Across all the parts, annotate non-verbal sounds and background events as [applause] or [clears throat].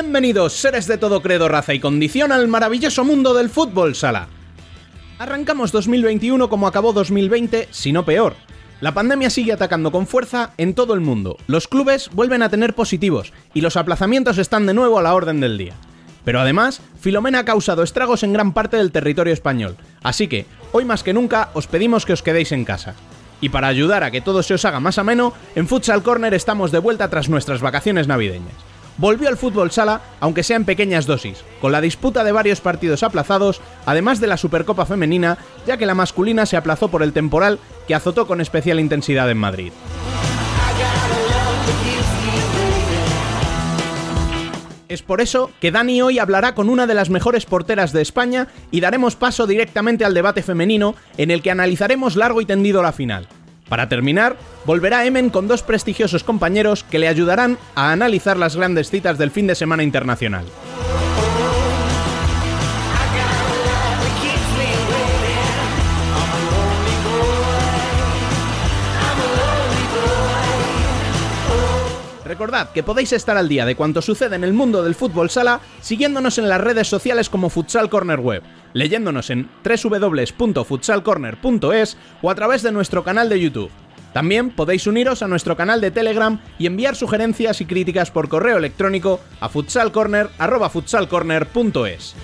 Bienvenidos, seres de todo credo, raza y condición, al maravilloso mundo del fútbol sala. Arrancamos 2021 como acabó 2020, si no peor. La pandemia sigue atacando con fuerza en todo el mundo. Los clubes vuelven a tener positivos y los aplazamientos están de nuevo a la orden del día. Pero además, Filomena ha causado estragos en gran parte del territorio español, así que, hoy más que nunca, os pedimos que os quedéis en casa. Y para ayudar a que todo se os haga más ameno, en Futsal Corner estamos de vuelta tras nuestras vacaciones navideñas volvió al fútbol sala, aunque sea en pequeñas dosis, con la disputa de varios partidos aplazados, además de la Supercopa femenina, ya que la masculina se aplazó por el temporal que azotó con especial intensidad en Madrid. Es por eso que Dani hoy hablará con una de las mejores porteras de España y daremos paso directamente al debate femenino en el que analizaremos largo y tendido la final. Para terminar, volverá Emen con dos prestigiosos compañeros que le ayudarán a analizar las grandes citas del fin de semana internacional. Recordad que podéis estar al día de cuanto sucede en el mundo del fútbol sala siguiéndonos en las redes sociales como Futsal Corner Web, leyéndonos en www.futsalcorner.es o a través de nuestro canal de YouTube. También podéis uniros a nuestro canal de Telegram y enviar sugerencias y críticas por correo electrónico a futsalcorner.es.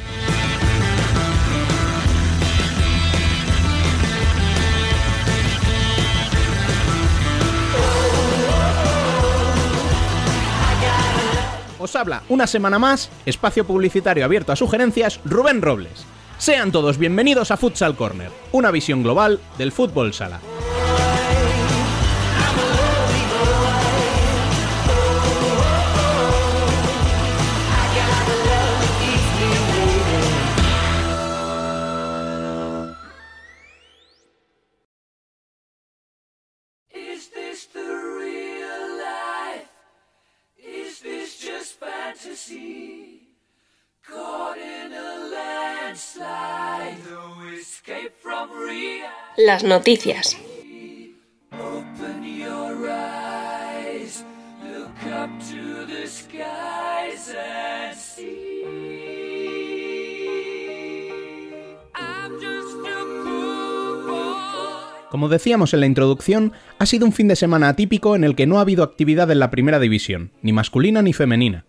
Os habla una semana más, espacio publicitario abierto a sugerencias, Rubén Robles. Sean todos bienvenidos a Futsal Corner, una visión global del fútbol sala. Las noticias. Como decíamos en la introducción, ha sido un fin de semana atípico en el que no ha habido actividad en la primera división, ni masculina ni femenina.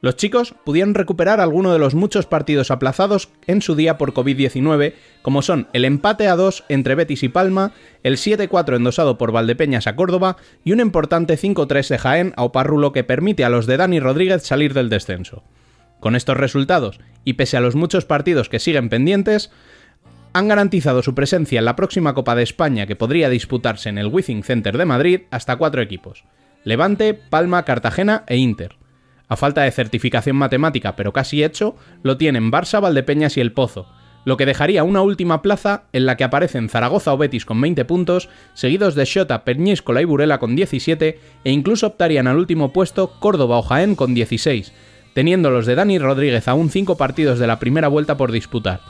Los chicos pudieron recuperar alguno de los muchos partidos aplazados en su día por COVID-19, como son el empate a 2 entre Betis y Palma, el 7-4 endosado por Valdepeñas a Córdoba y un importante 5-3 de Jaén a Oparrulo que permite a los de Dani Rodríguez salir del descenso. Con estos resultados, y pese a los muchos partidos que siguen pendientes, han garantizado su presencia en la próxima Copa de España que podría disputarse en el Withing Center de Madrid hasta cuatro equipos: Levante, Palma, Cartagena e Inter. A falta de certificación matemática, pero casi hecho, lo tienen Barça, Valdepeñas y El Pozo, lo que dejaría una última plaza en la que aparecen Zaragoza o Betis con 20 puntos, seguidos de Xota, Peñíscola y Burela con 17, e incluso optarían al último puesto Córdoba o Jaén con 16, teniendo los de Dani Rodríguez aún 5 partidos de la primera vuelta por disputar.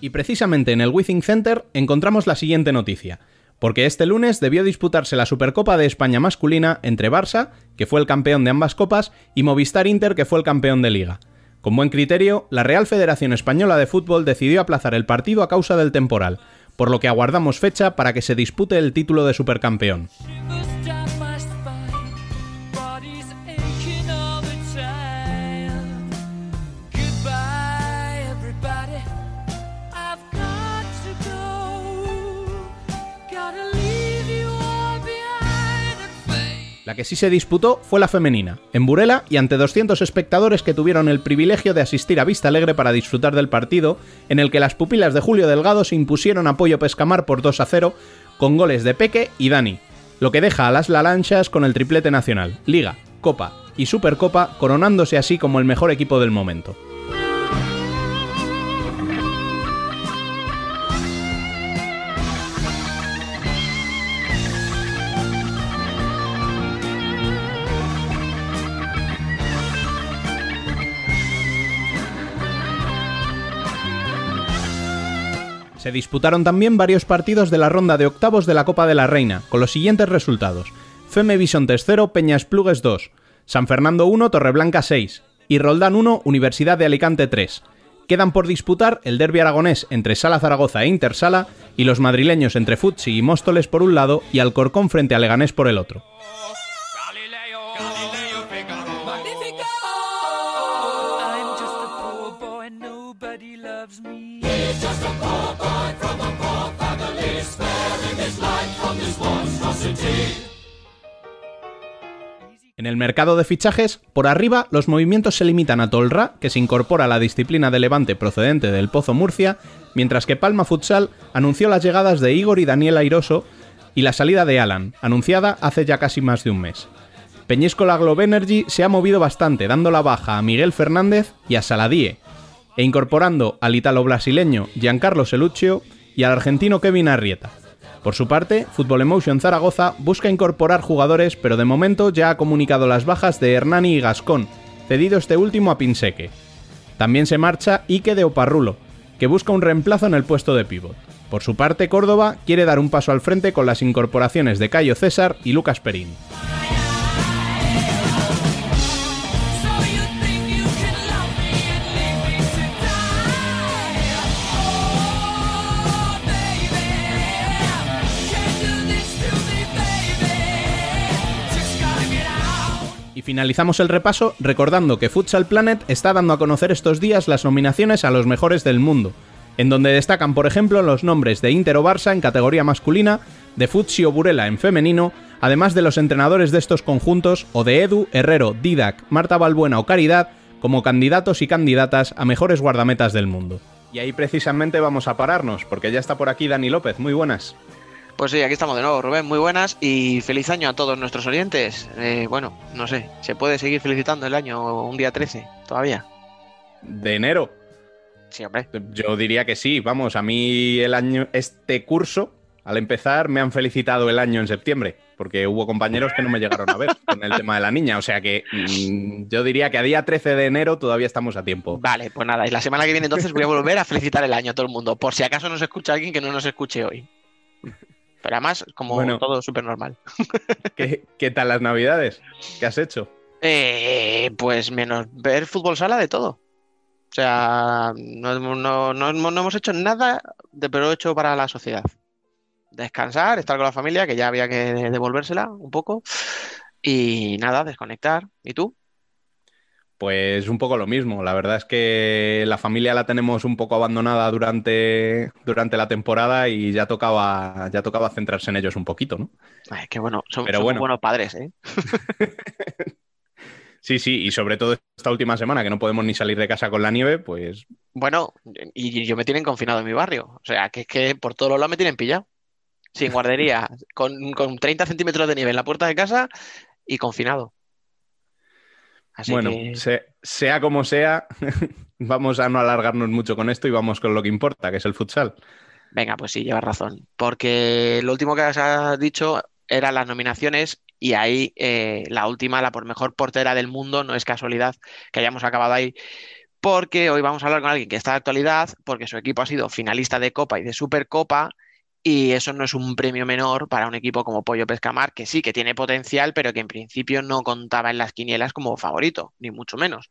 Y precisamente en el Withing Center encontramos la siguiente noticia, porque este lunes debió disputarse la Supercopa de España masculina entre Barça, que fue el campeón de ambas copas, y Movistar Inter, que fue el campeón de liga. Con buen criterio, la Real Federación Española de Fútbol decidió aplazar el partido a causa del temporal, por lo que aguardamos fecha para que se dispute el título de supercampeón. La que sí se disputó fue la femenina, en Burela y ante 200 espectadores que tuvieron el privilegio de asistir a Vista Alegre para disfrutar del partido, en el que las pupilas de Julio Delgado se impusieron a Pollo Pescamar por 2 a 0, con goles de Peque y Dani, lo que deja a las Lalanchas con el triplete nacional, Liga, Copa y Supercopa, coronándose así como el mejor equipo del momento. Se disputaron también varios partidos de la ronda de octavos de la Copa de la Reina, con los siguientes resultados. Feme Vision 0, Peñas Plugues 2, San Fernando 1, Torreblanca 6 y Roldán 1, Universidad de Alicante 3. Quedan por disputar el derbi aragonés entre Sala Zaragoza e Intersala y los madrileños entre Futsi y Móstoles por un lado y Alcorcón frente a Leganés por el otro. En el mercado de fichajes, por arriba los movimientos se limitan a Tolra, que se incorpora a la disciplina de Levante procedente del Pozo Murcia, mientras que Palma Futsal anunció las llegadas de Igor y Daniel Airoso y la salida de Alan, anunciada hace ya casi más de un mes. Peñíscola Globe Energy se ha movido bastante, dando la baja a Miguel Fernández y a Saladie, e incorporando al italo-brasileño Giancarlo Seluccio y al argentino Kevin Arrieta. Por su parte, Football Emotion Zaragoza busca incorporar jugadores, pero de momento ya ha comunicado las bajas de Hernani y Gascón, cedido este último a Pinseque. También se marcha Ike de Oparrulo, que busca un reemplazo en el puesto de pívot. Por su parte, Córdoba quiere dar un paso al frente con las incorporaciones de Cayo César y Lucas Perín. Finalizamos el repaso recordando que Futsal Planet está dando a conocer estos días las nominaciones a los mejores del mundo, en donde destacan por ejemplo los nombres de Inter o Barça en categoría masculina, de Futsi o Burela en femenino, además de los entrenadores de estos conjuntos o de Edu, Herrero, Didac, Marta Balbuena o Caridad como candidatos y candidatas a mejores guardametas del mundo. Y ahí precisamente vamos a pararnos, porque ya está por aquí Dani López. Muy buenas. Pues sí, aquí estamos de nuevo, Rubén. Muy buenas y feliz año a todos nuestros oyentes. Eh, bueno, no sé, ¿se puede seguir felicitando el año un día 13 todavía? ¿De enero? Sí, hombre. Yo diría que sí. Vamos, a mí el año, este curso, al empezar, me han felicitado el año en septiembre, porque hubo compañeros que no me llegaron a ver [laughs] con el tema de la niña. O sea que mm, yo diría que a día 13 de enero todavía estamos a tiempo. Vale, pues nada, y la semana que viene entonces voy a volver a felicitar el año a todo el mundo, por si acaso nos escucha alguien que no nos escuche hoy. Pero además, como todo súper normal. [laughs] ¿qué, tal las navidades? ¿Qué has hecho? Eh, pues menos ver fútbol sala de todo. O sea, no, hemos hecho nada de provecho para la sociedad. Descansar, estar con la familia, que ya había que devolvérsela un poco. Y nada, desconectar. ¿Y tú? Pues un poco lo mismo. La verdad es que la familia la tenemos un poco abandonada durante, durante la temporada y ya tocaba, ya tocaba centrarse en ellos un poquito, ¿no? Ay, qué bueno. Son, buenos padres, ¿eh? [laughs] sí, sí, y sobre todo esta última semana que no podemos ni salir de casa con la nieve, pues. Bueno, y yo me tienen confinado en mi barrio. O sea, que es que por todos lados me tienen pillado. Sin guardería, [laughs] con, con 30 centímetros de nieve en la puerta de casa y confinado bueno, sea como sea, [laughs] vamos a no alargarnos mucho con esto y vamos con lo que importa, que es el futsal. Venga, pues sí, llevas razón. Porque lo último que has dicho eran las nominaciones y ahí eh, la última, la por mejor portera del mundo, no es casualidad que hayamos acabado ahí. Porque hoy vamos a hablar con alguien que está de actualidad, porque su equipo ha sido finalista de Copa y de Supercopa y eso no es un premio menor para un equipo como Pollo Pescamar, que sí que tiene potencial, pero que en principio no contaba en las quinielas como favorito, ni mucho menos.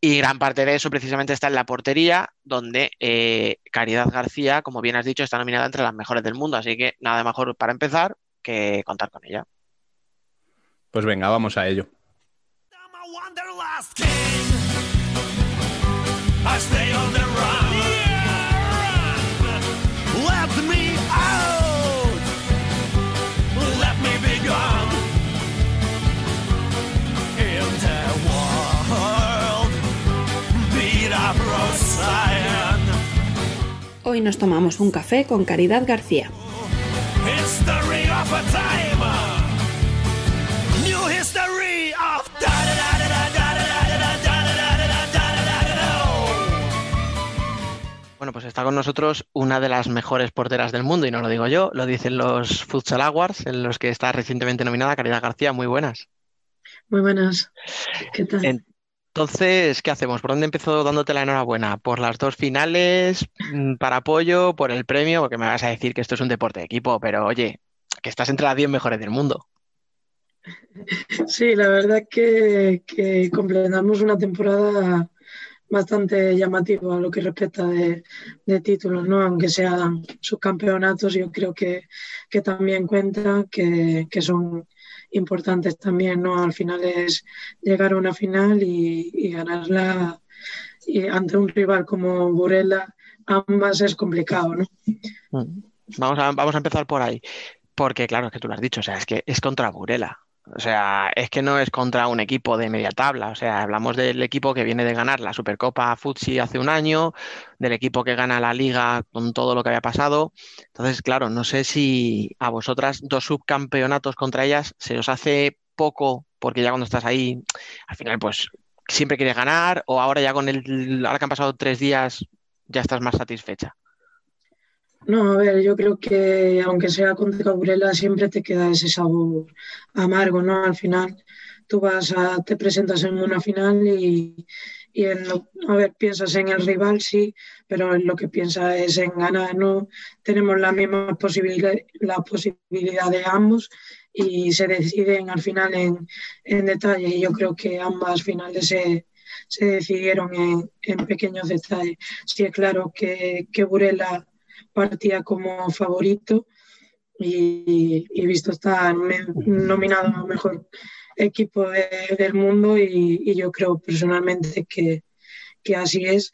Y gran parte de eso precisamente está en la portería, donde eh, Caridad García, como bien has dicho, está nominada entre las mejores del mundo. Así que nada mejor para empezar que contar con ella. Pues venga, vamos a ello. Hoy nos tomamos un café con Caridad García. Bueno, pues está con nosotros una de las mejores porteras del mundo, y no lo digo yo, lo dicen los Futsal Awards, en los que está recientemente nominada Caridad García. Muy buenas. Muy buenas. ¿Qué tal? Entonces, ¿qué hacemos? ¿Por dónde empezó dándote la enhorabuena? ¿Por las dos finales? Mm, ¿Para apoyo? ¿Por el premio? Porque me vas a decir que esto es un deporte de equipo, pero oye, que estás entre las 10 mejores del mundo. Sí, la verdad es que, que completamos una temporada bastante llamativa a lo que respecta de, títulos, ¿no? Aunque sean subcampeonatos, yo creo que, también cuentan, que, que son importantes también, ¿no? Al final es llegar a una final y, ganarla y ante un rival como Burela, ambas es complicado, ¿no? Mm. Vamos a, vamos a empezar por ahí, porque claro, es que tú lo has dicho, o sea, es que es contra Burela. O sea, es que no es contra un equipo de media tabla. O sea, hablamos del equipo que viene de ganar la Supercopa Futsi hace un año, del equipo que gana la liga con todo lo que había pasado. Entonces, claro, no sé si a vosotras dos subcampeonatos contra ellas se os hace poco, porque ya cuando estás ahí, al final, pues siempre quieres ganar, o ahora ya con el, ahora que han pasado tres días, ya estás más satisfecha. No, a ver, yo creo que aunque sea con Cabrela, siempre te queda ese sabor amargo, ¿no? Al final tú vas a, te presentas en una final y, y en a ver, piensas en el rival, sí, pero en lo que piensas es en ganar, ¿no? Tenemos la misma posibilidad, la posibilidad de ambos y se deciden al final en, en detalle. Y yo creo que ambas finales se, se decidieron en, en, pequeños detalles. Sí es claro que, que Burela partía como favorito y, visto estar nominado mejor equipo del mundo y, yo creo personalmente que, así es.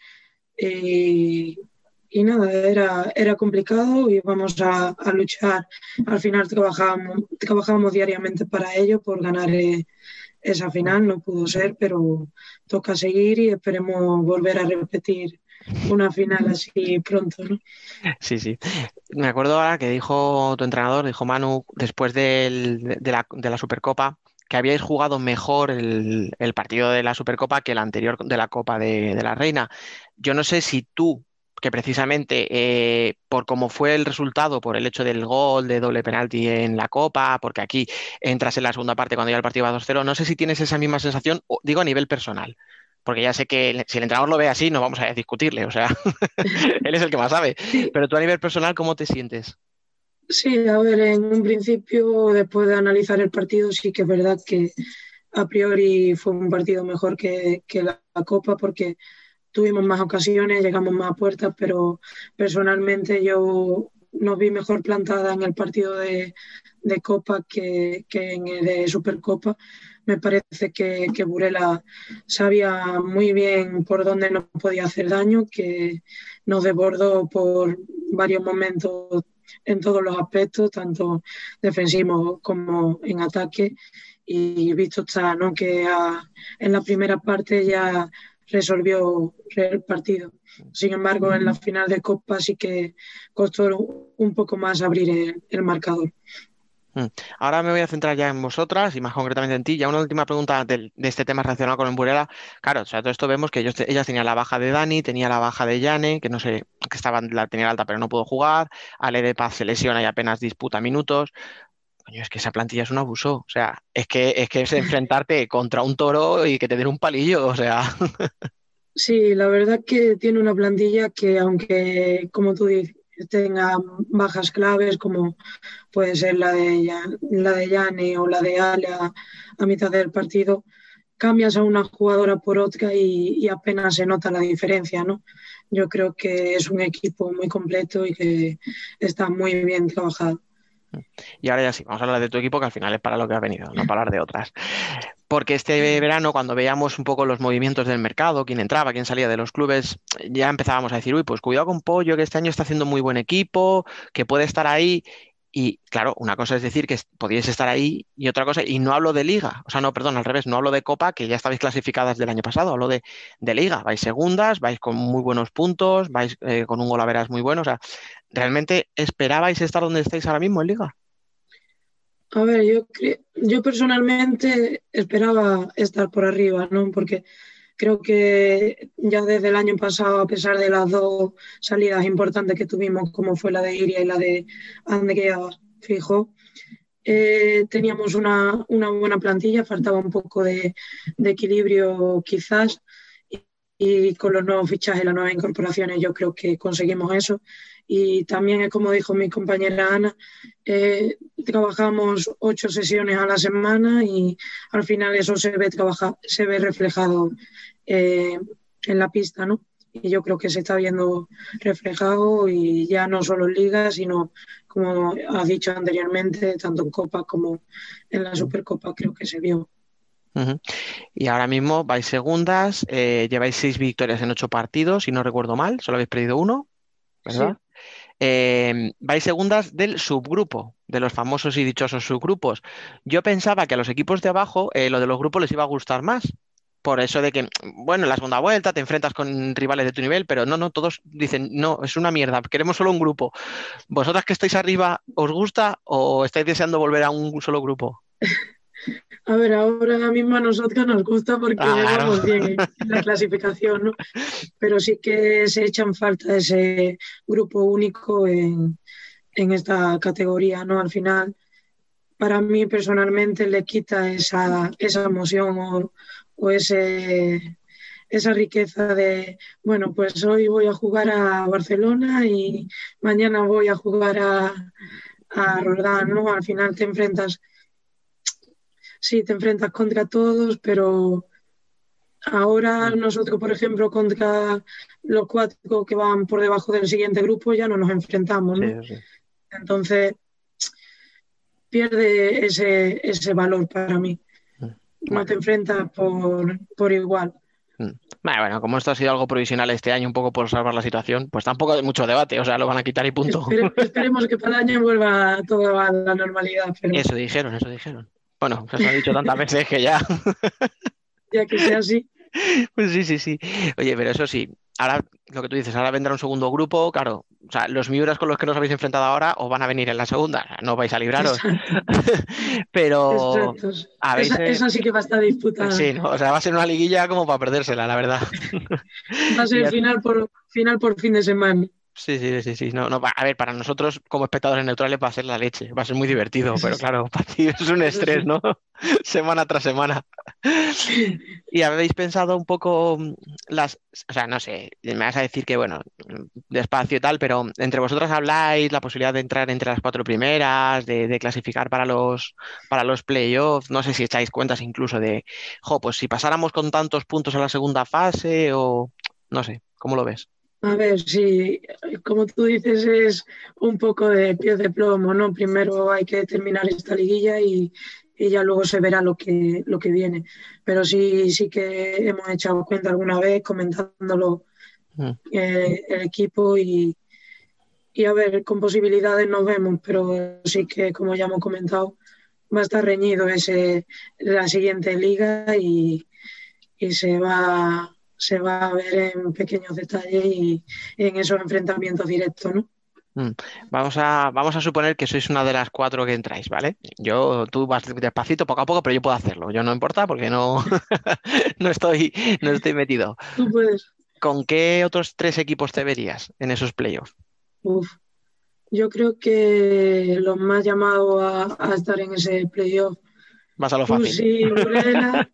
Y, nada, era, era complicado y vamos a, luchar. Al final trabajábamos, trabajábamos diariamente para ello, por ganar eh, esa final. No pudo ser, pero toca seguir y esperemos volver a repetir una final así pronto, ¿no? Sí, sí. Me acuerdo ahora que dijo tu entrenador, dijo Manu, después de, la, Supercopa, que habíais jugado mejor el, partido de la Supercopa que el anterior de la Copa de, la Reina. Yo no sé si tú, que precisamente eh, por cómo fue el resultado, por el hecho del gol de doble penalti en la Copa, porque aquí entras en la segunda parte cuando ya el partido va 2-0, no sé si tienes esa misma sensación, digo a nivel personal porque ya sé que si el entrenador lo ve así, no vamos a discutirle, o sea, [laughs] él es el que más sabe. Pero tú a nivel personal, ¿cómo te sientes? Sí, a ver, en un principio, después de analizar el partido, sí que es verdad que a priori fue un partido mejor que, la, Copa, porque tuvimos más ocasiones, llegamos más a puertas, pero personalmente yo nos vi mejor plantada en el partido de, Copa que, que en el de Supercopa me parece que, que, Burela sabía muy bien por dónde nos podía hacer daño, que nos desbordó por varios momentos en todos los aspectos, tanto defensivos como en ataque. Y visto está ¿no? que en la primera parte ya resolvió el partido. Sin embargo, en la final de Copa sí que costó un poco más abrir el marcador. Mm. Ahora me voy a centrar ya en vosotras y más concretamente en ti. Ya una última pregunta de, este tema relacionado con Emburela. Claro, o sea, todo esto vemos que ellos, ellas tenían la baja de Dani, tenía la baja de Yane, que no sé, que estaba, la tenía alta pero no pudo jugar. Ale de Paz se lesiona y apenas disputa minutos. Coño, es que esa plantilla es un abuso. O sea, es que es que es [laughs] enfrentarte contra un toro y que te den un palillo. O sea. Sí, la verdad que tiene una plantilla que, aunque, como tú dices, tenga bajas claves como puede ser la de, la de Yane o la de Ale a, mitad del partido, cambias a una jugadora por otra y, apenas se nota la diferencia, ¿no? Yo creo que es un equipo muy completo y que está muy bien trabajado. Y ahora ya sí, vamos a hablar de tu equipo, que al final es para lo que ha venido, no para hablar de otras. Porque este verano, cuando veíamos un poco los movimientos del mercado, quién entraba, quién salía de los clubes, ya empezábamos a decir, uy, pues cuidado con Pollo, que este año está haciendo muy buen equipo, que puede estar ahí. Y claro, una cosa es decir que podíais estar ahí y otra cosa, y no hablo de liga, o sea, no, perdón, al revés, no hablo de Copa, que ya estabais clasificadas del año pasado, hablo de, liga, vais segundas, vais con muy buenos puntos, vais eh, con un golaveras muy bueno, o sea, ¿realmente esperabais estar donde estáis ahora mismo en liga? A ver, yo, yo personalmente esperaba estar por arriba, ¿no? Porque creo que ya desde el año pasado, a pesar de las dos salidas importantes que tuvimos, como fue la de Iria y la de Andrea Fijo, eh, teníamos una, una, buena plantilla, faltaba un poco de, de equilibrio quizás y, con los nuevos fichajes, las nuevas incorporaciones yo creo que conseguimos eso. Y también es como dijo mi compañera Ana, eh, trabajamos ocho sesiones a la semana y al final eso se ve, trabaja, se ve reflejado eh, en la pista, ¿no? Y yo creo que se está viendo reflejado y ya no solo en Liga, sino como ha dicho anteriormente, tanto en Copa como en la Supercopa creo que se vio. Y ahora mismo vais segundas, eh, lleváis seis victorias en ocho partidos, si no recuerdo mal, solo habéis perdido uno, ¿verdad? Em, vais segundas del subgrupo, de los famosos y dichosos subgrupos. Yo pensaba que a los equipos de abajo eh, lo de los grupos les iba a gustar más, por eso de que, bueno, en la segunda vuelta te enfrentas con rivales de tu nivel, pero no, no, todos dicen, no, es una mierda, queremos solo un grupo. ¿Vosotras que estáis arriba, os gusta o estáis deseando volver a un solo grupo? A ver, ahora mismo a nosotros nos gusta porque vamos bien en [laughs] la clasificación, ¿no? Pero sí que se echan falta ese grupo único en, esta categoría, ¿no? Al final, para mí personalmente le quita esa, esa emoción o, o ese, esa riqueza de, bueno, pues hoy voy a jugar a Barcelona y mañana voy a jugar a, a Roldán, ¿no? Al final te enfrentas, sí, te enfrentas contra todos, pero ahora nosotros, por ejemplo, contra los cuatro que van por debajo del siguiente grupo ya no nos enfrentamos, ¿no? Entonces, pierde ese, ese valor para mí no te enfrentas por, por igual. Mm. Bueno, como esto ha sido algo provisional este año, un poco por salvar la situación, pues tampoco hay mucho debate, o sea, lo van a quitar y punto. esperemos que para el año vuelva todo a la normalidad. Eso dijeron, eso dijeron. Bueno, se ha dicho tantas veces que ya. [laughs] ya que sea así. Pues sí, sí, sí. Oye, pero eso sí, ahora lo que tú dices, ahora vendrá un segundo grupo, claro, o sea, los Miuras con los que nos habéis enfrentado ahora os van a venir en la segunda, no vais a libraros. [laughs] Pero esa, sí que va a estar disputada. Sí, o sea, va a ser una liguilla como para perdérsela, la verdad. va a ser [laughs] final por, final por fin de semana. Sí, sí, sí, sí. No, no, a ver, para nosotros como espectadores neutrales va a ser la leche, va a ser muy divertido, [laughs] pero claro, para ti es un estrés, ¿no? [laughs] semana tras semana. y habéis pensado un poco mm, las, o sea, no sé, me vas a decir que, bueno, despacio y tal, pero entre vosotras habláis la posibilidad de entrar entre las cuatro primeras, de, clasificar para los, para los playoffs, no sé si echáis cuentas incluso de, jo, pues si pasáramos con tantos puntos a la segunda fase o, no sé, ¿cómo lo ves? A ver, sí, como tú dices, es un poco de pie de plomo, ¿no? Primero hay que terminar esta liguilla y, ya luego se verá lo que, lo que viene. Pero sí, sí que hemos echado cuenta alguna vez comentándolo mm. eh, el equipo y, y a ver, con posibilidades nos vemos, pero sí que, como ya hemos comentado, va a estar reñido ese, la siguiente liga y, y se va se va a ver en pequeños detalles y en esos enfrentamientos directos, ¿no? Mm. Vamos a, vamos a suponer que sois una de las cuatro que entráis, ¿vale? Yo, tú vas despacito, poco a poco, pero yo puedo hacerlo. Yo no importa porque no, [laughs] no, estoy, no estoy metido. Tú puedes. ¿Con qué otros tres equipos te verías en esos playoffs? Uf, yo creo que los más llamados a, estar en ese playoff. Vas a lo fácil. Sí, [laughs]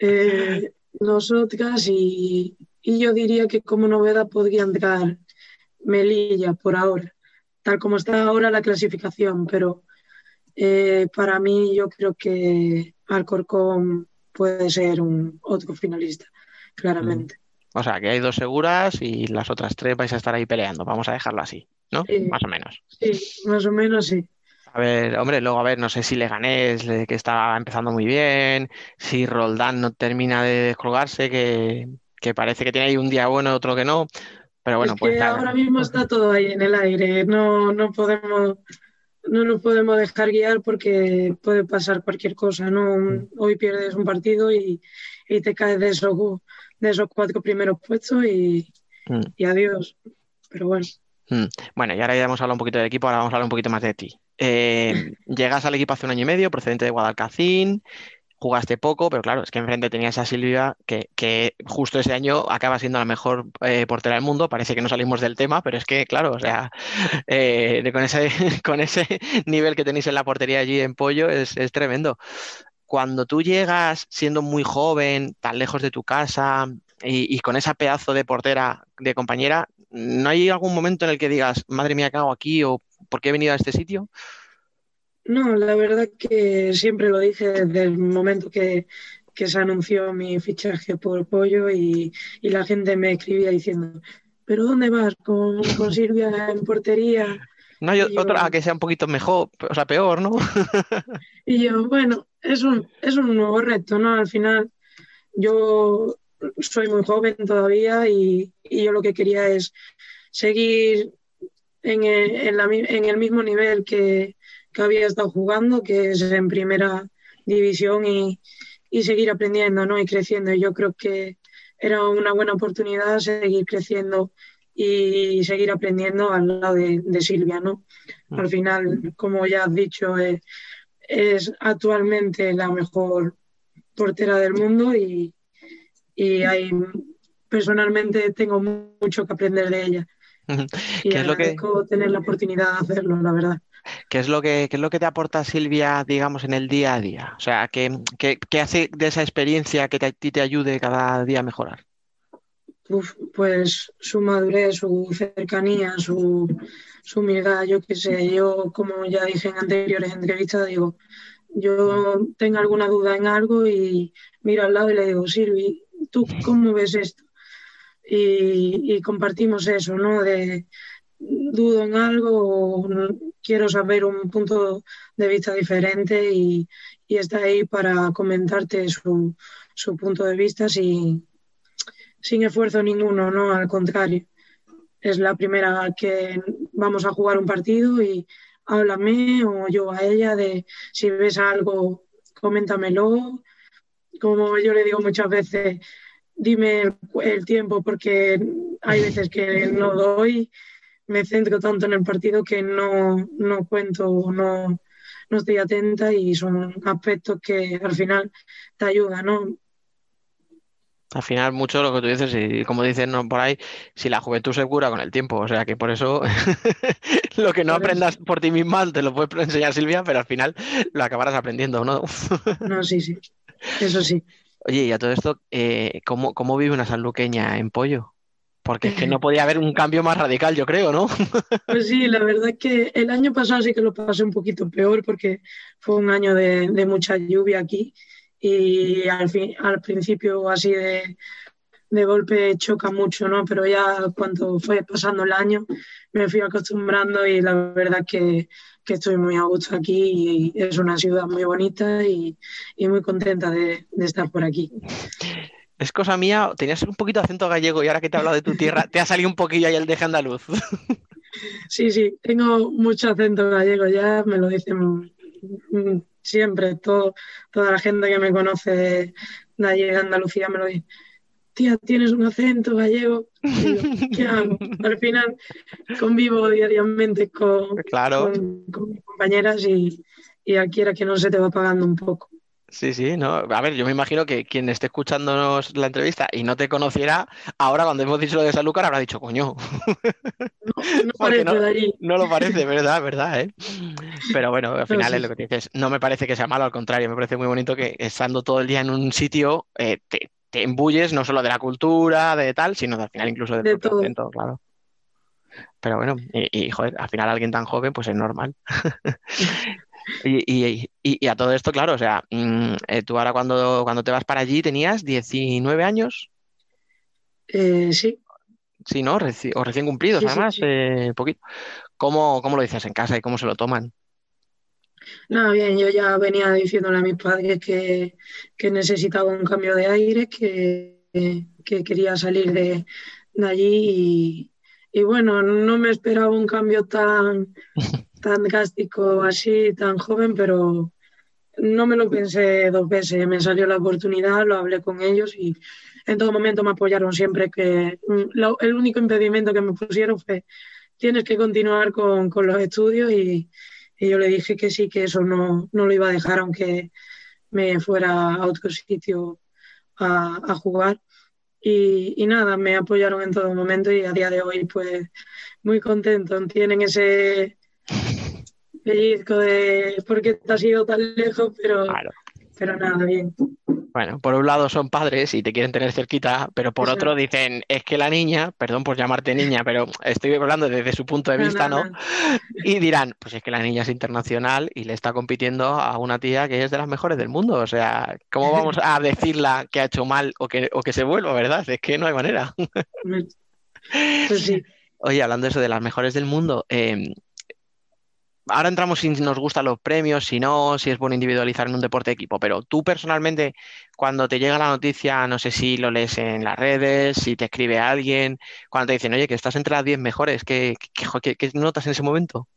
eh, nosotras y, yo diría que como novedad podría entrar Melilla por ahora, tal como está ahora la clasificación, pero eh, para mí yo creo que Alcorcón puede ser un otro finalista, claramente. Mm. O sea, que hay dos seguras y las otras tres vais a estar ahí peleando, vamos a dejarlo así, ¿no? más o menos. Sí, más o menos sí. A ver, hombre, luego a ver, no sé si Leganés, que está empezando muy bien, si Roldán no termina de descolgarse, que, parece que tiene ahí un día bueno, otro que no, pero bueno, pues ahora mismo está todo ahí en el aire, no, no podemos no nos podemos dejar guiar porque puede pasar cualquier cosa, ¿no? Mm. Hoy pierdes un partido y, te caes de esos, de esos cuatro primeros puestos y, mm. y adiós. Pero bueno. Mm. Bueno, y ahora ya hemos hablado un poquito del equipo, ahora vamos a hablar un poquito más de ti. Eh, [laughs] llegas al equipo hace un año y medio, procedente de Guadalcacín. jugaste poco, pero claro, es que enfrente tenías a Silvia, que, justo ese año acaba siendo la mejor eh, portera del mundo. Parece que no salimos del tema, pero es que, claro, o sea, [laughs] eh, con, ese, [laughs] con ese nivel que tenéis en la portería allí en Pollo es, tremendo. Cuando tú llegas siendo muy joven, tan lejos de tu casa y, con esa pedazo de portera, de compañera, ¿no hay algún momento en el que digas, madre mía, ¿qué hago aquí? ¿O por qué he venido a este sitio? No, la verdad que siempre lo dije desde el momento que, se anunció mi fichaje por Pollo y, la gente me escribía diciendo, ¿pero dónde vas? ¿Con, Silvia en portería? No hay otra que sea un poquito mejor, o sea, peor, ¿no? [laughs] y yo, bueno, es un, es un nuevo reto, ¿no? Al final, yo soy muy joven todavía y, yo lo que quería es seguir en en el mismo nivel que, que había estado jugando, que es en primera división y, seguir aprendiendo ¿no? y creciendo. Yo creo que era una buena oportunidad seguir creciendo y seguir aprendiendo al lado de, Silvia. ¿no? Al final, como ya has dicho, es, es actualmente la mejor portera del mundo y, y hay, personalmente tengo mucho que aprender de ella. Y es lo que tener la oportunidad de hacerlo, la verdad. ¿Qué es lo que, es lo que te aporta Silvia, digamos, en el día a día? O sea, ¿qué, hace de esa experiencia que a ti te ayude cada día a mejorar? pues su madurez, su cercanía, su, humildad, yo qué sé, yo como ya dije en anteriores entrevistas, digo, yo tengo alguna duda en algo y miro al lado y le digo, Silvi, ¿tú cómo ves esto? Y, compartimos eso, ¿no? De, dudo en algo o quiero saber un punto de vista diferente y, está ahí para comentarte su, punto de vista sin, sin esfuerzo ninguno, ¿no? Al contrario. Es la primera que vamos a jugar un partido y háblame o yo a ella de si ves algo, coméntamelo. Como yo le digo muchas veces, dime el tiempo porque hay veces que no doy me centro tanto en el partido que no, no cuento, no, no estoy atenta y son aspectos que al final te ayudan, ¿no? Al final, mucho lo que tú dices, y como dicen ¿no? por ahí, si la juventud se cura con el tiempo. O sea que por eso [laughs] lo que no aprendas por ti misma te lo puedes enseñar Silvia, pero al final lo acabarás aprendiendo, ¿no? no, sí, sí. Eso sí. Oye, y a todo esto, eh, ¿cómo, ¿cómo vive una sanluqueña en pollo? Porque es que no [laughs] podía haber un cambio más radical, yo creo, ¿no? [laughs] Pues sí, la verdad es que el año pasado sí que lo pasé un poquito peor porque fue un año de, mucha lluvia aquí y al, fin, al principio así de, golpe choca mucho, ¿no? Pero ya cuando fue pasando el año me fui acostumbrando y la verdad que, que estoy muy a gusto aquí y es una ciudad muy bonita y, muy contenta de, de estar por aquí. [laughs] Es cosa mía, tenías un poquito de acento gallego y ahora que te he hablado de tu tierra, te ha salido un poquillo ahí el de andaluz. [laughs] Sí, sí, tengo mucho acento gallego ya, me lo dicen siempre, todo, toda la gente que me conoce de allí de Andalucía me lo dice. Tienes un acento gallego. [laughs] ¿Qué hago? Al final convivo diariamente con, mis compañeras y, y aquí era que no se te va pagando un poco. Sí, sí, no. A ver, yo me imagino que quien esté escuchándonos la entrevista y no te conociera, ahora cuando hemos dicho lo de Sanlúcar habrá dicho, coño. [laughs] No, parece no, lo parece, verdad, verdad, ¿eh? Pero bueno, al final es lo que dices. No me parece que sea malo, al contrario, me parece muy bonito que estando todo el día en un sitio eh, te, te, embulles no solo de la cultura, de tal, sino al final incluso de, todo. claro. Pero bueno, y, y, joder, al final alguien tan joven, pues es normal. [laughs] Y, a todo esto, claro, o sea, mm, eh, tú ahora cuando, cuando te vas para allí tenías 19 años. Eh, sí. Sí, ¿no? o recién cumplidos, además, eh, poquito. ¿Cómo, lo dices en casa y cómo se lo toman? Nada, bien, yo ya venía diciéndole a mis padres que, necesitaba un cambio de aire, que, quería salir de, allí y, y, bueno, no me esperaba un cambio tan, [laughs] tan drástico así, tan joven, pero no me lo pensé dos veces. Me salió la oportunidad, lo hablé con ellos y en todo momento me apoyaron siempre. que mm, El único impedimento que me pusieron fue tienes que continuar con, con los estudios y, y, yo le dije que sí, que eso no, no, lo iba a dejar, aunque me fuera a otro sitio a, jugar. Y, nada, me apoyaron en todo momento y a día de hoy pues muy contento. Tienen ese pellizco de por qué te has ido tan lejos, pero, pero nada, bien. Bueno, por un lado son padres y te quieren tener cerquita, pero por otro dicen, es que la niña, perdón por llamarte niña, pero estoy hablando desde su punto de vista, ¿no? Y dirán, pues es que la niña es internacional y le está compitiendo a una tía que es de las mejores del mundo. O sea, ¿cómo [laughs] vamos a decirla que ha hecho mal o que, o que se vuelva, verdad? Es que no hay manera. Pues sí. [laughs] Oye, hablando de eso de las mejores del mundo, eh, ahora entramos si nos gustan los premios, si no, si es bueno individualizar en un deporte de equipo, pero tú personalmente, cuando te llega la noticia, no sé si lo lees en las redes, si te escribe alguien, cuando te dicen, oye, que estás entre las 10 mejores, ¿qué, qué, notas en ese momento?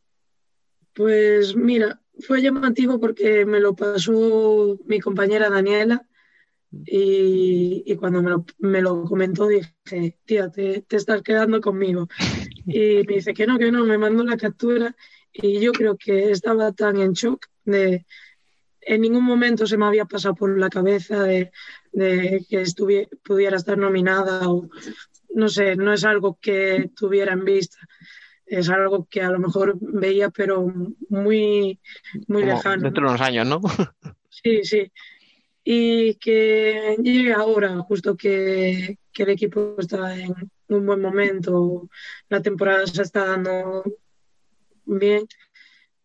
Pues mira, fue llamativo porque me lo pasó mi compañera Daniela y, cuando me lo, me lo, comentó dije, tía, te, te, estás quedando conmigo. [laughs] Y me dice que no, que no, me mandó la captura y yo creo que estaba tan en shock de en ningún momento se me había pasado por la cabeza de, que estuviera, pudiera estar nominada o no sé, no es algo que tuviera en vista. Es algo que a lo mejor veía, pero muy, muy lejano. Dentro de unos años, ¿no? [laughs] Sí, sí. Y que llegue ahora, justo que, que el equipo está en un buen momento, la temporada se está dando bien,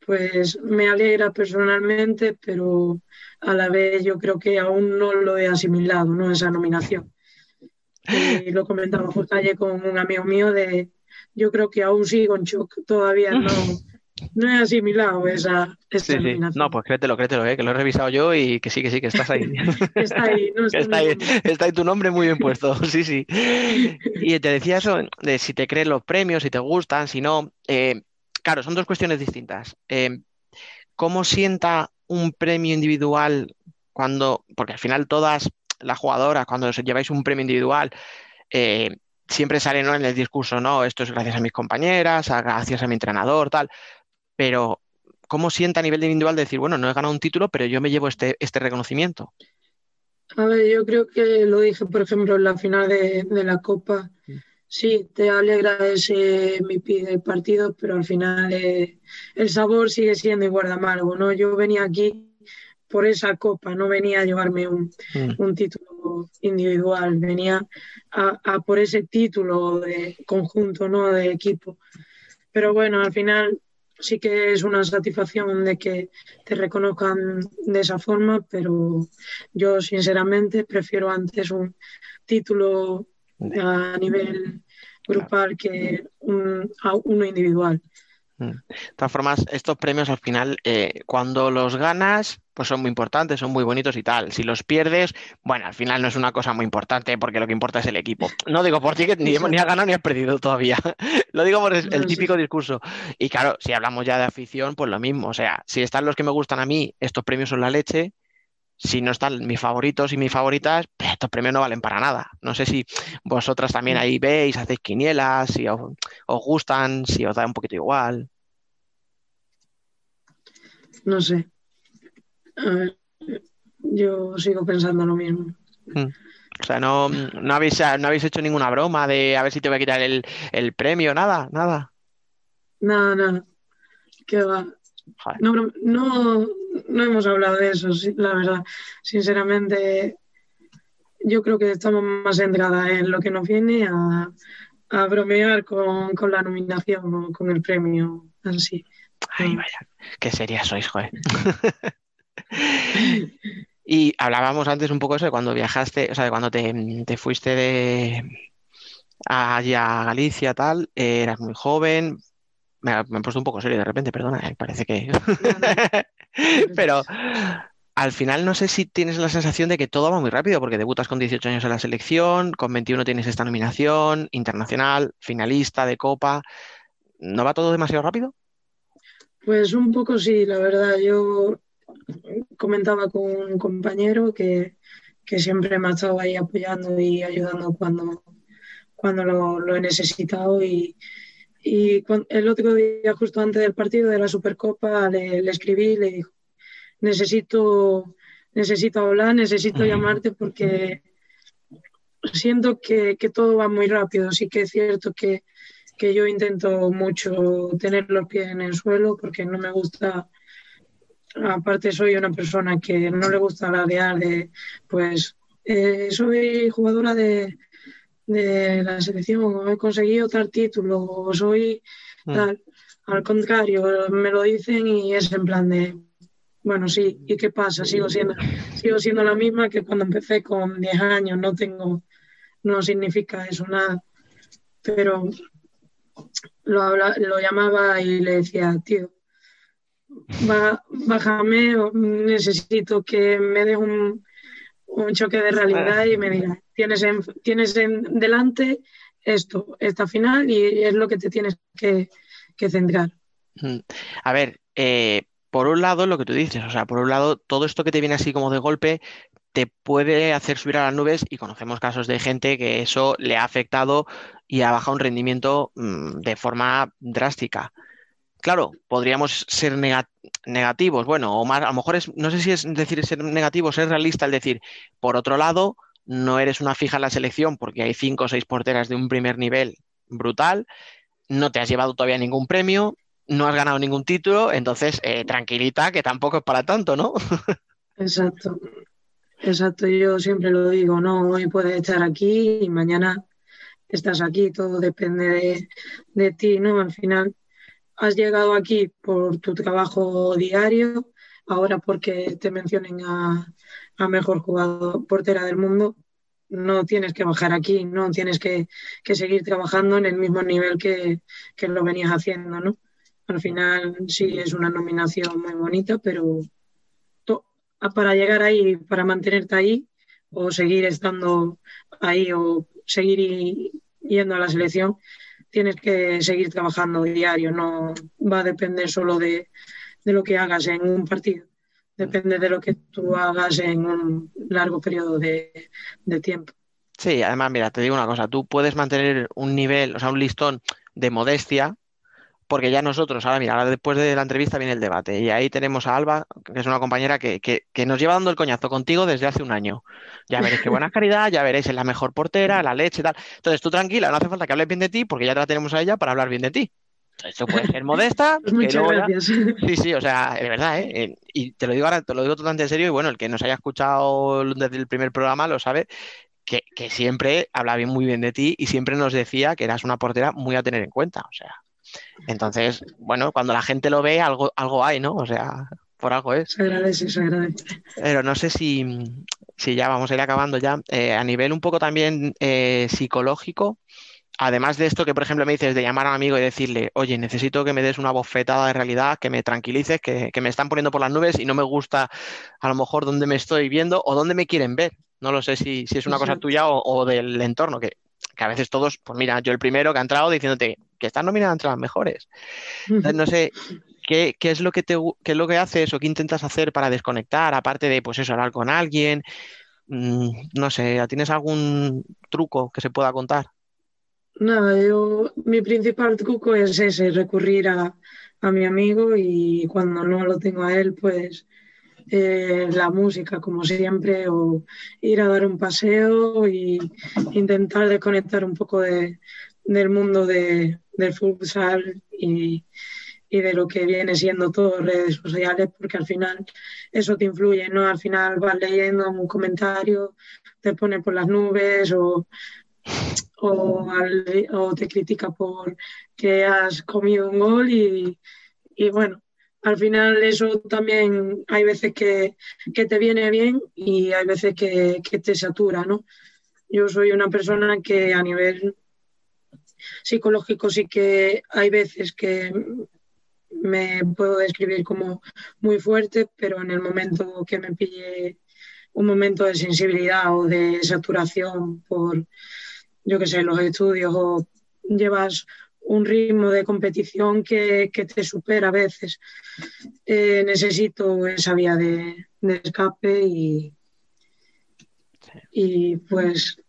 pues me alegra personalmente, pero a la vez yo creo que aún no lo he asimilado, ¿no? Esa nominación. Y lo comentaba ayer con un amigo mío de, yo creo que aún sigo en shock, todavía no, no he asimilado esa, nominación. No, pues créetelo, créetelo, ¿eh? que lo he revisado yo y que sí, que sí, que estás ahí. [laughs] está ahí, no [laughs] está, ahí, está ahí tu nombre muy bien puesto, [laughs] sí, sí. Y te decía eso de si te crees los premios, si te gustan, si no. Eh, claro, son dos cuestiones distintas. Eh, ¿Cómo sienta un premio individual cuando, porque al final todas las jugadoras, cuando os lleváis un premio individual, eh, siempre sale en el discurso, no, esto es gracias a mis compañeras, gracias a mi entrenador, tal, pero ¿cómo sienta a nivel individual decir, bueno, no he ganado un título, pero yo me llevo este, este reconocimiento? A ver, yo creo que lo dije, por ejemplo, en la final de, de la Copa. Mm. Sí, te alegra ese MVP del partido, pero al final eh, el sabor sigue siendo igual de amargo, ¿no? Yo venía aquí por esa copa, no venía a llevarme un, mm. título individual, venía a, por ese título de conjunto, ¿no? De equipo. Pero bueno, al final sí que es una satisfacción de que te reconozcan de esa forma, pero yo sinceramente prefiero antes un título a nivel grupal que un, a uno individual. Mm. De todas formas, estos premios al final, eh, cuando los ganas, pues son muy importantes, son muy bonitos y tal. Si los pierdes, bueno, al final no es una cosa muy importante porque lo que importa es el equipo. No digo por ti que ni, ni has ganado ni has perdido todavía. [laughs] lo digo por el, típico discurso. Y claro, si hablamos ya de afición, pues lo mismo. O sea, si están los que me gustan a mí, estos premios son la leche si no están mis favoritos y mis favoritas, pues estos premios no valen para nada. No sé si vosotras también ahí veis, hacéis quinielas, si os, gustan, si os da un poquito igual. No sé. A ver, yo sigo pensando lo mismo. Mm. O sea, no, no, habéis, no habéis hecho ninguna broma de a ver si te voy a quitar el, el premio, nada, nada. Nada, nada. ¿Qué va? No, no, no hemos hablado de eso, la verdad. Sinceramente, yo creo que estamos más centradas en lo que nos viene a, bromear con, la nominación o con el premio así. Ay, vaya, qué sería sois, joder. [laughs] y hablábamos antes un poco eso de cuando viajaste, o sea, de cuando te, fuiste de allá a Galicia, tal, eras muy joven, me, he puesto un poco serio de repente, perdona, eh, parece que... [laughs] Pero al final no sé si tienes la sensación de que todo va muy rápido, porque debutas con 18 años en la selección, con 21 tienes esta nominación, internacional, finalista de Copa. ¿No va todo demasiado rápido? Pues un poco sí, la verdad. Yo comentaba con un compañero que, siempre me ha estado ahí apoyando y ayudando cuando, cuando lo he necesitado y, y el otro día, justo antes del partido de la Supercopa, le, escribí y le dijo, necesito, necesito hablar, necesito llamarte porque siento que, todo va muy rápido. Sí que es cierto que, yo intento mucho tener los pies en el suelo porque no me gusta, aparte soy una persona que no le gusta alardear de, pues, eh, soy jugadora de, de la selección, he conseguido tal título, o soy mm. tal. Al contrario, me lo dicen y es en plan de, bueno, sí, ¿y qué pasa? Sigo siendo, sigo siendo la misma que cuando empecé con 10 años, no tengo, no significa eso nada. Pero lo, lo llamaba y le decía, tío, bájame, necesito que me des un, un choque de realidad y me digas, tienes en, tienes en delante esto, esta final y es lo que te tienes que, que centrar. A ver, eh, por un lado, lo que tú dices, o sea, por un lado, todo esto que te viene así como de golpe te puede hacer subir a las nubes y conocemos casos de gente que eso le ha afectado y ha bajado un rendimiento mm, de forma drástica. Claro, podríamos ser negativos, bueno, o más, a lo mejor es, no sé si es decir ser negativo, ser realista, es decir, por otro lado, no eres una fija en la selección porque hay cinco o seis porteras de un primer nivel brutal, no te has llevado todavía ningún premio, no has ganado ningún título, entonces eh, tranquilita, que tampoco es para tanto, ¿no? [laughs] Exacto, exacto, yo siempre lo digo, no, hoy puedes estar aquí y mañana estás aquí, todo depende de, ti, ¿no? Al final has llegado aquí por tu trabajo diario, ahora porque te mencionen a, a mejor jugador portera del mundo, no tienes que bajar aquí, no tienes que, que seguir trabajando en el mismo nivel que, que lo venías haciendo, ¿no? Al final sí es una nominación muy bonita, pero para llegar ahí, para mantenerte ahí, o seguir estando ahí, o seguir yendo a la selección, tienes que seguir trabajando diario, no va a depender solo de, lo que hagas en un partido, depende de lo que tú hagas en un largo periodo de, de tiempo. Sí, además, mira, te digo una cosa, tú puedes mantener un nivel, o sea, un listón de modestia, porque ya nosotros, ahora mira, ahora después de la entrevista viene el debate y ahí tenemos a Alba, que es una compañera que, nos lleva dando el coñazo contigo desde hace un año. Ya veréis qué buena [laughs] caridad, ya veréis, es la mejor portera, la leche y tal. Entonces tú tranquila, no hace falta que hables bien de ti porque ya te la tenemos a ella para hablar bien de ti. Esto puede ser modesta. [laughs] Muchas gracias. Sí, sí, o sea, de verdad, ¿eh? ¿eh? Y te lo digo ahora, te lo digo totalmente en serio y bueno, el que nos haya escuchado desde el primer programa lo sabe. Que, que siempre hablaba muy bien de ti y siempre nos decía que eras una portera muy a tener en cuenta. O sea, entonces, bueno, cuando la gente lo ve, algo, algo hay, ¿no? O sea, por algo es. Se agradece, se agradece. Pero no sé si, si ya vamos a ir acabando ya. Eh, a nivel un poco también eh, psicológico, además de esto que, por ejemplo, me dices de llamar a un amigo y decirle, oye, necesito que me des una bofetada de realidad, que me tranquilices, que, me están poniendo por las nubes y no me gusta a lo mejor dónde me estoy viendo o dónde me quieren ver. No lo sé si, si es una cosa tuya o, o, del entorno, que que a veces todos, pues mira, yo el primero que ha entrado diciéndote que estás nominado entre las mejores. Entonces, no sé, ¿qué, es lo que te qué es lo que haces o qué intentas hacer para desconectar, aparte de pues eso, hablar con alguien? Mm, no sé, ¿tienes algún truco que se pueda contar? Nada, yo mi principal truco es ese, recurrir a, a mi amigo y cuando no lo tengo a él, pues eh, la música, como siempre, o ir a dar un paseo e intentar desconectar un poco de, del mundo de, del futsal y, y, de lo que viene siendo todo redes sociales, porque al final eso te influye, ¿no? Al final vas leyendo un comentario, te pone por las nubes o, o, o te critica por que has comido un gol y, y bueno, al final eso también hay veces que, te viene bien y hay veces que, te satura, ¿no? Yo soy una persona que a nivel psicológico sí que hay veces que me puedo describir como muy fuerte, pero en el momento que me pille un momento de sensibilidad o de saturación por, yo qué sé, los estudios o llevas un ritmo de competición que, te supera a veces. Eh, necesito esa vía de, escape y, y pues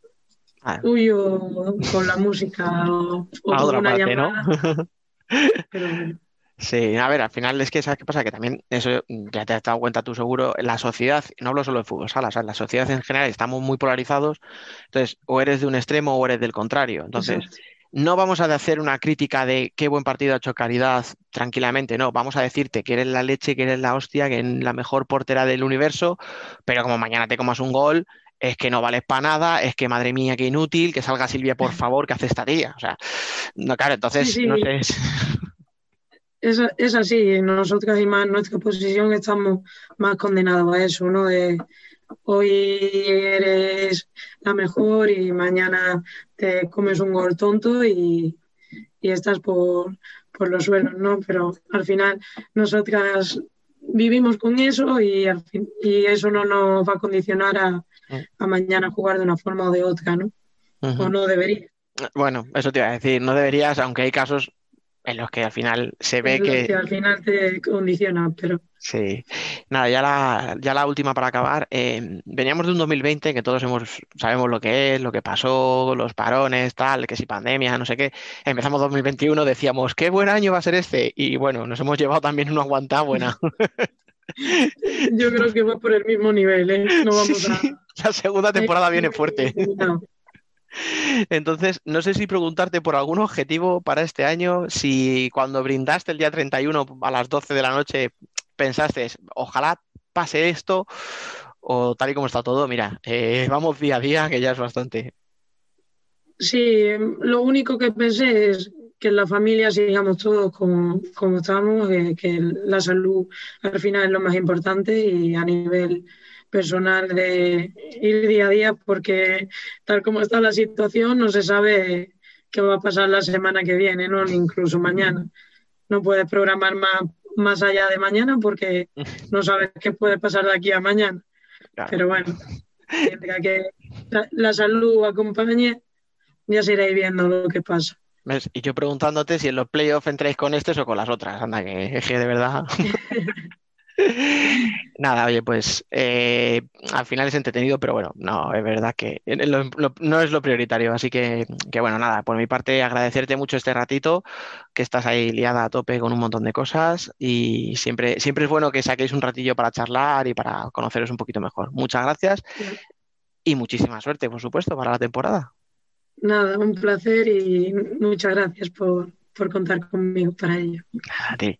ah. huyo con la música o, una llamada. [laughs] Pero, Sí, a ver, al final es que, ¿sabes qué pasa? Que también, eso ya te has dado cuenta tú seguro, la sociedad, no hablo solo de fútbol sala, o sea, la sociedad en general estamos muy polarizados, entonces, o eres de un extremo o eres del contrario. Entonces, Exacto. no vamos a hacer una crítica de qué buen partido ha hecho Caridad tranquilamente, no, vamos a decirte que eres la leche, que eres la hostia, que eres la mejor portera del universo, pero como mañana te comas un gol, es que no vales para nada, es que madre mía, qué inútil, que salga Silvia, por [laughs] favor, que hace esta tía. O sea, no, claro, entonces, Sí, sí. no sé. [laughs] Es, es así, nosotros y más nuestra posición estamos más condenados a eso, ¿no? De hoy eres la mejor y mañana te comes un gol tonto y, y estás por, por los suelos, ¿no? Pero al final nosotras vivimos con eso y, al fin- y eso no nos va a condicionar a, a mañana jugar de una forma o de otra, ¿no? O no debería. Bueno, eso te iba a decir, no deberías, aunque hay casos en los que al final se ve que, que al final te condiciona, pero Sí, nada, ya la, ya la última para acabar. eh, veníamos de un 2020 que todos hemos, sabemos lo que es, lo que pasó, los parones, tal, que si pandemia, no sé qué. Empezamos 2021, decíamos, qué buen año va a ser este. Y bueno, nos hemos llevado también una aguantada buena. [laughs] [laughs] yo creo que va por el mismo nivel, ¿eh? No vamos a... la segunda temporada viene fuerte. No. Entonces, no sé si preguntarte por algún objetivo para este año, si cuando brindaste el día 31 a las 12 de la noche pensaste, ojalá pase esto, o tal y como está todo, mira, eh, vamos día a día, que ya es bastante. Sí, lo único que pensé es que en la familia sigamos todos como, como estamos, que, que la salud al final es lo más importante y a nivel personal de ir día a día, porque tal como está la situación no se sabe qué va a pasar la semana que viene, ¿no? Ni incluso mañana. No puedes programar más, más allá de mañana porque [laughs] no sabes qué puede pasar de aquí a mañana. Claro. Pero bueno, que la, la salud acompañe, ya se iréis viendo lo que pasa. ¿Ves? Y yo preguntándote si en los playoffs entráis con estos o con las otras. Anda, que, que de verdad. [laughs] [laughs] Nada, oye, pues eh, al final es entretenido, pero bueno, no, es verdad que lo- lo- no es lo prioritario. Así que, que bueno, nada, por mi parte agradecerte mucho este ratito, que estás ahí liada a tope con un montón de cosas y siempre, siempre es bueno que saquéis un ratillo para charlar y para conoceros un poquito mejor. Muchas gracias y muchísima suerte, por supuesto, para la temporada. Nada, un placer y muchas gracias por, por contar conmigo para ello. A ti.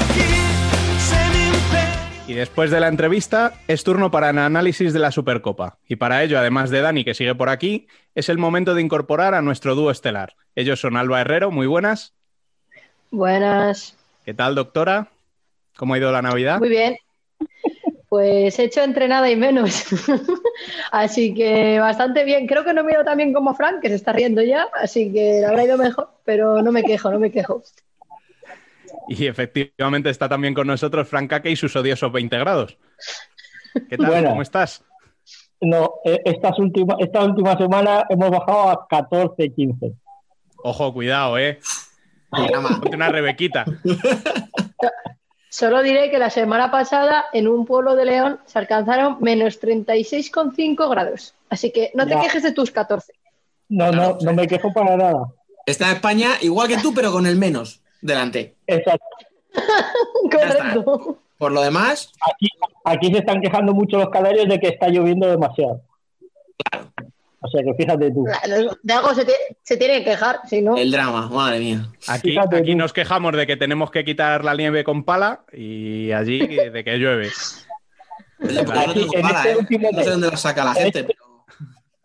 Aquí. Sé mi imperio. Y después de la entrevista, es turno para el análisis de la Supercopa. Y para ello, además de Dani, que sigue por aquí, es el momento de incorporar a nuestro dúo estelar. Ellos son Alba Herrero, muy buenas. Buenas, ¿Qué tal, doctora? ¿Cómo ha ido la Navidad? muy bien. Pues he hecho entre nada y menos. [laughs] Así que bastante bien. Creo que no me he ido tan bien como Frank, que se está riendo ya, así que le habrá ido mejor, pero no me quejo, no me quejo. Y efectivamente está también con nosotros Frank Kake y sus odiosos 20 grados. ¿Qué tal? ¿Cómo estás? No, eh, estas última, esta última semana hemos bajado a 14, 15. Ojo, cuidado, ¿eh? Ponte una rebequita. [laughs] Solo diré que la semana pasada en un pueblo de León se alcanzaron menos 36,5 grados. Así que no te Ya. quejes de tus 14. No, no, no me quejo para nada. Está en España igual que tú, pero con el menos delante. Exacto. [laughs] Correcto. Por lo demás, Aquí, aquí se están quejando mucho los canarios de que está lloviendo demasiado. O sea que fíjate tú. De algo se, tie- se tiene que quejar, si no. el drama, madre mía. Aquí, aquí nos quejamos de que tenemos que quitar la nieve con pala y allí de que llueve. Aquí, en pala, este ¿eh? último No sé dónde la saca la gente, pero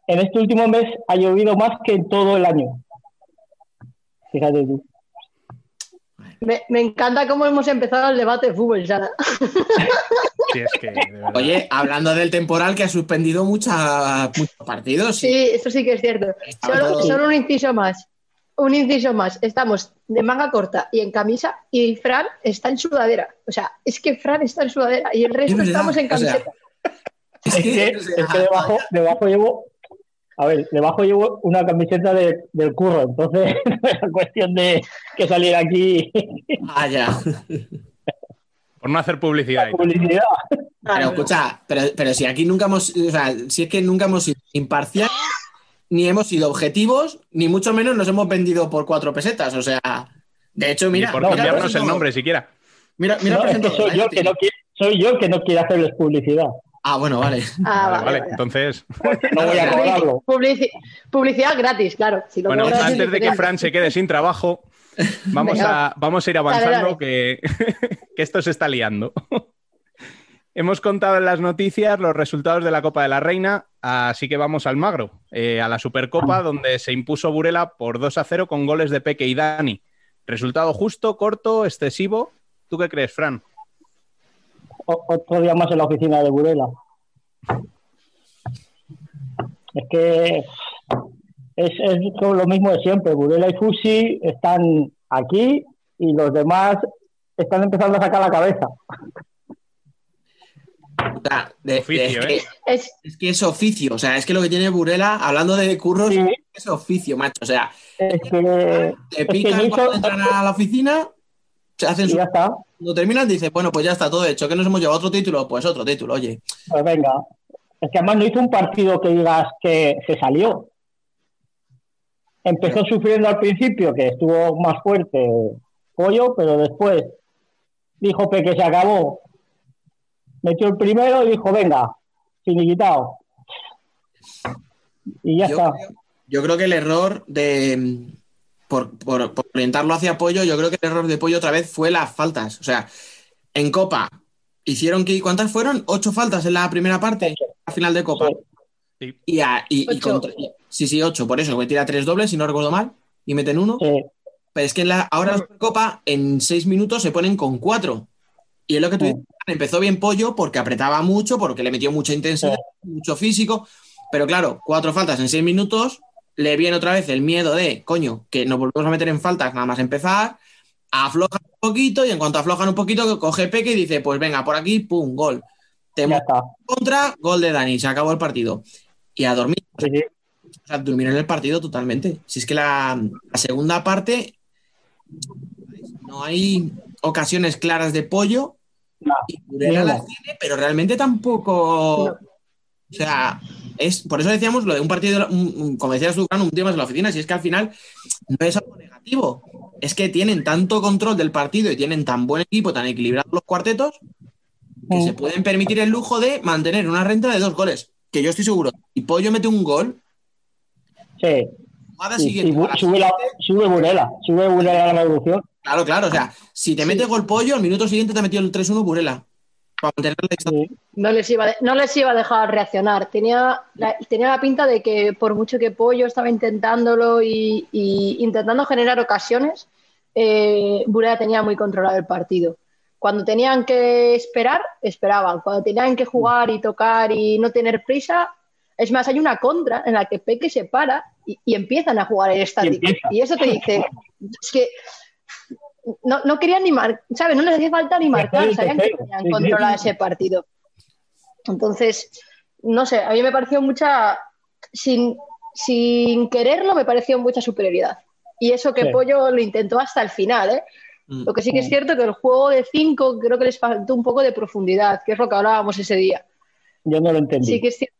En este último mes ha llovido más que en todo el año. Fíjate tú. Me, me encanta cómo hemos empezado el debate de fútbol, Sara. [laughs] Sí, es que, de verdad. Oye, hablando del temporal que ha suspendido mucha- muchos partidos. Sí, eso sí que es cierto. Solo, un inciso más. Un inciso más. Estamos de manga corta y en camisa y Fran está en sudadera. O sea, es que Fran está en sudadera y el resto estamos en o sea, camiseta. Es Es que, que, es que debajo, debajo llevo A ver, debajo llevo una camiseta de- del curro, entonces no [laughs] era cuestión de que saliera aquí Ah, ya. Por no hacer publicidad. tal. publicidad. Pero escucha, pero, pero si aquí nunca hemos, o sea, si es que nunca hemos sido imparciales, ni hemos sido objetivos, ni mucho menos nos hemos vendido por cuatro pesetas. O sea, de hecho, mira, Ni por mira cambiarnos el nombre siquiera. Mira, mira No, el es que presentador, soy yo ahí que no soy yo que no quiero hacerles publicidad. Ah, bueno, vale. Ah, [laughs] vale, vale, vale. vale. Entonces, No voy a cobrarlo. Publici- publicidad gratis, claro. Si lo bueno, antes de que. Fran se quede sin trabajo, [laughs] vamos Venga. a, vamos a ir avanzando Que, [laughs] que esto se está liando. Hemos contado en las noticias los resultados de la Copa de la Reina, así que vamos al Magro, eh, a la Supercopa, donde se impuso Burela por 2 a 0 con goles de Peque y Dani. Resultado justo, corto, excesivo. ¿Tú qué crees, Fran? Otro día más en la oficina de Burela. Es que es, es todo lo mismo de siempre. Burela y Fusi están aquí y los demás están empezando a sacar la cabeza. O sea, de- Oficio, de- es, que, ¿eh? Es, es que es oficio. O sea, es que lo que tiene Burela, hablando de curros, Sí. es oficio, macho. O sea, Es que, te que pican hizo- cuando entran a la oficina, hacen su... ya está. Cuando terminan, dice, bueno, pues ya está todo hecho. que nos hemos llevado otro título? Pues otro título, oye. Pues venga. Es que además no hizo un partido que digas que se salió. Empezó sufriendo al principio, que estuvo más fuerte Pollo, pero después dijo que se acabó. Metió el primero y dijo, venga, finiquitado. Y ya Yo está. creo, yo creo que el error de. Por, por- por orientarlo hacia Pollo, yo creo que el error de Pollo otra vez fue las faltas. O sea, en Copa hicieron que. ¿Cuántas fueron? Ocho faltas en la primera parte, a final de Copa. Sí. Sí. Y, a- y- y Ocho. contra- sí, sí, ocho, por eso, que tira tres dobles, si no recuerdo mal, y meten uno. Sí, Pero es que en la, ahora en la Copa, en seis minutos se ponen con cuatro. Y es lo que tú Sí. dices, empezó bien Pollo porque apretaba mucho, porque le metió mucha intensidad, mucho físico. Pero claro, cuatro faltas en seis minutos, le viene otra vez el miedo de, coño, que nos volvemos a meter en faltas nada más empezar, aflojan un poquito y en cuanto aflojan un poquito, coge Peque y dice, pues venga, por aquí, pum, gol. Te contra, gol de Dani, se acabó el partido. Y a dormir. Sí, sí. O sea, durmieron el partido totalmente. Si es que la, la segunda parte no hay ocasiones claras de pollo No, y Burela ni una. las tiene, pero realmente tampoco. No. O sea, es por eso decíamos lo de un partido, un- como decías tú, un día más en la oficina, si es que al final no es algo negativo. Es que tienen tanto control del partido y tienen tan buen equipo, tan equilibrados los cuartetos, que se pueden permitir el lujo de mantener una renta de dos goles. Que yo estoy seguro, si Pollo mete un gol, Sí. jugada siguiente, sube, la- siguiente, sube Burela, sube Burela a la revolución. Claro, claro. O sea, si te mete gol pollo, al minuto siguiente te metió el 3-1 Burela. Para mantener la distancia. Sí. no, les iba, de- no les iba a dejar reaccionar. Tenía la, tenía la pinta de que por mucho que Pollo estaba intentándolo y, y intentando generar ocasiones, eh, tenía muy controlado el partido. Cuando tenían que esperar, esperaban. Cuando tenían que jugar y tocar y no tener prisa, es más, hay una contra en la que Peque se para y, y empiezan a jugar el estático. empieza. Y eso te dice, es que no, no querían ni marcar, ¿sabes? No les hacía falta ni marcar, sabían que sí. controlado ese partido. Entonces, no sé, a mí me pareció mucha, sin, sin quererlo, me pareció mucha superioridad. Y eso que Sí. Pollo lo intentó hasta el final, ¿eh? Mm. Lo que sí que es cierto que el juego de 5 creo que les faltó un poco de profundidad, que es lo que hablábamos ese día. Yo no lo entendí. Sí que es cierto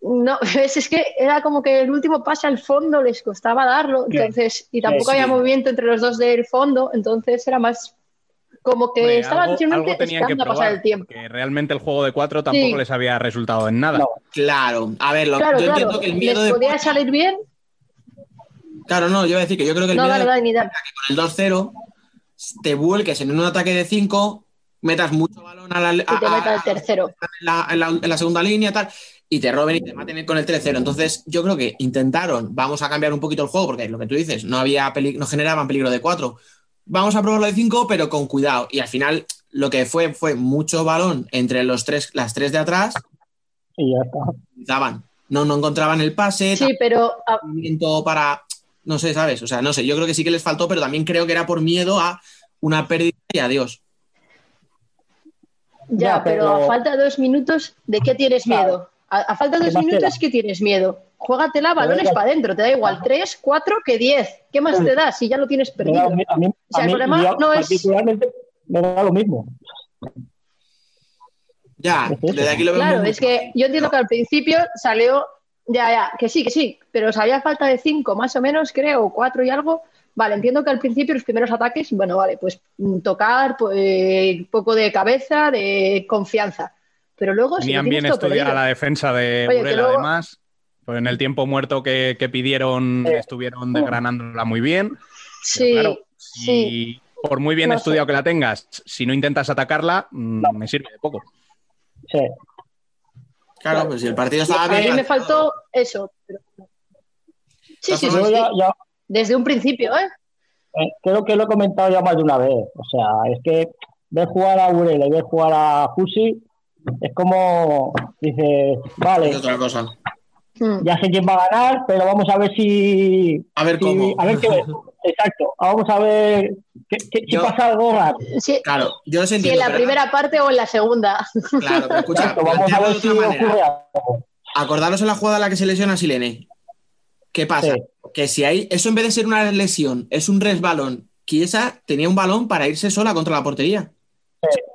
no, [laughs] es, es que era como que el último pase al fondo les costaba darlo, entonces, y tampoco Sí. había movimiento entre los dos del fondo, entonces era más como que Hombre, estaban algo, simplemente algo tenían que esperando a pasar probar, el tiempo. realmente el juego de cuatro tampoco Sí. les había resultado en nada. No. Claro. A ver, lo, Claro, yo claro, entiendo que el miedo les de. podía salir bien, Claro, no, yo iba a decir que yo creo que el no, miedo de ni dale. con el 2-0 te vuelques en un ataque de 5, metas mucho balón a la, y te a- meta el a- tercero. en, la, en la- en la segunda línea tal, y te roben y te maten con el 3-0. Entonces, yo creo que intentaron, vamos a cambiar un poquito el juego, porque lo que tú dices, no había peli- no generaban peligro de 4. Vamos a probarlo de 5, pero con cuidado. Y al final, lo que fue fue mucho balón entre los tres, las tres de atrás, Y ya está. daban. No, no encontraban el pase, Sí, pero ah, movimiento para. No sé, ¿sabes? O sea, no sé, yo creo que sí que les faltó, pero también creo que era por miedo a una pérdida y adiós. ya, Ya, pero... pero- a falta de dos minutos, ¿de qué tienes Claro. miedo? A, a falta de ¿Qué dos minutos? ¿qué tienes miedo? juégatela balones para adentro, te da igual 3, 4 que 10. ¿Qué más te da si ya lo tienes perdido? a mí, a mí- O sea, a el problema yo no es- particularmente me da lo mismo. Ya, desde aquí lo vemos. Claro, es que yo entiendo que al principio salió, ya, ya, que sí, que sí, pero salía falta de 5 más o menos, creo, o 4 y algo. Vale, entiendo que al principio los primeros ataques, bueno, vale, pues mm, tocar, pues, poco de cabeza, de confianza. Pero luego si bien perdido- la defensa de Oye, que Burela, luego- además. Pues en el tiempo muerto que, que pidieron, estuvieron desgranándola muy bien. Sí, claro, sí. Y por muy bien No sé. estudiado que la tengas, si no intentas atacarla, mm, me sirve de poco. Sí. Claro, pues si el partido estaba A bien. mí me faltó eso. pero- Sí, sí, sí, ya- Desde un principio, ¿eh? eh, creo que lo he comentado ya más de una vez. O sea, es que ver jugar a Burela y ver jugar a Fusi es como, dices, vale, Es otra cosa. Mm. ya sé quién va a ganar, pero vamos a ver si... A ver si- cómo. a ver qué... [laughs] Exacto, vamos a ver qué, qué- si pasa algo raro. Sí, Claro, yo os si entiendo. en la pero- primera parte o en la segunda. Claro, pero escucha, Exacto, vamos a ver de si otra manera. ocurre algo. Acordaros en la jugada en la que se lesiona Silene. ¿Qué pasa? Sí. Que si hay, eso en vez de ser una lesión, es un resbalón. Chiesa tenía un balón para irse sola contra la portería.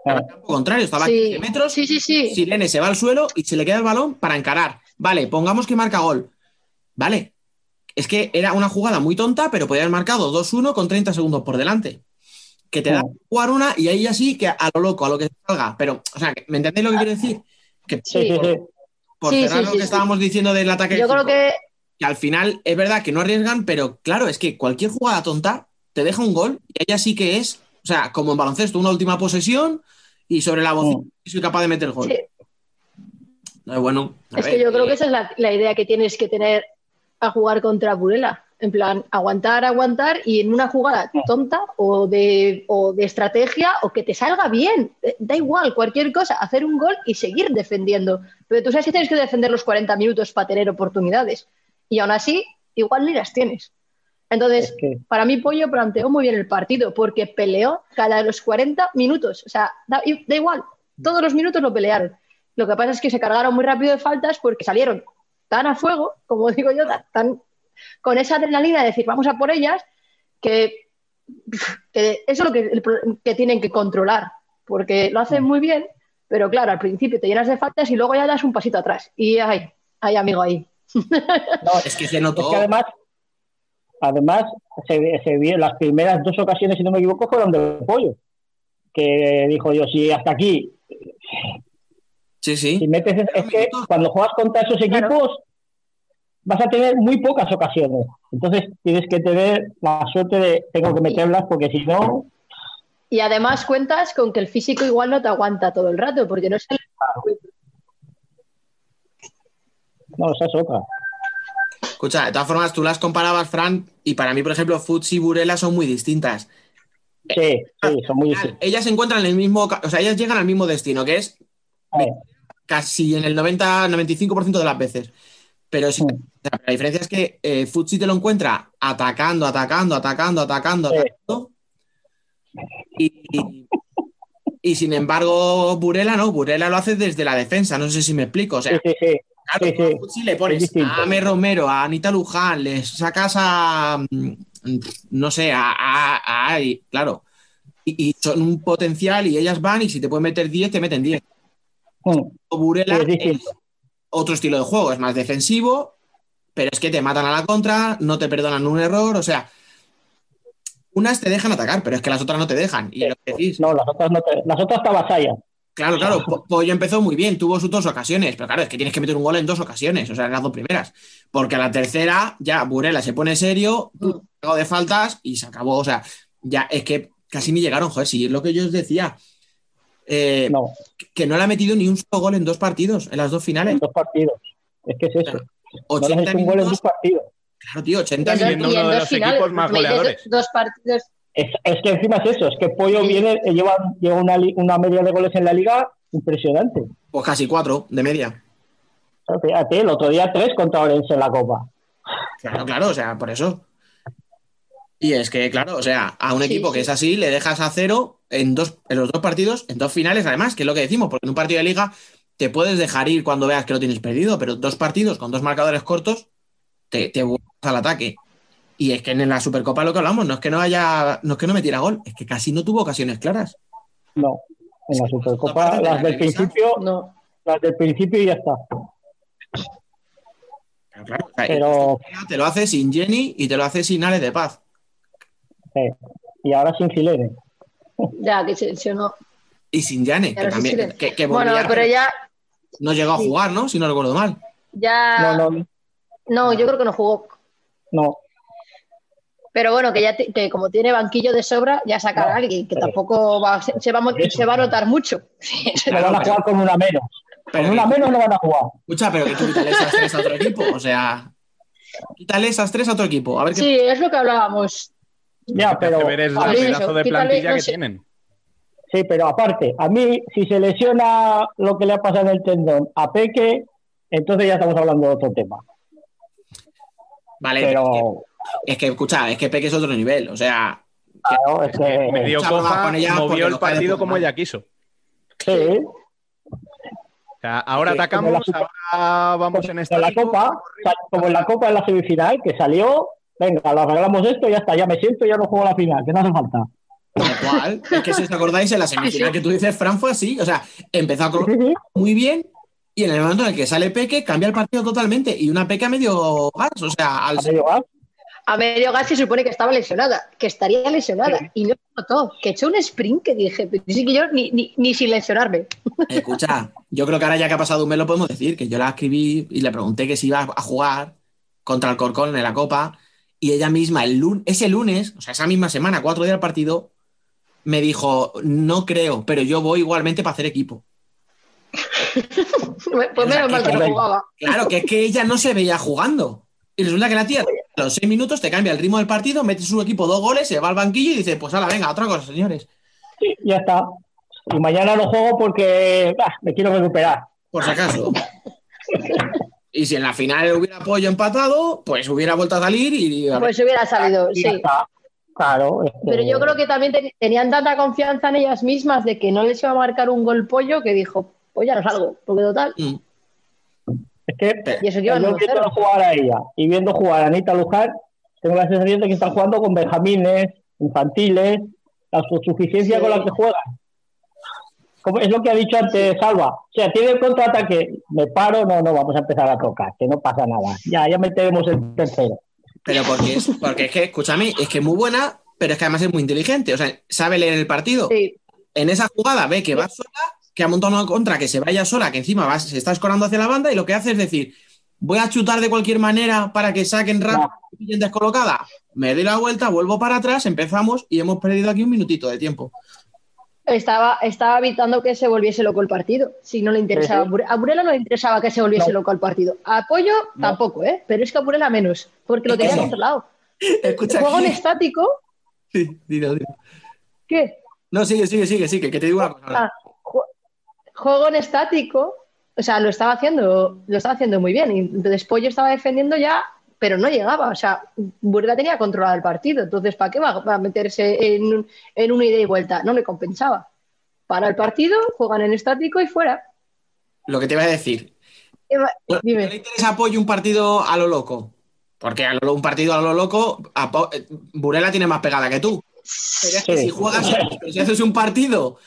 Campo contrario, estaba a Sí, 15 metros. sí, sí, sí. Se va al suelo y se le queda el balón para encarar. Vale, pongamos que marca gol. Vale. Es que era una jugada muy tonta, pero podía haber marcado 2-1 con 30 segundos por delante. Que te da jugar una y ahí así que a lo loco, a lo que salga. Pero, o sea, ¿me entendéis lo que quiero decir? Que sí, por cerrar lo que estábamos diciendo del ataque. Yo creo que que al final es verdad que no arriesgan, pero claro, es que cualquier jugada tonta te deja un gol y ella sí que es, o sea, como en baloncesto, una última posesión y sobre la voz Mm. soy capaz de meter gol. Sí. No, bueno, a Es ver, que yo creo eh, que esa es la, la idea que tienes que tener a jugar contra Burela. En plan, aguantar, aguantar y en una jugada tonta o de, o de estrategia o que te salga bien. Eh, Da igual, cualquier cosa, hacer un gol y seguir defendiendo. Pero tú sabes que tienes que defender los 40 minutos para tener oportunidades. Y aún así, igual ni las tienes. Entonces, Es que- para mí Pollo planteó muy bien el partido porque peleó cada de los 40 minutos. O sea, da, da igual, todos los minutos lo pelearon. Lo que pasa es que se cargaron muy rápido de faltas porque salieron tan a fuego, como [laughs] digo yo, tan, tan- con esa adrenalina de decir vamos a por ellas, que, que eso es lo que, tienen que controlar, porque lo hacen muy bien, pero claro, al principio te llenas de faltas y luego ya das un pasito atrás. Y ay, ay amigo ahí. [laughs] no, es que se Es notó. que además, además se, se vio las primeras dos ocasiones, si no me equivoco, fueron de pollo. Que dijo yo, si hasta aquí, Sí, sí. si metes, es, es que cuando juegas contra esos Claro. equipos vas a tener muy pocas ocasiones. Entonces tienes que tener la suerte de tengo que meterlas porque si no, Y además cuentas con que el físico igual no te aguanta todo el rato, porque no es el no, esa es otra. Escucha, de todas formas, tú las comparabas, Fran, y para mí, por ejemplo, Futsi y Burela son muy distintas. Sí, sí, son muy distintos. Ellas se encuentran en el mismo, o sea, ellas llegan al mismo destino, que es Sí, casi en el 90-95% de las veces. Pero sí, la diferencia es que eh, Futsi te lo encuentra atacando, atacando, atacando, atacando, Sí. atacando. Y, y- y, sin embargo, Burela no, Burela lo hace desde la defensa, no sé si me explico. O sea, sí, sí, sí. Claro, Sí, tú a sí. Futsi le [laughs] Es pones a Ame Romero, a Anita Luján, les sacas a. mm, No sé, a. a- a- y, claro. Y, y son un potencial y ellas van y si te pueden meter 10, te meten 10. Mm, O Burela es otro estilo de juego, es más defensivo, pero es que te matan a la contra, no te perdonan un error, o sea. Unas te dejan atacar, pero es que las otras no te dejan. Y lo que decís, No, las otras no te, las otras te avasallan. Claro, claro, Po- Pollo empezó muy bien, tuvo sus dos ocasiones, pero claro, es que tienes que meter un gol en dos ocasiones, o sea, en las dos primeras. Porque a la tercera, ya Burela se pone serio, hago de faltas y se acabó. O sea, ya es que casi ni llegaron, joder, si es lo que yo os decía. eh, No, Que no le ha metido ni un solo gol en dos partidos, en las dos finales. en dos partidos. Es que es eso. No le has 80 hecho un gol en dos minutos, partidos. claro, tío, 80 Y en siendo dos- y uno de dos los finales, equipos más me dices goleadores. Dos partidos. Es, es que encima es eso, es que Pollo Sí. viene, eh, lleva, lleva una, media de goles en la liga impresionante. Pues casi cuatro de media. Fíjate, el otro día tres contra Orense en la Copa. Claro, claro, o sea, por eso. Y es que, claro, o sea, a un Sí, equipo que es así, le dejas a cero en, dos, en los dos partidos, en dos finales, además, que es lo que decimos, porque en un partido de liga te puedes dejar ir cuando veas que lo tienes perdido, pero dos partidos con dos marcadores cortos, te, te vuelvas al ataque. Y es que en la Supercopa lo que hablamos, no es que no haya, no es que no metiera gol, es que casi no tuvo ocasiones claras. No. En la Supercopa, las la del principio, No. las del principio y ya está. Pero claro, o sea, Pero- te lo hace sin Jenny y te lo hace sin Ale de Paz. Sí. Y ahora sin Filene. Ya, que se lesionó. Y sin Yane, que también que, que Bueno, pero ya, no llegó a sí. jugar, ¿no? Si no recuerdo mal. ya. No, no, No, yo creo que no jugó. no. Pero bueno, que ya que como tiene banquillo de sobra, ya sacará a alguien, que tampoco va, se, se va, se va a notar mucho. [laughs] No van a pero- jugar con una menos. Pero Con una que- menos no van a jugar. Escucha, pero que tú quítale esas tres a otro equipo. O sea, quítale esas tres a otro equipo. A ver qué. Sí, es lo que hablábamos. Ya, que pero hace ver es la eso, de quítale, plantilla no que sé. tienen. Sí, pero aparte, a mí, si se lesiona lo que le ha pasado en el tendón a Peque, entonces ya estamos hablando de otro tema. Vale, Pero, es que escucha, es que Peque es otro nivel. O sea, claro, es que. Porque movió el partido como ella quiso. Sí, O sea, ahora Sí, atacamos, ahora vamos en en la Copa, como en la Copa en la semifinal, que salió, venga, lo arreglamos esto, ya está, ya me siento, ya no juego la final, que no hace falta. tal cual. Es que si os acordáis, en la semifinal que tú dices, Fran fue así. O sea, empezó a correr muy bien. Y en el momento en el que sale Peque, cambia el partido totalmente. Y una Peque a medio gas. O sea, al a medio gas. A medio gas se supone que estaba lesionada, que estaría lesionada. Y no se notó, que echó un sprint que dije, pero sí que yo ni, ni, ni sin lesionarme. Escucha, yo creo que ahora ya que ha pasado un mes lo podemos decir, que yo la escribí y le pregunté que si iba a jugar contra el Corcón en la Copa y ella misma el lun- ese lunes, o sea, esa misma semana, cuatro días del partido, me dijo, no creo, pero yo voy igualmente para hacer equipo. [laughs] Pues menos mal que no jugaba. Claro, que es que ella no se veía jugando. Y resulta que la tía a los seis minutos te cambia el ritmo del partido, mete su equipo dos goles, se va al banquillo y dice, pues ahora venga, otra cosa, señores. Sí, ya está. Y mañana no juego porque bah, me quiero recuperar. por si acaso. [laughs] Y si en la final hubiera apoyo empatado, pues hubiera vuelto a salir y. Pues hubiera salido, Y ya sí. está. Claro. Pero yo creo que también ten- tenían tanta confianza en ellas mismas de que no les iba a marcar un gol pollo que dijo, pues ya no salgo, porque total. Mm. Es que Y eso que yo 1-0. viendo jugar a ella y viendo jugar a Anita Luján, tengo la sensación de que están jugando con benjamines, infantiles, la suficiencia Sí. con la que juegan. Como es lo que ha dicho antes Salva. O sea, tiene el contraataque, me paro, no, no, vamos a empezar a tocar, que no pasa nada. Ya, ya meteremos el tercero. Pero porque es, porque es que, escúchame, es que es muy buena, pero es que además es muy inteligente. O sea, sabe leer el partido. Sí, En esa jugada ve que va sola, que ha montado una contra, que se vaya sola, que encima va- se está escorando hacia la banda, y lo que hace es decir, voy a chutar de cualquier manera para que saquen rápido y descolocada. Me doy la vuelta, vuelvo para atrás, empezamos y hemos perdido aquí un minutito de tiempo. estaba, estaba evitando que se volviese loco el partido. Si no le interesaba. Sí, sí. Bure- A Burela no le interesaba que se volviese No. loco el partido. A Apoyo No. tampoco, ¿eh? Pero es que a Burela menos, porque lo tenía controlado. [laughs] Escucha Juego en estático, Sí, dilo, dilo. ¿qué? No, sigue, sigue, sigue, sigue, que te digo una cosa. Ah, juego en estático, o sea, lo estaba haciendo, lo estaba haciendo muy bien. Y entonces Pollo estaba defendiendo ya, pero no llegaba. O sea, Burela tenía controlado el partido. Entonces, ¿para qué va a meterse en, en una ida y vuelta? No le compensaba. Para el partido, juegan en estático y fuera. Lo que te iba a decir. Eva, ¿No Dime. le interesa apoyo un partido a lo loco? Porque a lo- un partido a lo loco, eh, Burela tiene más pegada que tú. Pero es que Sí. si juegas, si haces un partido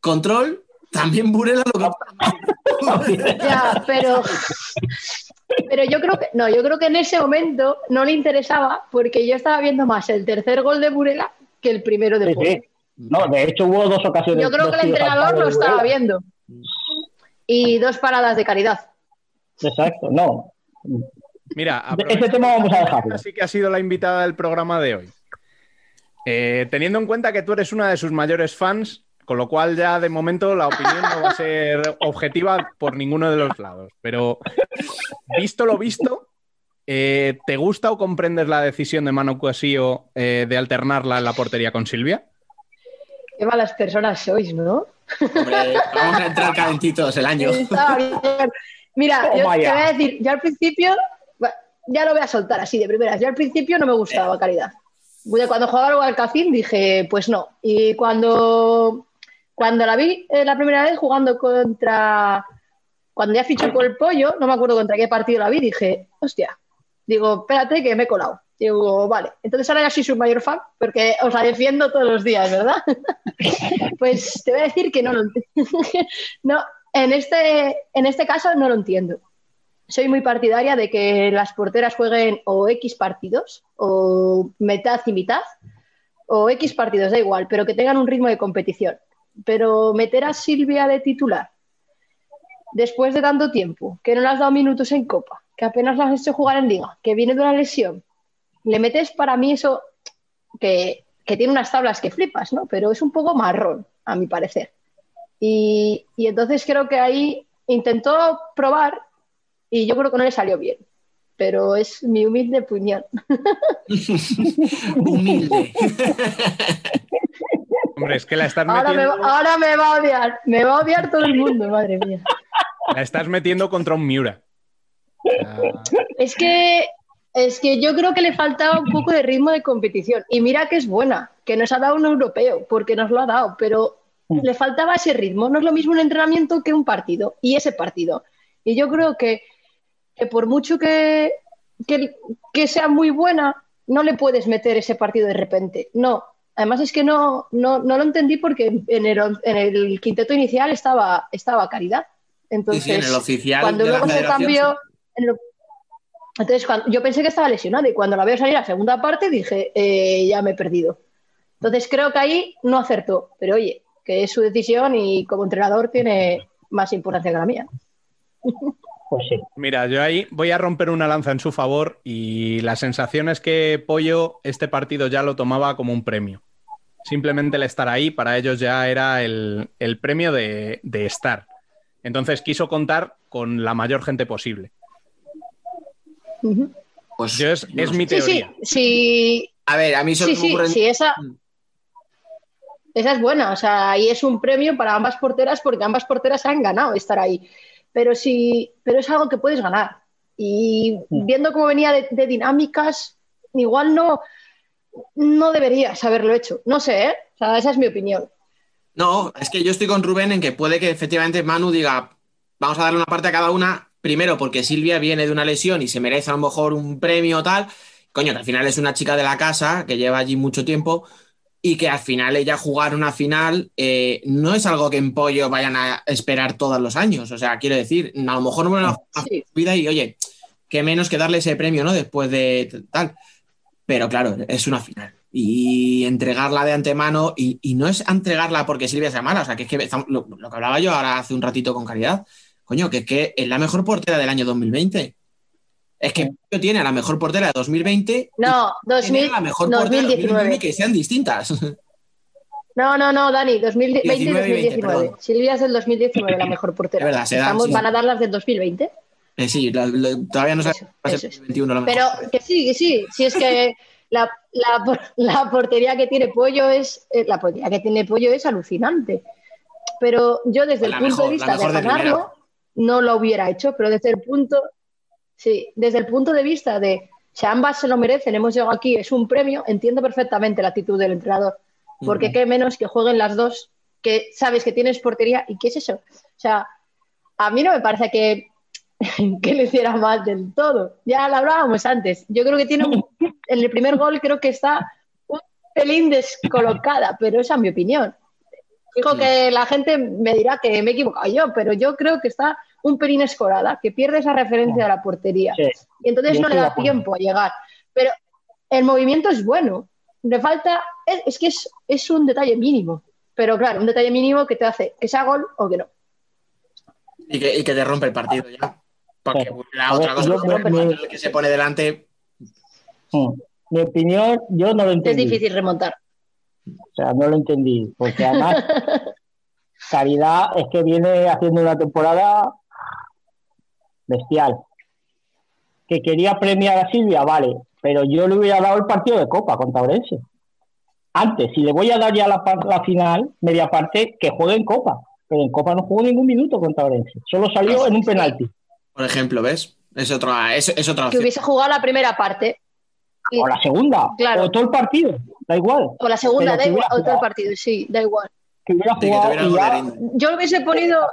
control, también Burela lo que. [laughs] Ya, pero, pero yo creo que no, yo creo que en ese momento no le interesaba porque yo estaba viendo más el tercer gol de Burela que el primero de Sí. No, de hecho hubo dos ocasiones. Yo creo que el entrenador lo estaba viendo. Y dos paradas de caridad. Exacto, no. Mira, ese tema vamos a dejarlo. Así que ha sido la invitada del programa de hoy. Eh, teniendo en cuenta que tú eres una de sus mayores fans, con lo cual ya de momento la opinión no va a ser objetiva por ninguno de los lados. Pero visto lo visto, eh, ¿te gusta o comprendes la decisión de Manu Cuasío eh, de alternarla en la portería con Silvia? Qué malas personas sois, ¿no? Hombre, vamos a entrar calentitos el año. Mira, yo Toma te voy a decir, yo al principio, ya lo voy a soltar así de primeras, yo al principio no me gustaba Caridad. Cuando jugaba al Cacín dije, pues no. Y cuando, cuando la vi eh, la primera vez jugando contra, cuando ya fichó por el pollo, no me acuerdo contra qué partido la vi, dije, hostia, Digo, espérate que me he colado. Digo, vale. Entonces ahora ya soy su mayor fan porque os la defiendo todos los días, ¿verdad? [laughs] pues te voy a decir que no lo entiendo. [laughs] no, en este, en este caso no lo entiendo. Soy muy partidaria de que las porteras jueguen o X partidos o mitad y mitad o X partidos, da igual, pero que tengan un ritmo de competición. Pero meter a Silvia de titular después de tanto tiempo, que no le has dado minutos en Copa, que apenas la has hecho jugar en Liga, que viene de una lesión, le metes para mí eso que, que tiene unas tablas que flipas, ¿no? Pero es un poco marrón, a mi parecer. Y, y entonces creo que ahí intentó probar y yo creo que no le salió bien. Pero es mi humilde opinión. [laughs] Humilde. [laughs] Hombre, es que la estás Ahora me, va- ahora me va a odiar. Me va a odiar todo el mundo, madre mía. la estás metiendo contra un Miura. Es que, es que yo creo que le faltaba un poco de ritmo de competición. Y mira que es buena, que nos ha dado un europeo, porque nos lo ha dado, pero le faltaba ese ritmo. No es lo mismo un entrenamiento que un partido, y ese partido. Y yo creo que, que por mucho que, que, que sea muy buena, no le puedes meter ese partido de repente. No. Además es que no, no, no lo entendí porque en el, en el quinteto inicial estaba, estaba Caridad. Entonces, Sí, sí, en el oficial cuando luego se cambió, en lo- entonces cuando, yo pensé que estaba lesionada y cuando la veo salir a la segunda parte dije, eh, ya me he perdido. Entonces creo que ahí no acertó, pero oye, que es su decisión y como entrenador tiene más importancia que la mía. Pues sí. Mira, yo ahí voy a romper una lanza en su favor y la sensación es que Pollo este partido ya lo tomaba como un premio. Simplemente el estar ahí para ellos ya era el, el premio de, de estar. Entonces quiso contar con la mayor gente posible. Pues, Yo es, no es mi Sí, sí, teoría. sí, A ver, a mí solo sí, me sí, ocurren- sí, esa, Mm. esa es buena, o sea, y es un premio para ambas porteras porque ambas porteras han ganado estar ahí. Pero sí, pero es algo que puedes ganar. Y viendo cómo venía de, de dinámicas, igual no, no deberías haberlo hecho. No sé, ¿eh? O sea, esa es mi opinión. No, es que yo estoy con Rubén en que puede que efectivamente Manu diga, vamos a darle una parte a cada una, primero porque Silvia viene de una lesión y se merece a lo mejor un premio o tal, coño, que al final es una chica de la casa que lleva allí mucho tiempo y que al final ella jugar una final eh, no es algo que en Pollo vayan a esperar todos los años, o sea, quiero decir, a lo mejor no Sí. vida y oye, qué menos que darle ese premio, ¿no? Después de tal. Pero claro, es una final. Y entregarla de antemano, y, y no es entregarla porque Silvia sea mala, o sea, que es que estamos- lo, lo que hablaba yo ahora hace un ratito con Caridad, coño, que es que es la mejor portera del año 2020. Es que tiene a la mejor portera de 2020 No, y tiene 2000, a la mejor portera de 2019. 2019 que sean distintas. No, no, no, Dani, 2020 y 19 y 20, 2019. perdón. Silvia es del 2019 la mejor portera. Es verdad, se dan, Estamos, sí. Van a dar las del 2020. Eh, sí, la- la- todavía no sabe Eso, si va a ser eso. 2021 la mejor. Pero que sí, que sí, si es que la, la por- la portería que tiene Pollo es eh, la portería que tiene Pollo es alucinante. Pero yo desde La el punto mejor, de vista de ganarlo no lo hubiera hecho, pero desde el punto sí, desde el punto de vista de si ambas se lo merecen, hemos llegado aquí, es un premio, entiendo perfectamente la actitud del entrenador, porque qué menos que jueguen las dos, que sabes que tienes portería y qué es eso. O sea, a mí no me parece que [laughs] que le hiciera mal del todo. Ya lo hablábamos antes. Yo creo que tiene un- en el primer gol creo que está un pelín descolocada, pero esa es mi opinión. Digo que la gente me dirá que me he equivocado yo, pero yo creo que está un pelín escorada, que pierde esa referencia a la portería. Sí. Y entonces no le de da tiempo a llegar. Pero el movimiento es bueno. Le falta, es, es que es, es un detalle mínimo. Pero claro, un detalle mínimo que te hace que sea gol o que no. Y que, y que te rompe el partido ya. Porque Sí. la otra ver, cosa es que me- que se pone delante. Mm. Mi opinión, yo no lo Es entendí. difícil remontar. O sea, no lo entendí. Porque además, [laughs] Caridad es que viene haciendo una temporada bestial. Que quería premiar a Silvia, vale. Pero yo le hubiera dado el partido de Copa contra Orense. Antes, si le voy a dar ya la, la final, media parte, que juegue en Copa. Pero en Copa no jugó ningún minuto contra Orense. Solo salió en un penalti. Por ejemplo, ¿ves? Es otra, es, es otra que opción. hubiese jugado la primera parte. O la segunda. Claro. O todo el partido. Da igual. o la segunda, da que igual, o todo el partido, sí, da igual. Que hubiera que jugado ya-. Yo lo hubiese ponido,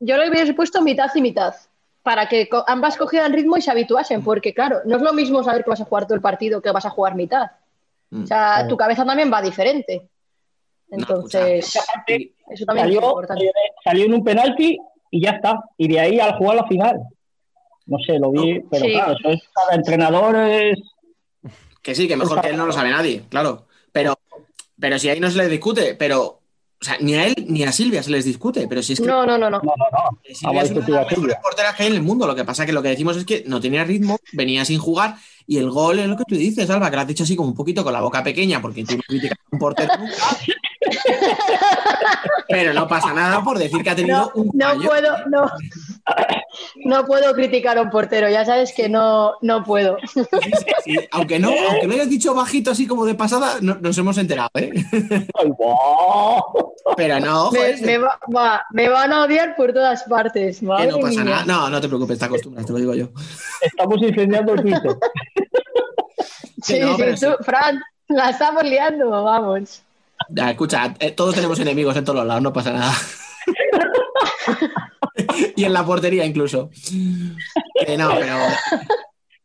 yo lo hubiese puesto mitad y mitad. para que ambas cogieran ritmo y se habituasen, porque claro, no es lo mismo saber que vas a jugar todo el partido que vas a jugar mitad. Mm. O sea, Claro. tu cabeza también va diferente. No, Entonces, eso también es importante. salió en un penalti y ya está. Y de ahí al jugar la final. No sé, lo vi, pero Sí. claro, eso es cada entrenador es. Que sí, que mejor que él no lo sabe nadie, claro. Pero, pero si ahí no se les discute, pero. O sea, ni a él ni a Silvia se les discute, pero si es que No, no, no, no. No, no, no. que Silvia es una de las mejores porteras que hay en el mundo. Lo que pasa que lo que decimos es que no tenía ritmo, venía sin jugar y el gol es lo que tú dices, Alba, que lo has dicho así como un poquito con la boca pequeña, porque tú no criticas a un portero [laughs] nunca. Pero no pasa nada por decir que ha tenido No, un no fallo. puedo, no, no puedo criticar a un portero, ya sabes que no, no puedo. Sí, sí, sí. Aunque no, [laughs] aunque lo hayas dicho bajito así como de pasada, no- nos hemos enterado, ¿eh? Pero no, Me, joder, me va- va- me van a odiar por todas partes. que no pasa mía. nada. No, no te preocupes, te acostumbras, te lo digo yo. Estamos incendiando el Twitter. [laughs] Sí, no, sí, tú, sí. Fran, la estamos liando, vamos. Ya, escucha, eh, todos tenemos enemigos en todos los lados, no pasa nada. [laughs] [laughs] y en la portería incluso. Que no, pero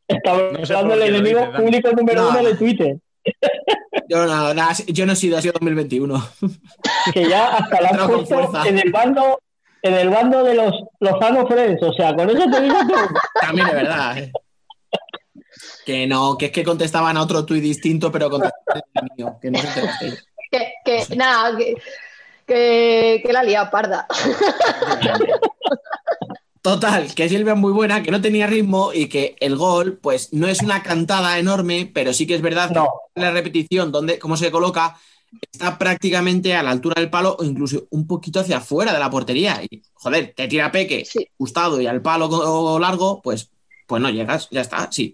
Estamos No sé hablando del enemigo dices, público número No. uno de Twitter. yo no, nada, yo no he sido, ha sido 2021. [laughs] Que ya hasta la han puesto fuerza. en el bando, en el bando de los Lozano Friends. O sea, con eso te digo todo. También es verdad. eh. Que no, que es que contestaban a otro tuit distinto, pero contestaban el mío, que no se. Que, que nada, que, que, que la lía parda. [laughs] Total, que Silvia es muy buena, que no tenía ritmo y que el gol, pues no es una cantada enorme, pero sí que es verdad No. que la repetición, donde, cómo se coloca, está prácticamente a la altura del palo o incluso un poquito hacia afuera de la portería. Y, joder, te tira Peque, Sí. gustado y al palo largo, pues, pues no llegas, ya está, sí.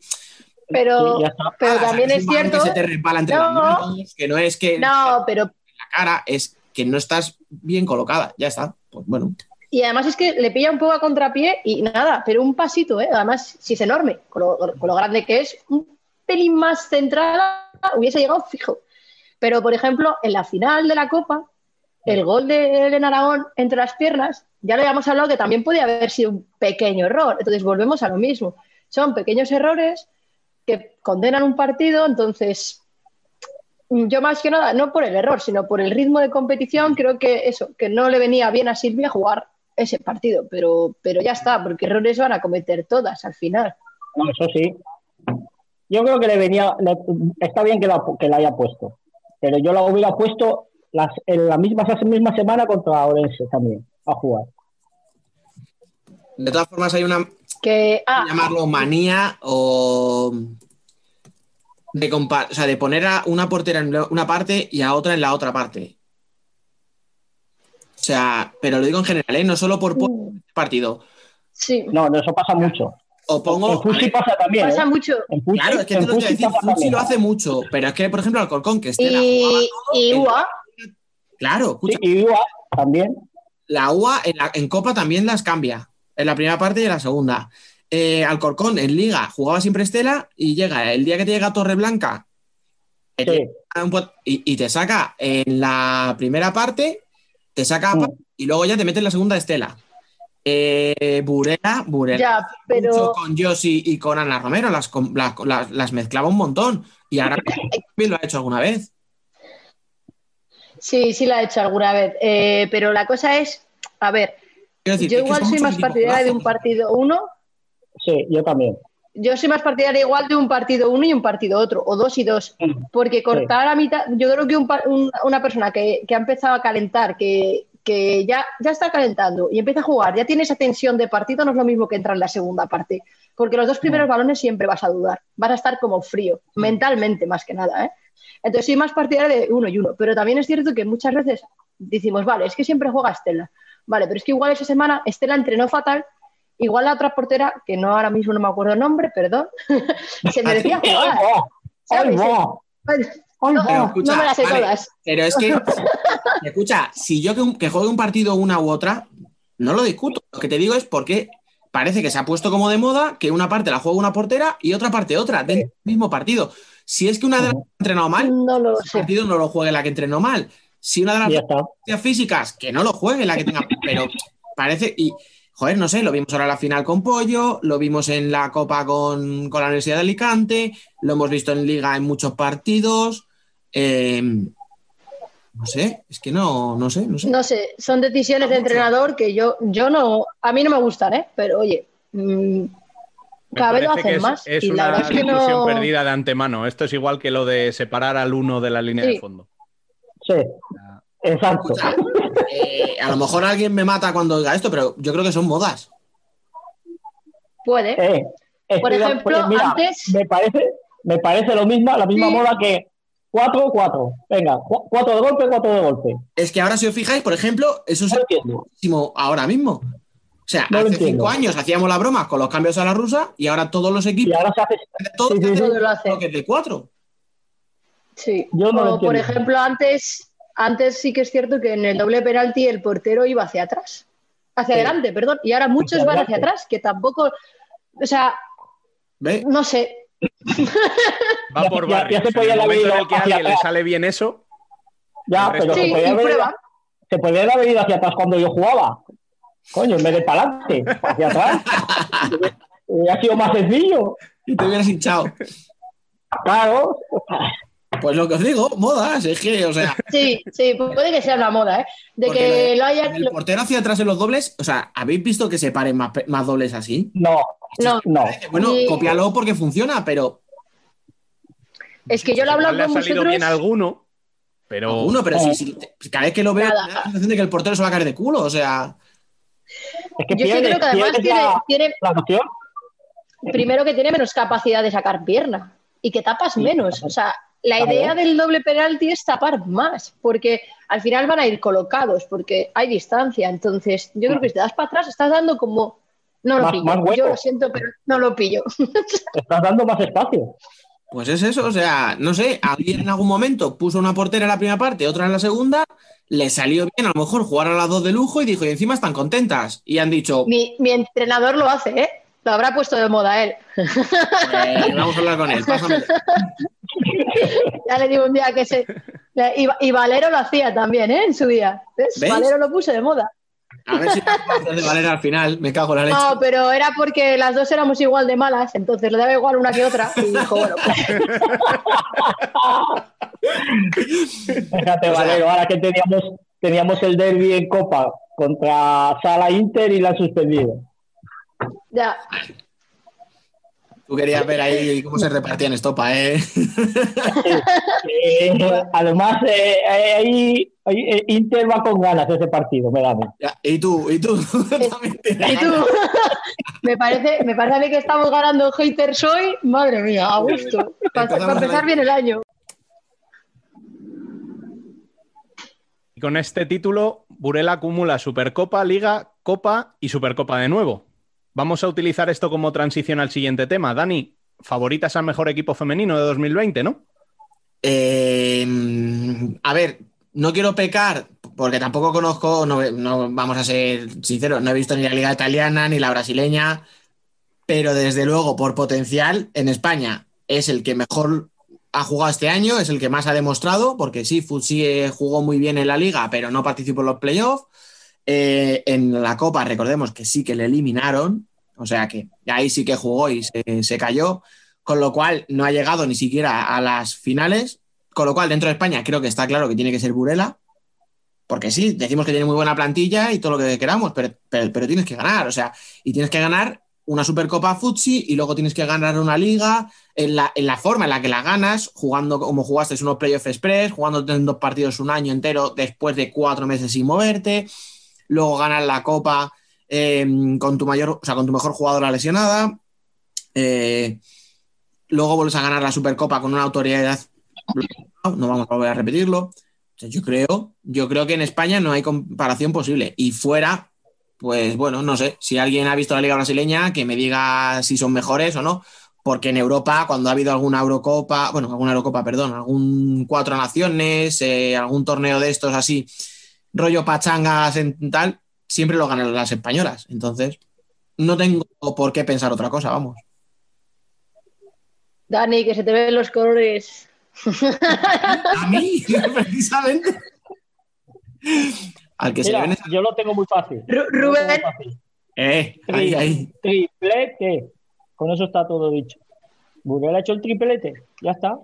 Pero, Sí, ya está. pero Ah, o sea, también es cierto. Que se te resbala entre No. las manos, que no es que No, pero la cara, es que no estás bien colocada, ya está. Pues bueno, Y además es que le pilla un poco a contrapié y nada, pero un pasito, ¿eh? Además, si es enorme, con lo, con lo grande que es, un pelín más centrada hubiese llegado fijo. Pero, por ejemplo, en la final de la Copa, el gol de Elena Aragón entre las piernas, ya lo habíamos hablado que también podía haber sido un pequeño error. Entonces, volvemos a lo mismo. Son pequeños errores que condenan un partido, entonces yo más que nada, no por el error, sino por el ritmo de competición, creo que eso, que no le venía bien a Silvia jugar ese partido, pero, pero ya está, porque errores van a cometer todas al final. No, eso sí. Yo creo que le venía. le- está bien que la, que la haya puesto. Pero yo la hubiera puesto las, en la misma, esa misma semana contra Orense también, a jugar. de todas formas hay una, Que, ah, llamarlo manía o de, compa- o sea, de poner a una portera en una parte y a otra en la otra parte. O sea, pero lo digo en general, ¿eh? no solo por partido. sí, No, no, eso pasa mucho. O pongo. en Fusi pasa también. pasa ¿eh? mucho. En Fusi, Claro, es que en te lo voy a decir, pasa Fusi también. lo hace mucho, pero es que, por ejemplo, Alcorcón, que jugaba Y, todo, y el- UA, Claro, Sí, escucha, y UA también. la UA en, la- en Copa también las cambia, en la primera parte y en la segunda. Eh, Alcorcón en Liga jugaba siempre Estela y llega el día que te llega Torreblanca Sí. pot- y, y te saca en la primera parte, te saca Mm. Y luego ya te mete en la segunda Estela. Eh, Burela, Burela. ya, mucho pero con Josie y con Ana Romero, las, mezclaba un montón. Y ahora [laughs] también lo ha hecho alguna vez. sí, sí la he hecho alguna vez. Eh, pero la cosa es, a ver, decir, yo igual soy más partidaria de un partido uno, Sí, yo también. yo soy más partidaria igual de un partido uno y un partido otro, o dos y dos. Mm. Porque cortar a mitad, yo creo que un una persona que, que ha empezado a calentar, que, que ya, ya está calentando y empieza a jugar, ya tiene esa tensión de partido, no es lo mismo que entrar en la segunda parte. Porque los dos primeros balones siempre vas a dudar, vas a estar como frío, mentalmente más que nada. ¿eh? Entonces soy más partidaria de uno y uno, pero también es cierto que muchas veces decimos, vale, es que siempre juega Estela, vale, pero es que igual esa semana Estela entrenó fatal. Igual la otra portera, que no ahora mismo no me acuerdo el nombre, perdón, [laughs] se merecía ¡Ay, [laughs] jugar. ¡Ay, No, Pero va! escucha, no me las sé vale, todas. Pero es que, [laughs] escucha, si yo que, que juegue un partido una u otra, no lo discuto. Lo que te digo es porque parece que se ha puesto como de moda que una parte la juega una portera y otra parte otra, dentro del mismo partido. Si es que una de las que ha entrenado mal, No lo ese sé. partido no lo juegue la que entrenó mal. Si una de las físicas, que no lo juegue la que tenga, pero parece y joder, no sé, lo vimos ahora en la final con Pollo, lo vimos en la Copa con, con la Universidad de Alicante, lo hemos visto en Liga en muchos partidos. eh, no sé, es que no, no sé, no sé. No sé, son decisiones de entrenador que yo, yo no, a mí no me gustan, ¿eh? Pero oye, mm, Me cada vez lo parece que hacen es, más. es y la una verdad es que discusión no. perdida de antemano. Esto es igual que lo de separar al uno de la línea de fondo. Sí, exacto. Eh, a lo mejor alguien me mata cuando diga esto, pero yo creo que son modas. Puede. Eh, Por estoy de- ejemplo, pues mira, antes- me parece, me parece lo mismo, la misma Sí. moda que 4-4. Venga, 4 de golpe, 4 de golpe. Es que ahora, si os fijáis, por ejemplo, eso es No lo ahora mismo. O sea, No lo hace entiendo. cinco años hacíamos la broma con los cambios a la rusa y ahora todos los Y equipos, ahora se hace. todos sí, sí, hacen. Todo lo hace. bloques de cuatro. Sí. Yo no lo o por entiendo. ejemplo, antes, antes sí que es cierto que en el doble penalti el portero iba hacia atrás. Hacia Sí. adelante, perdón. Y ahora muchos Hacia van hacia atrás, que tampoco. O sea, ¿Ves? no sé. [laughs] Va por ya- barrios. ya se En podía el momento en que a alguien le sale bien eso, Ya, pero Sí, se podía, haber, se podía haber ido hacia atrás cuando yo jugaba. Coño, en vez de para adelante, hacia atrás. [laughs] ha sido más sencillo. Y te hubieras hinchado. Claro. Pues lo que os digo, modas, es que, o sea, Sí, sí, puede que sea una moda, ¿eh? De Porque que lo- lo hayan. el portero hacia atrás en los dobles, o sea, ¿habéis visto que se paren más, dobles así? No, No, no. Bueno, Y- cópialo porque funciona, pero es que yo lo he igual hablado le ha con salido bien vosotros. alguno, pero uno, pero Eh. si, si- cada vez que lo veo, Nada. me da la sensación de que el portero se va a caer de culo, o sea, Es que Yo es que pierdes, creo que además tiene, la, tiene, la primero que tiene menos capacidad de sacar pierna y que tapas menos. O sea, la Claro. idea del doble penalti es tapar más, porque al final van a ir colocados, porque hay distancia. Entonces, yo creo que si te das para atrás, estás dando como. No lo Más- pillo. más. Yo lo siento, pero no lo pillo. [laughs] Estás dando más espacio. pues es eso, o sea, no sé, alguien en algún momento puso una portera en la primera parte, otra en la segunda, le salió bien, a lo mejor jugaron las dos de lujo y dijo, y encima están contentas. Y han dicho, Mi, mi entrenador lo hace, ¿eh? Lo habrá puesto de moda él. "Pues, vamos a hablar con él, pásame. [laughs] Ya le digo un día que se. Y, y Valero lo hacía también, ¿eh? En su día. ¿Ves? ¿Ves? Valero lo puso de moda. A ver si [laughs] de Valera al final, me cago en la leche. No, pero era porque las dos éramos igual de malas, entonces le daba igual una que otra. Y dijo, bueno, pues, [laughs] Fíjate, sea- Valero, ahora que teníamos, teníamos el derby en Copa contra Sala Inter y la han suspendido. Ya. Tú querías ver ahí cómo se repartían estopa, ¿eh? Eh, además, eh, ahí ahí, eh, Inter va con ganas ese partido, me da Y tú, y tú. [laughs] Y tú, [laughs] me parece, me parece a mí que estamos ganando haters hoy. Madre mía, a gusto. Para, para empezar bien el año. Y con este título, Burela acumula Supercopa, Liga, Copa y Supercopa de nuevo. Vamos a utilizar esto como transición al siguiente tema. Dani, favoritas al mejor equipo femenino de 2020, ¿no? Eh, a ver, no quiero pecar porque tampoco conozco, no, no- vamos a ser sinceros, no he visto ni la liga italiana ni la brasileña, pero desde luego por potencial en España es el que mejor ha jugado este año, es el que más ha demostrado, porque sí, Futsi eh, jugó muy bien en la liga, pero no participó en los playoffs. Eh, en la Copa, recordemos que sí que le eliminaron, o sea que ahí sí que jugó y se, cayó, con lo cual no ha llegado ni siquiera a las finales, con lo cual dentro de España creo que está claro que tiene que ser Burela, porque sí, decimos que tiene muy buena plantilla y todo lo que queramos, pero, pero, tienes que ganar, o sea, y tienes que ganar una Supercopa Futsi y luego tienes que ganar una liga en la, en la forma en la que la ganas, jugando como jugaste unos playoff express, jugando dos partidos un año entero después de cuatro meses sin moverte, luego ganas la Copa eh, con tu mayor, o sea, con tu mejor jugadora lesionada, eh, luego vuelves a ganar la Supercopa con una autoridad, no vamos a volver a repetirlo. Yo creo, yo creo que en España no hay comparación posible y fuera pues bueno, no sé, si alguien ha visto la liga brasileña, que me diga si son mejores o no, porque en Europa, cuando ha habido alguna Eurocopa, bueno, alguna Eurocopa, perdón, algún cuatro naciones, eh, algún torneo de estos así, rollo pachangas en tal, siempre lo ganan las españolas. Entonces, no tengo por qué pensar otra cosa, vamos. Dani, que se te ven los colores. [laughs] A mí, [laughs] precisamente. Al que se le ven esa- yo lo tengo muy fácil. Ru- muy Rubén, fácil. Eh, ahí, ahí. Triplete. Con eso está todo dicho. Burela ha hecho el triplete. Ya está.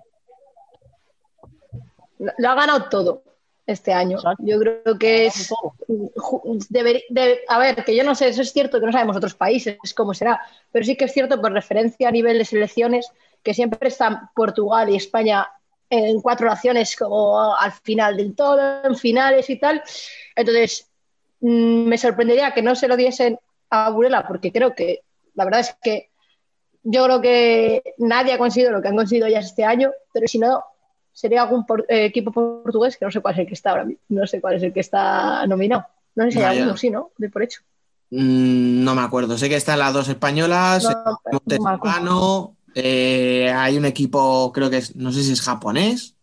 Lo ha ganado todo este año. Exacto. Yo creo que es. Todo. ju- deberi- de- a ver, que yo no sé, eso es cierto que no sabemos otros países cómo será, pero sí que es cierto por referencia a nivel de selecciones que siempre están Portugal y España en cuatro naciones como al final del todo, en finales y tal. Entonces, mm, me sorprendería que no se lo diesen a Burela porque creo que la verdad es que yo creo que nadie ha conseguido lo que han conseguido ya este año, pero si no, sería algún por- eh, equipo portugués que no sé cuál es el que está ahora mismo, no sé cuál es el que está nominado. No sé si hay alguno, sí, ¿no? De por hecho. Mm, no me acuerdo. Sé que están las dos españolas, No, eh. Montesano, eh, hay un equipo, creo que es, no sé si es japonés,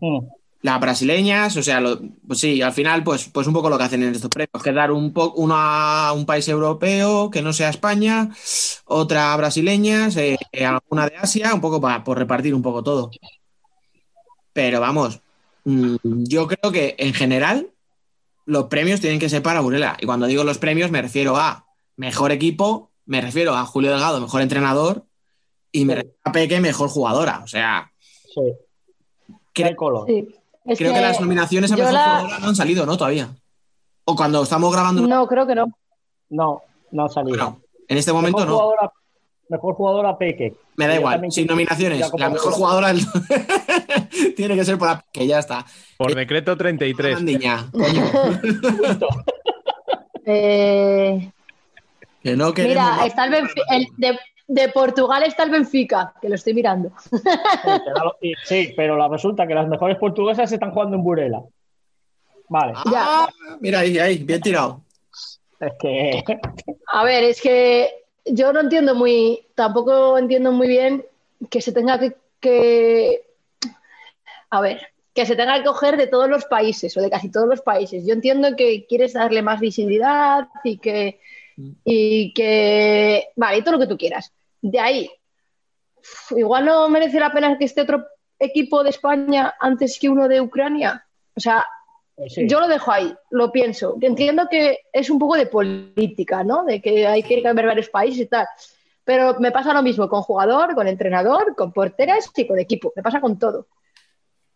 Mm. las brasileñas, o sea, lo- pues sí, al final, pues, pues un poco lo que hacen en estos premios, que dar un poco uno a un país europeo que no sea España, otra brasileñas, eh, eh, alguna de Asia, un poco para por repartir un poco todo. Pero vamos, mm, yo creo que en general los premios tienen que ser para Burela. Y cuando digo los premios me refiero a mejor equipo, me refiero a Julio Delgado, mejor entrenador, y me refiero a Peque, mejor jugadora. O sea, Sí. creo, Hay color. Sí. Es creo que, las nominaciones a mejor la- jugadora no han salido, ¿no? Todavía. O cuando estamos grabando. No, creo que no. No, no ha salido. En este momento mejor no. Jugadora, mejor jugadora Peque. Me da igual. Sin nominaciones. La mejor jugadora [laughs] tiene que ser por la que ya está. Por decreto 33. Andiña, [laughs] coño. Justo. [laughs] Eh, Que no queremos mira, está el Benfi- el de, de Portugal está el Benfica, que lo estoy mirando. Sí, pero la- resulta que las mejores portuguesas están jugando en Burela. Vale, Ah, mira ahí, ahí, bien tirado. es que A ver, es que yo no entiendo muy, tampoco entiendo muy bien que se tenga que, a ver, que se tenga que coger de todos los países o de casi todos los países. Yo entiendo que quieres darle más visibilidad y que, y que, vale, y todo lo que tú quieras. De ahí, igual no merece la pena que esté otro equipo de España antes que uno de Ucrania. O sea, pues sí. yo lo dejo ahí, lo pienso. Entiendo que es un poco de política, ¿no? De que hay que cambiar varios países y tal. Pero me pasa lo mismo con jugador, con entrenador, con porteras y con equipo. Me pasa con todo.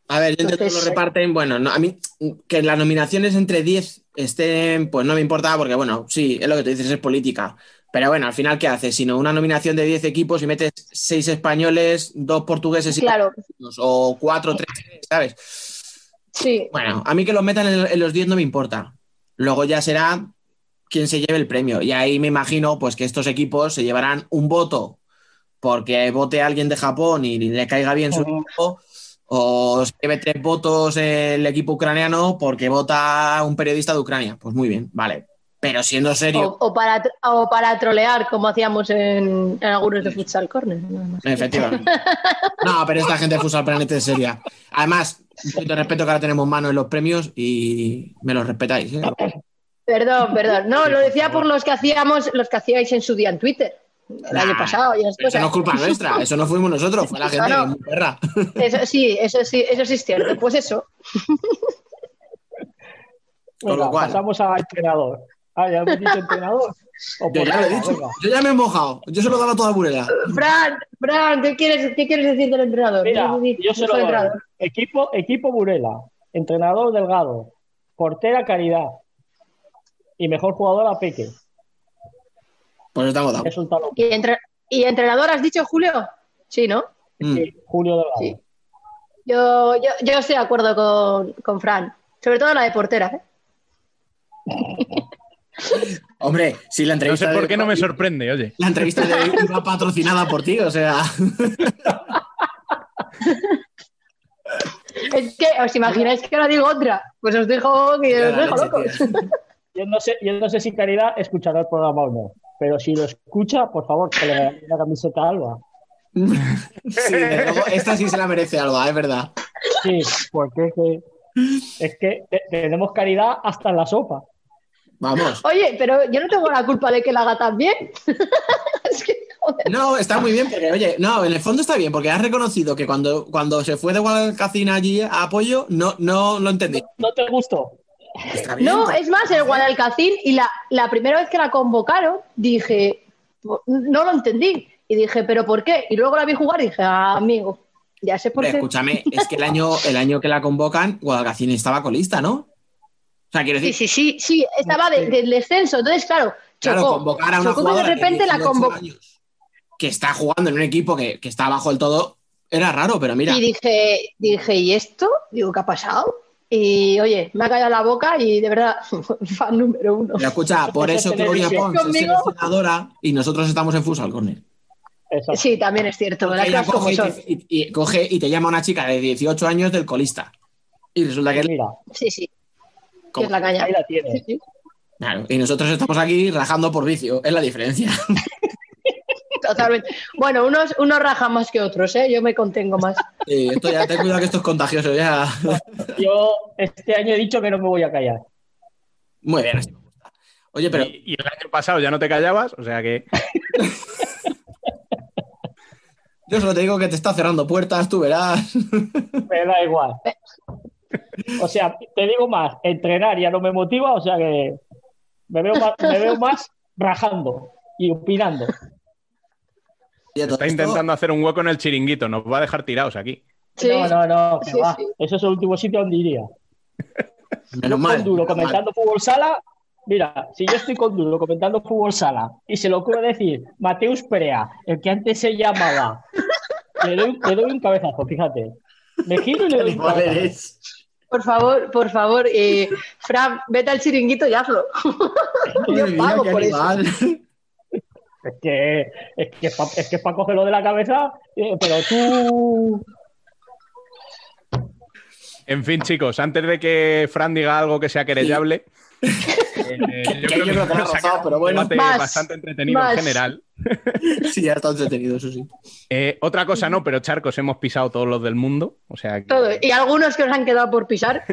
A ver, yo entiendo que Entonces, lo reparten. Bueno, no, a mí que las nominaciones entre 10 estén, pues no me importa porque, bueno, sí, es lo que tú dices, es política. Pero bueno, al final, ¿qué haces? Sino una nominación de 10 equipos y metes 6 españoles, 2 portugueses y Claro, o 4, 3, ¿sabes? Sí. Bueno, a mí que los metan en, en los 10 no me importa. Luego ya será quien se lleve el premio. Y ahí me imagino pues que estos equipos se llevarán un voto porque vote a alguien de Japón y le caiga bien su equipo, o se lleve tres votos el equipo ucraniano porque vota un periodista de Ucrania. Pues muy bien, vale. Pero siendo serio, O, o para, o para trolear, como hacíamos en, en algunos de Futsal Corner. efectivamente. No, pero esta gente de Futsal Planet es seria. Además, un poquito de respeto que ahora tenemos mano en los premios y me los respetáis. ¿eh? Perdón, perdón. No, lo decía por los que hacíamos, los que hacíais en su día en Twitter. El año pasado y eso no es culpa nuestra, [laughs] eso no fuimos nosotros, fue la gente No, no. perra. [laughs] Eso sí, eso sí, eso sí es cierto. Pues eso. Con lo Venga, cual- pasamos a entrenador. Ah, ya hemos dicho entrenador. Yo ya lo he portera, dicho, venga. yo ya me he mojado, yo se lo daba toda Burela. Fran, Fran, ¿qué quieres, qué quieres decir del entrenador? Mira, ¿Qué quieres decir yo se lo doy. Equipo, equipo Burela, entrenador Delgado, portera Caridad y mejor jugadora Peque. Pues estamos. Resultado ¿Y, entre- ¿Y entrenador has dicho, Julio? Sí, ¿no? Mm. sí, Julio Delgado. Sí. Yo, yo, yo estoy de acuerdo con, con Fran. Sobre todo la de portera. ¿eh? [laughs] Hombre, si la No entrevista sé por de- qué no me sorprende, oye. La entrevista de hoy [laughs] iba patrocinada por ti, o sea. Es que, ¿os imagináis que ahora digo otra? Pues os dejo que os la dejo locos. Yo no sé, yo no sé si Caridad escuchará el programa o no, pero si lo escucha, por favor, que le regale una camiseta a Alba. Sí, luego, esta sí se la merece Alba, es verdad. Sí, porque es que, es que te- tenemos caridad hasta en la sopa. Vamos. Oye, pero yo no tengo la culpa de que la haga tan bien. [laughs] es que, joder. No, está muy bien, porque, oye, no, en el fondo está bien, porque has reconocido que cuando, cuando se fue de Guadalcacín allí a apoyo, no, no lo entendí. ¿No te gustó? Está bien, No, pues, es más, el Guadalcacín y la, la primera vez que la convocaron dije, no lo entendí. Y dije, ¿pero por qué? Y luego la vi jugar y dije, ah, amigo, ya sé por Hombre, qué. escúchame, es que el [laughs] año, el año que la convocan, Guadalcacín estaba colista, ¿no? O sea, quiero Sí, decir, sí, sí, sí, estaba de- del descenso. Entonces, claro, claro, chocó. convocar a una Chocó que de repente la 18 convocó. años que está jugando en un equipo que, que está abajo del todo, era raro, pero mira, Y dije, dije, ¿y esto? Digo, ¿qué ha pasado? Y oye, me ha callado la boca y de verdad, [laughs] fan número uno. pero escucha, por eso Gloria Pons es seleccionadora y nosotros estamos en Futsal Corner. Exacto. Sí, también es cierto, ella coge y, te, y- y coge y te llama una chica de 18 años del colista. Y resulta que Mira, Sí, sí, que ¿Cómo? es la caña. ahí la Sí, tienes. sí. Claro, y nosotros estamos aquí rajando por vicio, es la diferencia. [laughs] Totalmente. Bueno, unos, unos rajan más que otros, ¿eh? Yo me contengo más. Sí, esto ya, ten cuidado que esto es contagioso ya. [laughs] Yo este año he dicho que no me voy a callar. Muy bien, así me gusta. Oye, pero Y, y el año pasado ya no te callabas, o sea que. [laughs] yo solo te digo que te está cerrando puertas, tú verás. Me da igual. O sea, te digo más, entrenar ya no me motiva, o sea que me veo más, me veo más rajando y opinando. Está intentando hacer un hueco en el chiringuito, nos va a dejar tirados aquí. Sí. No, no, no, que Sí, va. sí. Eso es el último sitio donde iría. Menos mal. con Duro mal. comentando fútbol sala. Mira, si yo estoy con Duro comentando fútbol sala y se lo ocurre decir Mateus Perea, el que antes se llamaba, le doy, le doy un cabezazo, fíjate. Me giro y le doy un cabezazo. Por favor, por favor, eh, Fran, vete al chiringuito y hazlo. [laughs] Yo pago por eso. Es que es que es para es que pa cogerlo de la cabeza, eh, pero tú. En fin, chicos, antes de que Fran diga algo que sea querellable, eh, yo que yo creo que ha rozado, quedado pero un bueno. debate Más, bastante entretenido más. en general. [laughs] Sí, ya está entretenido, eso sí. Eh, otra cosa no, pero charcos hemos pisado todos los del mundo. O sea que- Todo. Y algunos que os han quedado por pisar.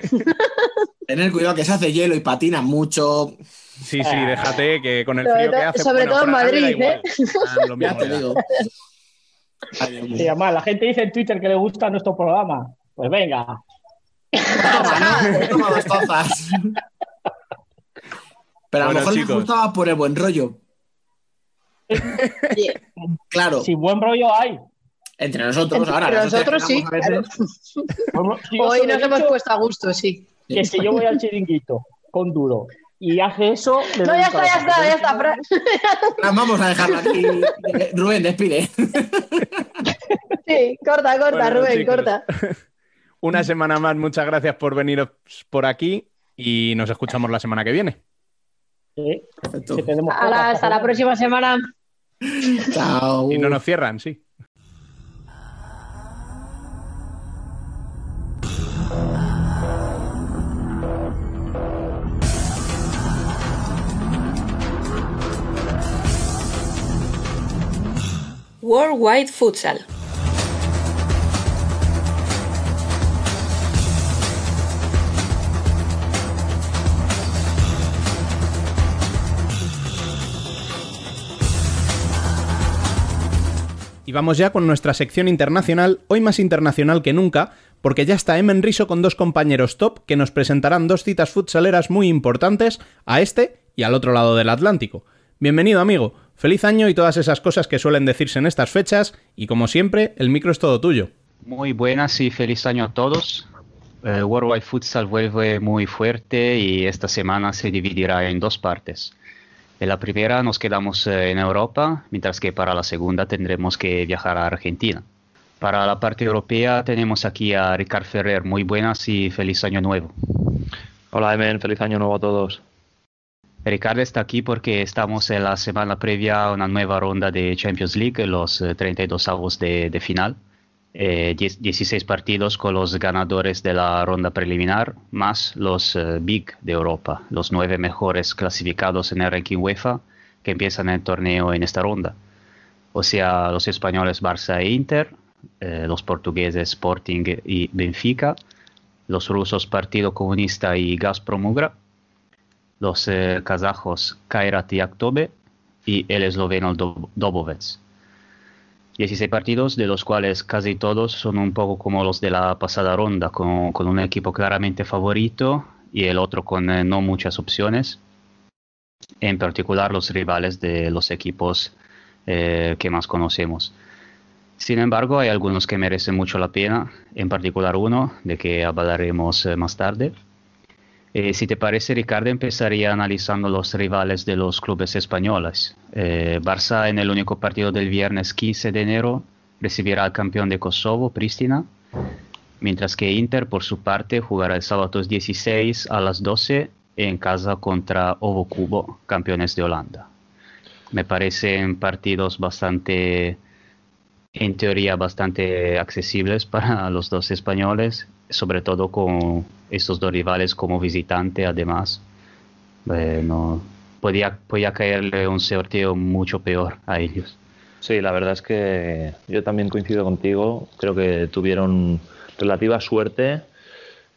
[laughs] Tener cuidado que se hace hielo y patina mucho. Sí, sí, déjate que con el Sobre frío que hace. sobre todo en Madrid. Ah, lo [laughs] Ya te digo. Además, la gente dice en Twitter que le gusta nuestro programa. Pues venga, Toma, ¿no? Pero a lo Bueno, mejor les chicos. gustaba por el buen rollo. Claro, si buen rollo hay. entre nosotros ahora. Pero nosotros sí. Hoy nos hemos puesto a gusto, sí. Que si yo voy al chiringuito con duro y hace eso. No, ya está, ya está, ya está, Fran. Vamos a dejarlo aquí. Rubén, despide. Sí, corta, corta, Bueno, Rubén, chicos. corta. Una semana más, muchas gracias por veniros por aquí y nos escuchamos la semana que viene. Sí, tenemos cosas hasta la próxima semana. Chao. Y no nos cierran, sí. Worldwide Futsal. Y vamos ya con nuestra sección internacional, hoy más internacional que nunca, porque ya está Emen Riso con dos compañeros top que nos presentarán dos citas futsaleras muy importantes a este y al otro lado del Atlántico. Bienvenido amigo, feliz año y todas esas cosas que suelen decirse en estas fechas, y como siempre, el micro es todo tuyo. Muy buenas y feliz año a todos. Worldwide Futsal vuelve muy fuerte y esta semana se dividirá en dos partes. En la primera nos quedamos eh, en Europa, mientras que para la segunda tendremos que viajar a Argentina. Para la parte europea tenemos aquí a Ricard Ferrer. Muy buenas y feliz año nuevo. Hola, Emen, feliz año nuevo a todos. Ricardo está aquí porque estamos en la semana previa a una nueva ronda de Champions League, los eh, 32 avos de, de final. Eh, 10 16 partidos con los ganadores de la ronda preliminar, más los eh, Big de Europa, los nueve mejores clasificados en el ranking UEFA que empiezan el torneo en esta ronda. O sea, los españoles Barça e Inter, eh, los portugueses Sporting y Benfica, los rusos Partido Comunista y Gazprom Ugra, los eh, kazajos Kairat y Aktobe y el esloveno Dob-. 16 partidos, de los cuales casi todos son un poco como los de la pasada ronda, con, un equipo claramente favorito y el otro con eh, no muchas opciones, en particular los rivales de los equipos eh, que más conocemos. Sin embargo, hay algunos que merecen mucho la pena, en particular uno, de que hablaremos eh, más tarde. Eh, si te parece, Ricardo, empezaría analizando los rivales de los clubes españoles. Eh, Barça en el único partido del viernes 15 de enero recibirá al campeón de Kosovo, Pristina, mientras que Inter, por su parte, jugará el sábado 16 a las 12 en casa contra Ovo Cubo, campeones de Holanda. Me parecen partidos bastante, en teoría, bastante accesibles para los dos españoles, sobre todo con estos dos rivales como visitante, además. No, podía, podía caerle un sorteo mucho peor a ellos. Sí, la verdad es que yo también coincido contigo. Creo que tuvieron relativa suerte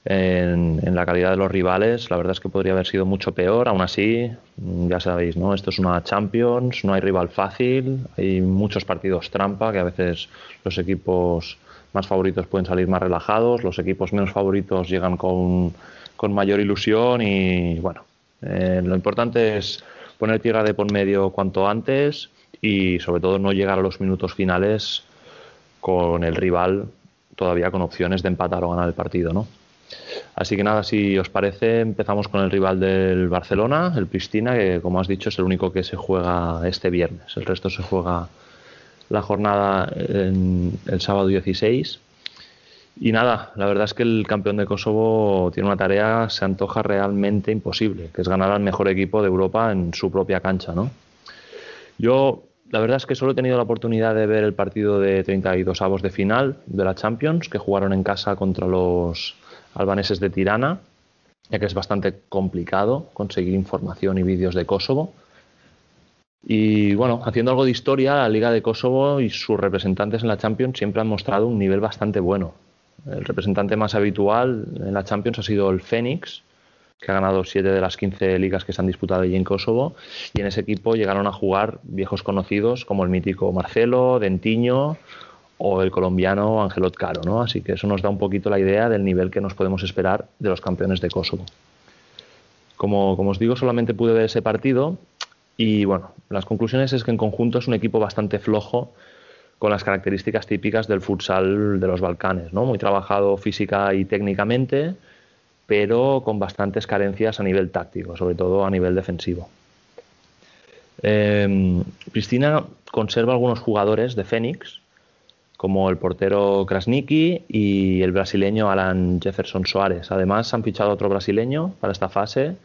en, en la calidad de los rivales. La verdad es que podría haber sido mucho peor. Aún así, ya sabéis, ¿no? Esto es una Champions, no hay rival fácil, hay muchos partidos trampa que a veces los equipos más favoritos pueden salir más relajados, los equipos menos favoritos llegan con, con mayor ilusión y bueno, eh, lo importante es poner tierra de por medio cuanto antes y sobre todo no llegar a los minutos finales con el rival todavía con opciones de empatar o ganar el partido, ¿no? Así que nada, si os parece, empezamos con el rival del Barcelona, el Pristina, que como has dicho es el único que se juega este viernes. El resto se juega la jornada en el sábado 16. Y nada, la verdad es que el campeón de Kosovo tiene una tarea, se antoja realmente imposible, que es ganar al mejor equipo de Europa en su propia cancha, ¿no? Yo, la verdad es que solo he tenido la oportunidad de ver el partido de 32 avos de final de la Champions, que jugaron en casa contra los albaneses de Tirana, ya que es bastante complicado conseguir información y vídeos de Kosovo. Y bueno, haciendo algo de historia, la Liga de Kosovo y sus representantes en la Champions siempre han mostrado un nivel bastante bueno. El representante más habitual en la Champions ha sido el Fénix, que ha ganado 7 de las 15 ligas que se han disputado allí en Kosovo. Y en ese equipo llegaron a jugar viejos conocidos como el mítico Marcelo, Dentiño o el colombiano Angelot Caro. ¿no? Así que eso nos da un poquito la idea del nivel que nos podemos esperar de los campeones de Kosovo. Como, como os digo, solamente pude ver ese partido y bueno, las conclusiones es que en conjunto es un equipo bastante flojo con las características típicas del futsal de los Balcanes, ¿no? Muy trabajado física y técnicamente, pero con bastantes carencias a nivel táctico, sobre todo a nivel defensivo. Eh, Pristina conserva algunos jugadores de Fénix, como el portero Krasniki y el brasileño Alan Jefferson Soares. Además, han fichado otro brasileño para esta fase,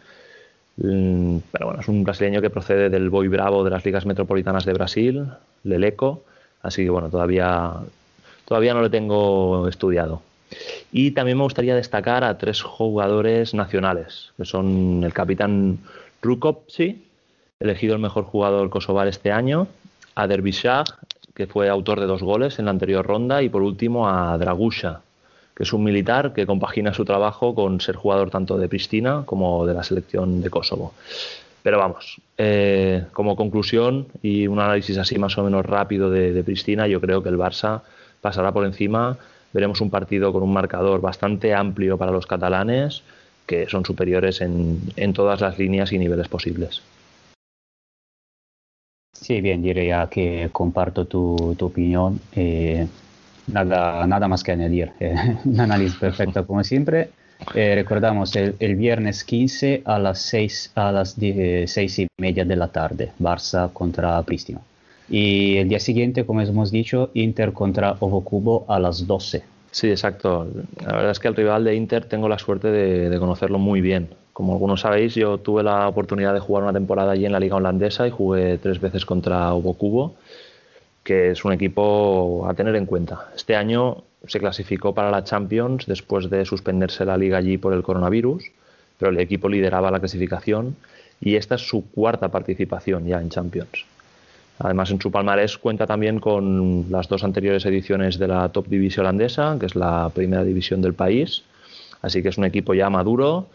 pero bueno, es un brasileño que procede del Boy Bravo de las ligas metropolitanas de Brasil, Leleco, así que bueno, todavía, todavía no lo tengo estudiado. Y también me gustaría destacar a tres jugadores nacionales, que son el capitán Rukopsi, elegido el mejor jugador kosovar este año, a Derbyshah, que fue autor de dos goles en la anterior ronda, y por último a Dragusha, que es un militar que compagina su trabajo con ser jugador tanto de Pristina como de la selección de Kosovo. Pero vamos, eh, como conclusión y un análisis así más o menos rápido de, Pristina, yo creo que el Barça pasará por encima veremos un partido con un marcador bastante amplio para los catalanes, que son superiores en, todas las líneas y niveles posibles. Sí, bien, diría que comparto tu, tu opinión. Eh, nada, nada más que añadir. Eh, [laughs] un análisis perfecto como siempre. Eh, recordamos el, viernes 15 a las 6, a las 6 y media de la tarde, Barça contra Pristina. Y el día siguiente, como hemos dicho, Inter contra Ovo Cubo a las 12. Sí, exacto. La verdad es que el rival de Inter tengo la suerte de, de, conocerlo muy bien. Como algunos sabéis, yo tuve la oportunidad de jugar una temporada allí en la liga holandesa y jugué tres veces contra Ovo Cubo, que es un equipo a tener en cuenta. Este año se clasificó para la Champions después de suspenderse la liga allí por el coronavirus, pero el equipo lideraba la clasificación y esta es su cuarta participación ya en Champions. Además, en su palmarés cuenta también con las dos anteriores ediciones de la Top División holandesa, que es la primera división del país. Así que es un equipo ya maduro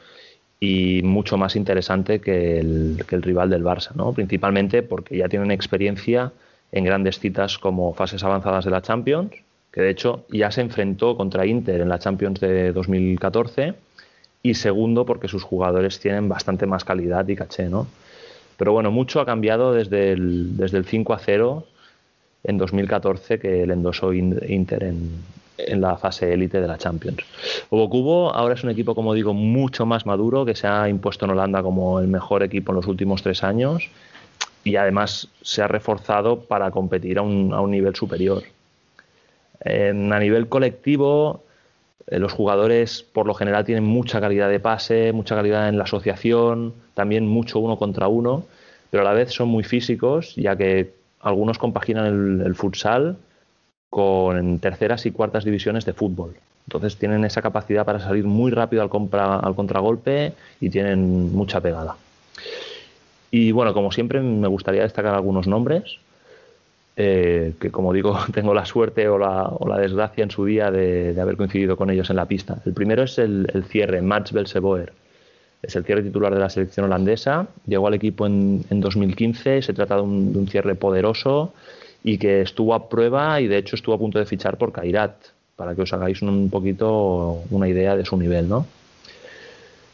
y mucho más interesante que el, rival del Barça, ¿no? principalmente porque ya tienen experiencia en grandes citas como fases avanzadas de la Champions, que de hecho ya se enfrentó contra Inter en la Champions de 2014 y segundo porque sus jugadores tienen bastante más calidad y caché, ¿no? Pero bueno, mucho ha cambiado desde el, desde el 5 a 0 en 2014 que le endosó In- Inter en, en la fase élite de la Champions. Obokubo ahora es un equipo, como digo, mucho más maduro, que se ha impuesto en Holanda como el mejor equipo en los últimos tres años y además se ha reforzado para competir a un, a un nivel superior. En- a nivel colectivo, eh, los jugadores por lo general tienen mucha calidad de pase, mucha calidad en la asociación, también mucho uno contra uno, pero a la vez son muy físicos, ya que algunos compaginan el, el futsal con terceras y cuartas divisiones de fútbol. Entonces tienen esa capacidad para salir muy rápido al, compra- al contragolpe y tienen mucha pegada. Y bueno, como siempre, me gustaría destacar algunos nombres, eh, que como digo, [laughs] tengo la suerte o la, o la desgracia en su día de, haber coincidido con ellos en la pista. El primero es el, cierre, Mats Belzeboer. Es el cierre titular de la selección holandesa. Llegó al equipo en, en 2015. Se trata de un, de un cierre poderoso y que estuvo a prueba y de hecho estuvo a punto de fichar por Kairat, para que os hagáis un, un poquito una idea de su nivel, ¿no?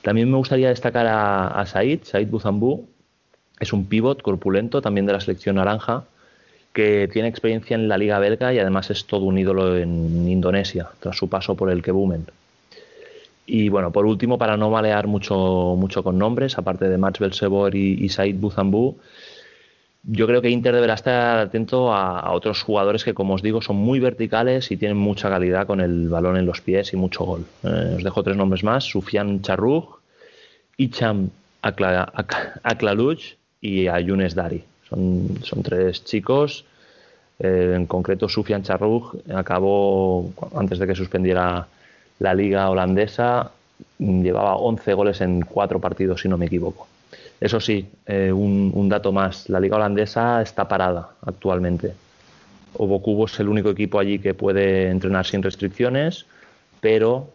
También me gustaría destacar a, a Said, Said Buzambú. Es un pívot corpulento, también de la selección naranja, que tiene experiencia en la liga belga y además es todo un ídolo en Indonesia, tras su paso por el Kebumen. Y bueno, por último, para no malear mucho, mucho con nombres, aparte de Mats Belzebor y, y Said Buzambú, yo creo que Inter deberá estar atento a, otros jugadores que, como os digo, son muy verticales y tienen mucha calidad con el balón en los pies y mucho gol. Eh, os dejo tres nombres más: Sufian Charrug, Icham Akla- Ak- Aklaluch y Ayunes Dari. Son, son tres chicos. Eh, en concreto, Sufian Charrug acabó, antes de que suspendiera la liga holandesa, llevaba 11 goles en cuatro partidos, si no me equivoco. Eso sí, eh, un, dato más, la liga holandesa está parada actualmente. Obokubo es el único equipo allí que puede entrenar sin restricciones, pero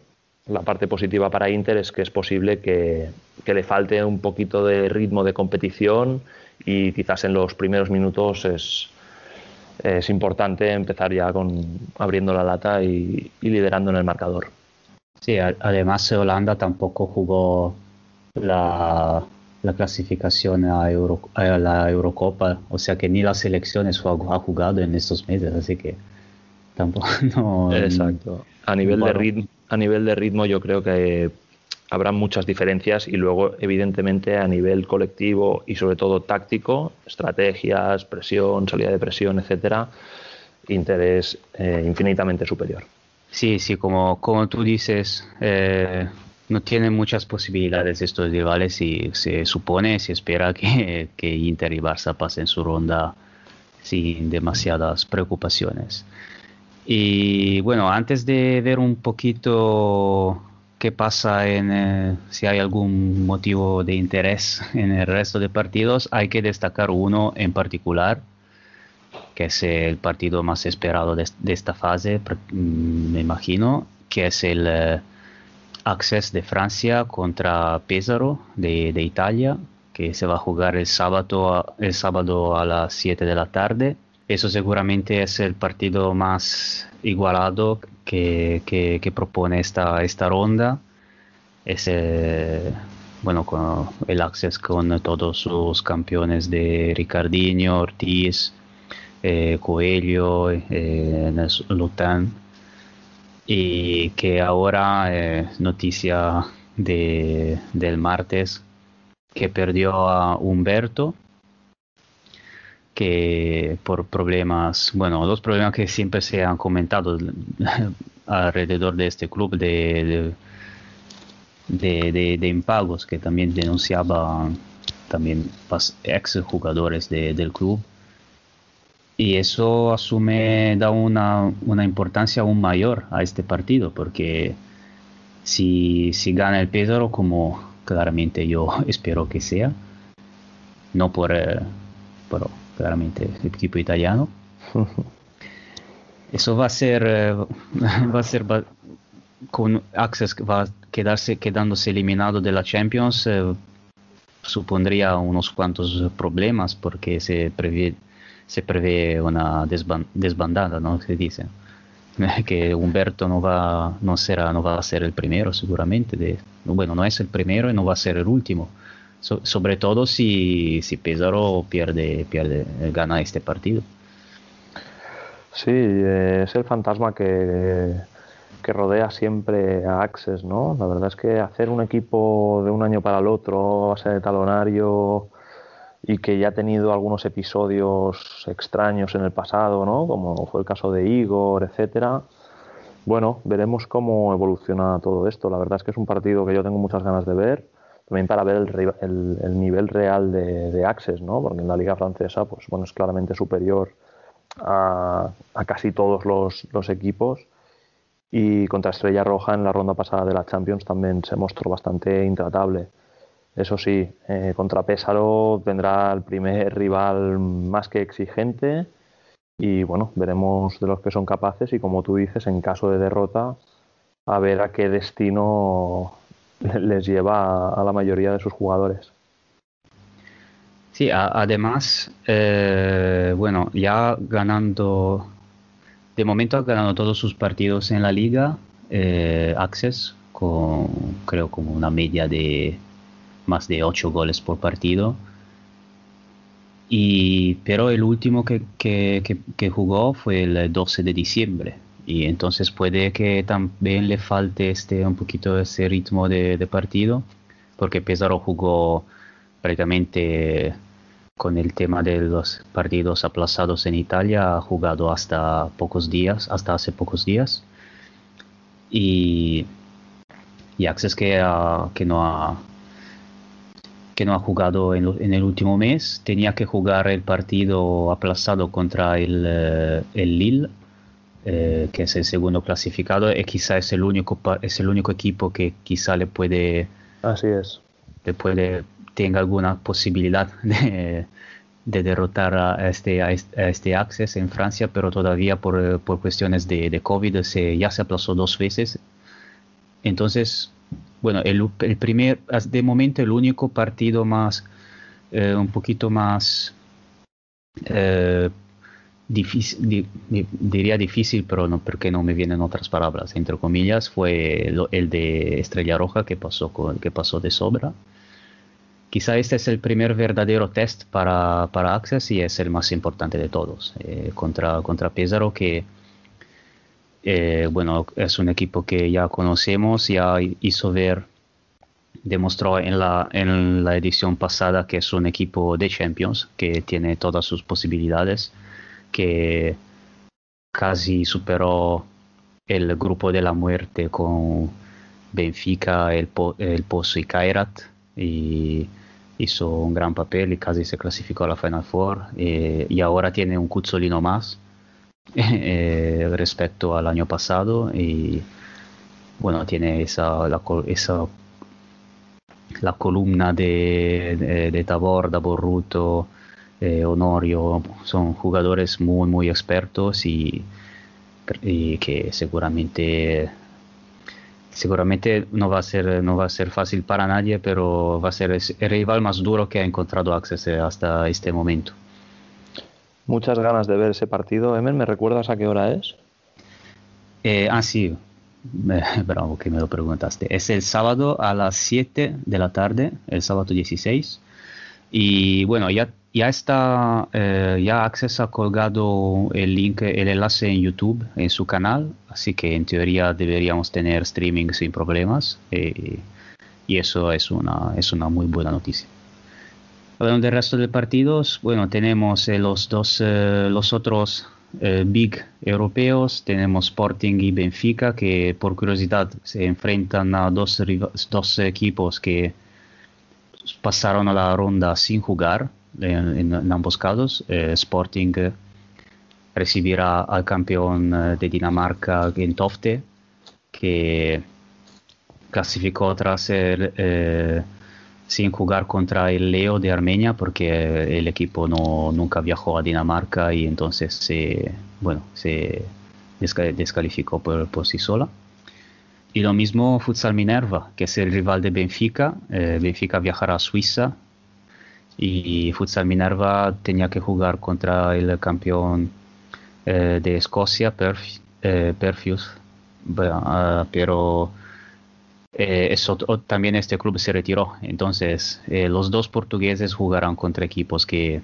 la parte positiva para Inter es que es posible que, que le falte un poquito de ritmo de competición y quizás en los primeros minutos es, es importante empezar ya con abriendo la lata y, y liderando en el marcador. Sí, a- además Holanda tampoco jugó la, la clasificación a, Euro- a la Eurocopa, o sea que ni las selecciones ha, jugado en estos meses, así que tampoco [laughs] no. Exacto. A nivel, de Bueno. ritmo, a nivel de ritmo yo creo que habrá muchas diferencias y luego evidentemente a nivel colectivo y sobre todo táctico, estrategias, presión, salida de presión, etcétera, Inter es eh, infinitamente superior. Sí, sí, como, como tú dices, eh, no tienen muchas posibilidades estos rivales y se supone, se espera que, que Inter y Barça pasen su ronda sin demasiadas preocupaciones. Y bueno, antes de ver un poquito qué pasa eh, si hay algún motivo de interés [laughs] en el resto de partidos, hay que destacar uno en particular, que es el partido más esperado de, esta fase, mm, me imagino, que es el eh, Access de Francia contra Pesaro de, de Italia, que se va a jugar el sábado, el sábado a las 7 de la tarde. Eso seguramente es el partido más igualado que, que- propone esta, esta ronda. Es eh, bueno, con el Access con todos sus campeones de Ricardinho, Ortiz, eh, Coelho, eh, Lutan y que ahora eh, noticia de, del martes que perdió a Humberto que por problemas, bueno, los problemas que siempre se han comentado [laughs] alrededor de este club de, de, de, de- impagos que también denunciaban también ex jugadores de- del club. Y eso asume, da una, una importancia aún mayor a este partido, porque si, si gana el Pesaro, como claramente yo [laughs] espero que sea, no por, eh, claramente el equipo italiano, [laughs] eso va a ser, eh, [laughs] va a ser ba- con Access va a quedarse, quedándose eliminado de la Champions, eh, supondría unos cuantos problemas porque se prevé, se prevé una desban- desbandada, ¿no? Se dice. [laughs] que Humberto no va, no será, no va a ser el primero seguramente. De, bueno, no es el primero y no va a ser el último. So- sobre todo si, si Pesaro pierde, pierde, gana este partido. Sí, eh, es el fantasma que, que rodea siempre a Access, ¿no? La verdad es que hacer un equipo de un año para el otro, a ser de talonario y que ya ha tenido algunos episodios extraños en el pasado, ¿no? Como fue el caso de Igor, etcétera. Bueno, veremos cómo evoluciona todo esto. La verdad es que es un partido que yo tengo muchas ganas de ver, también para ver el, el- el nivel real de, de Access, ¿no? Porque en la liga francesa, pues bueno, es claramente superior a, a casi todos los, los equipos. Y contra Estrella Roja en la ronda pasada de la Champions también se mostró bastante intratable. Eso sí, eh, contra Pésaro tendrá el primer rival más que exigente y bueno, veremos de los que son capaces y como tú dices, en caso de derrota, a ver a qué destino les lleva a, la mayoría de sus jugadores. Sí, a- además, eh, bueno, ya ganando, de momento ha ganado todos sus partidos en la liga, eh, Access, con creo como una media de más de 8 goles por partido. Y, pero el último que- que- que jugó fue el 12 de diciembre. Y entonces puede que también le falte este, un poquito ese ritmo de, de partido, porque Pesaro jugó prácticamente con el tema de los partidos aplazados en Italia, ha jugado hasta pocos días, hasta hace pocos días. Y, y que, ha- que no ha que no ha jugado en, lo- en el último mes, tenía que jugar el partido aplazado contra el, eh, el Lille, eh, que es el segundo clasificado, y quizá es el único es el único equipo que quizá le puede Así es. le puede tenga alguna posibilidad [laughs] de, de derrotar a este, a este, a este Access en Francia, pero todavía por, por cuestiones de, de COVID se, ya se aplazó dos veces. Entonces, bueno, el, el primer, de momento el único partido más, eh, un poquito más eh, difícil, di- di- diría difícil, pero no porque no me vienen otras palabras, entre comillas, fue lo- el de Estrella Roja que pasó, con, que pasó de sobra. Quizá este es el primer verdadero test para, para Access y es el más importante de todos. eh, contra, contra Pesaro, que eh, bueno, es un equipo que ya conocemos, ya hizo ver, demostró en la, en la edición pasada que es un equipo de Champions, que tiene todas sus posibilidades, que casi superó el grupo de la muerte con Benfica, el, Po- el Pozo y Kairat y hizo un gran papel y casi se clasificó a la Final Four eh, y ahora tiene un Cuzzolino más [laughs] eh, respecto al año pasado y bueno tiene esa la, esa la columna de, de, de Taborda, Borruto, eh, Honorio, son jugadores muy muy expertos y, y que seguramente seguramente no va a ser no va a ser fácil para nadie pero va a ser el rival más duro que ha encontrado Access eh, hasta este momento Muchas ganas de ver ese partido. Emer, ¿me recuerdas a qué hora es? Eh, ah sí [laughs] bravo que me lo preguntaste es el sábado a las 7 de la tarde el sábado 16 y bueno ya ya está eh, ya Access ha colgado el link el enlace en YouTube en su canal así que en teoría deberíamos tener streaming sin problemas eh, y eso es una es una muy buena noticia. Hablando del resto de partidos, bueno, tenemos eh, los dos, eh, los otros eh, big europeos, tenemos Sporting y Benfica, que por curiosidad se enfrentan a dos, dos equipos que pasaron a la ronda sin jugar en, en- ambos casos. Eh, Sporting recibirá al campeón eh, de Dinamarca, Gentofte, que clasificó tras ser eh, sin jugar contra el Leo de Armenia porque el equipo no, nunca viajó a Dinamarca y entonces se, bueno, se desca- descalificó por, por sí sola. Y lo mismo Futsal Minerva, que es el rival de Benfica. Eh, Benfica viajará a Suiza y Futsal Minerva tenía que jugar contra el campeón eh, de Escocia, Perth, eh, Perfius, ah, pero eh, también este club se retiró. Entonces, los dos portugueses jugarán contra equipos que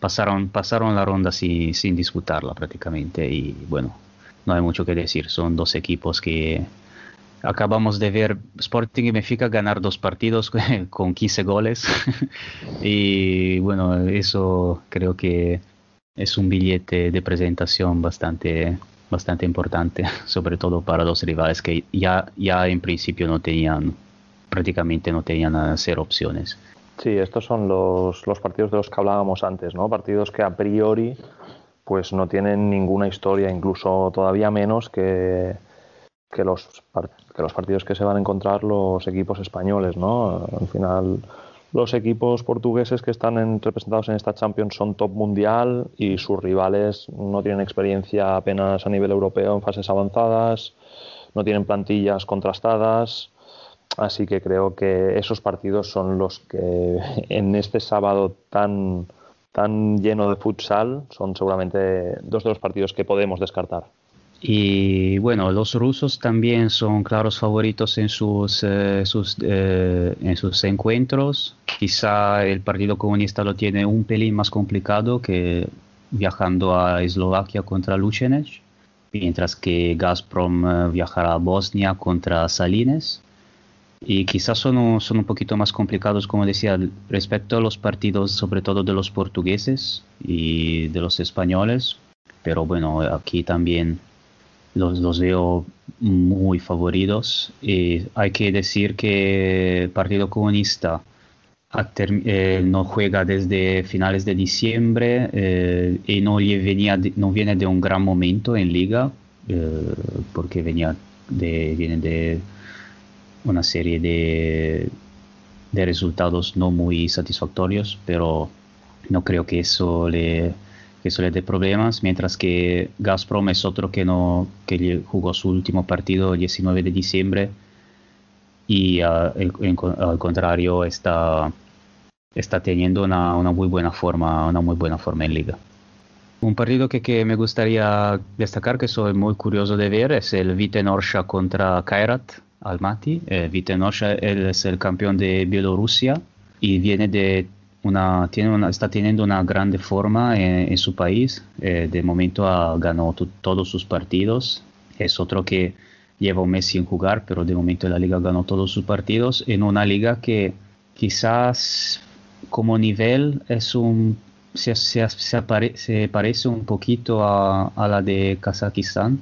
pasaron, pasaron la ronda sin, sin disputarla prácticamente. Y bueno, no hay mucho que decir. Son dos equipos que acabamos de ver Sporting y Benfica ganar dos partidos [laughs] con 15 goles. [laughs] y bueno, eso creo que es un billete de presentación bastante, bastante importante, [laughs] sobre todo para los rivales que ya, ya en principio no tenían, prácticamente no tenían a cero opciones. Sí, estos son los, los partidos de los que hablábamos antes, ¿no? Partidos que a priori pues no tienen ninguna historia, incluso todavía menos que, que, los, que los partidos que se van a encontrar los equipos españoles, ¿no? Al final los equipos portugueses que están en- representados en esta Champions son top mundial y sus rivales no tienen experiencia apenas a nivel europeo en fases avanzadas, no tienen plantillas contrastadas. Así que creo que esos partidos son los que [laughs] en este sábado tan, tan lleno de futsal son seguramente dos de los partidos que podemos descartar. Y bueno, los rusos también son claros favoritos en sus, eh, sus, eh, en sus encuentros. Quizá el Partido Comunista lo tiene un pelín más complicado que viajando a Eslovaquia contra Luchenec, mientras que Gazprom eh, viajará a Bosnia contra Salines. Y quizás son son un poquito más complicados, como decía, respecto a los partidos, sobre todo de los portugueses y de los españoles. Pero bueno, aquí también los, veo muy favoritos. Y hay que decir que el Partido Comunista eh, no juega desde finales de diciembre eh, y no, venía no viene de un gran momento en liga, eh, porque venía de, viene de una serie de, de resultados no muy satisfactorios, pero no creo que eso le, que eso le dé problemas, mientras que Gazprom es otro que, no, que jugó su último partido el 19 de diciembre y ah, el- al contrario está, está teniendo una, una muy buena forma, una muy buena forma en liga. Un partido que, que me gustaría destacar, que soy muy curioso de ver, es el Vitenorša contra Kairat Almaty. Eh, Vitenorša él es el campeón de Bielorrusia y viene de una, tiene una, está teniendo una grande forma en, en su país. Eh, de momento ha ganado tu- todos sus partidos. Es otro que lleva un mes sin jugar, pero de momento en la liga ganó todos sus partidos en una liga que quizás como nivel es un se, se- se apare- se parece un poquito a, a la de Kazajistán.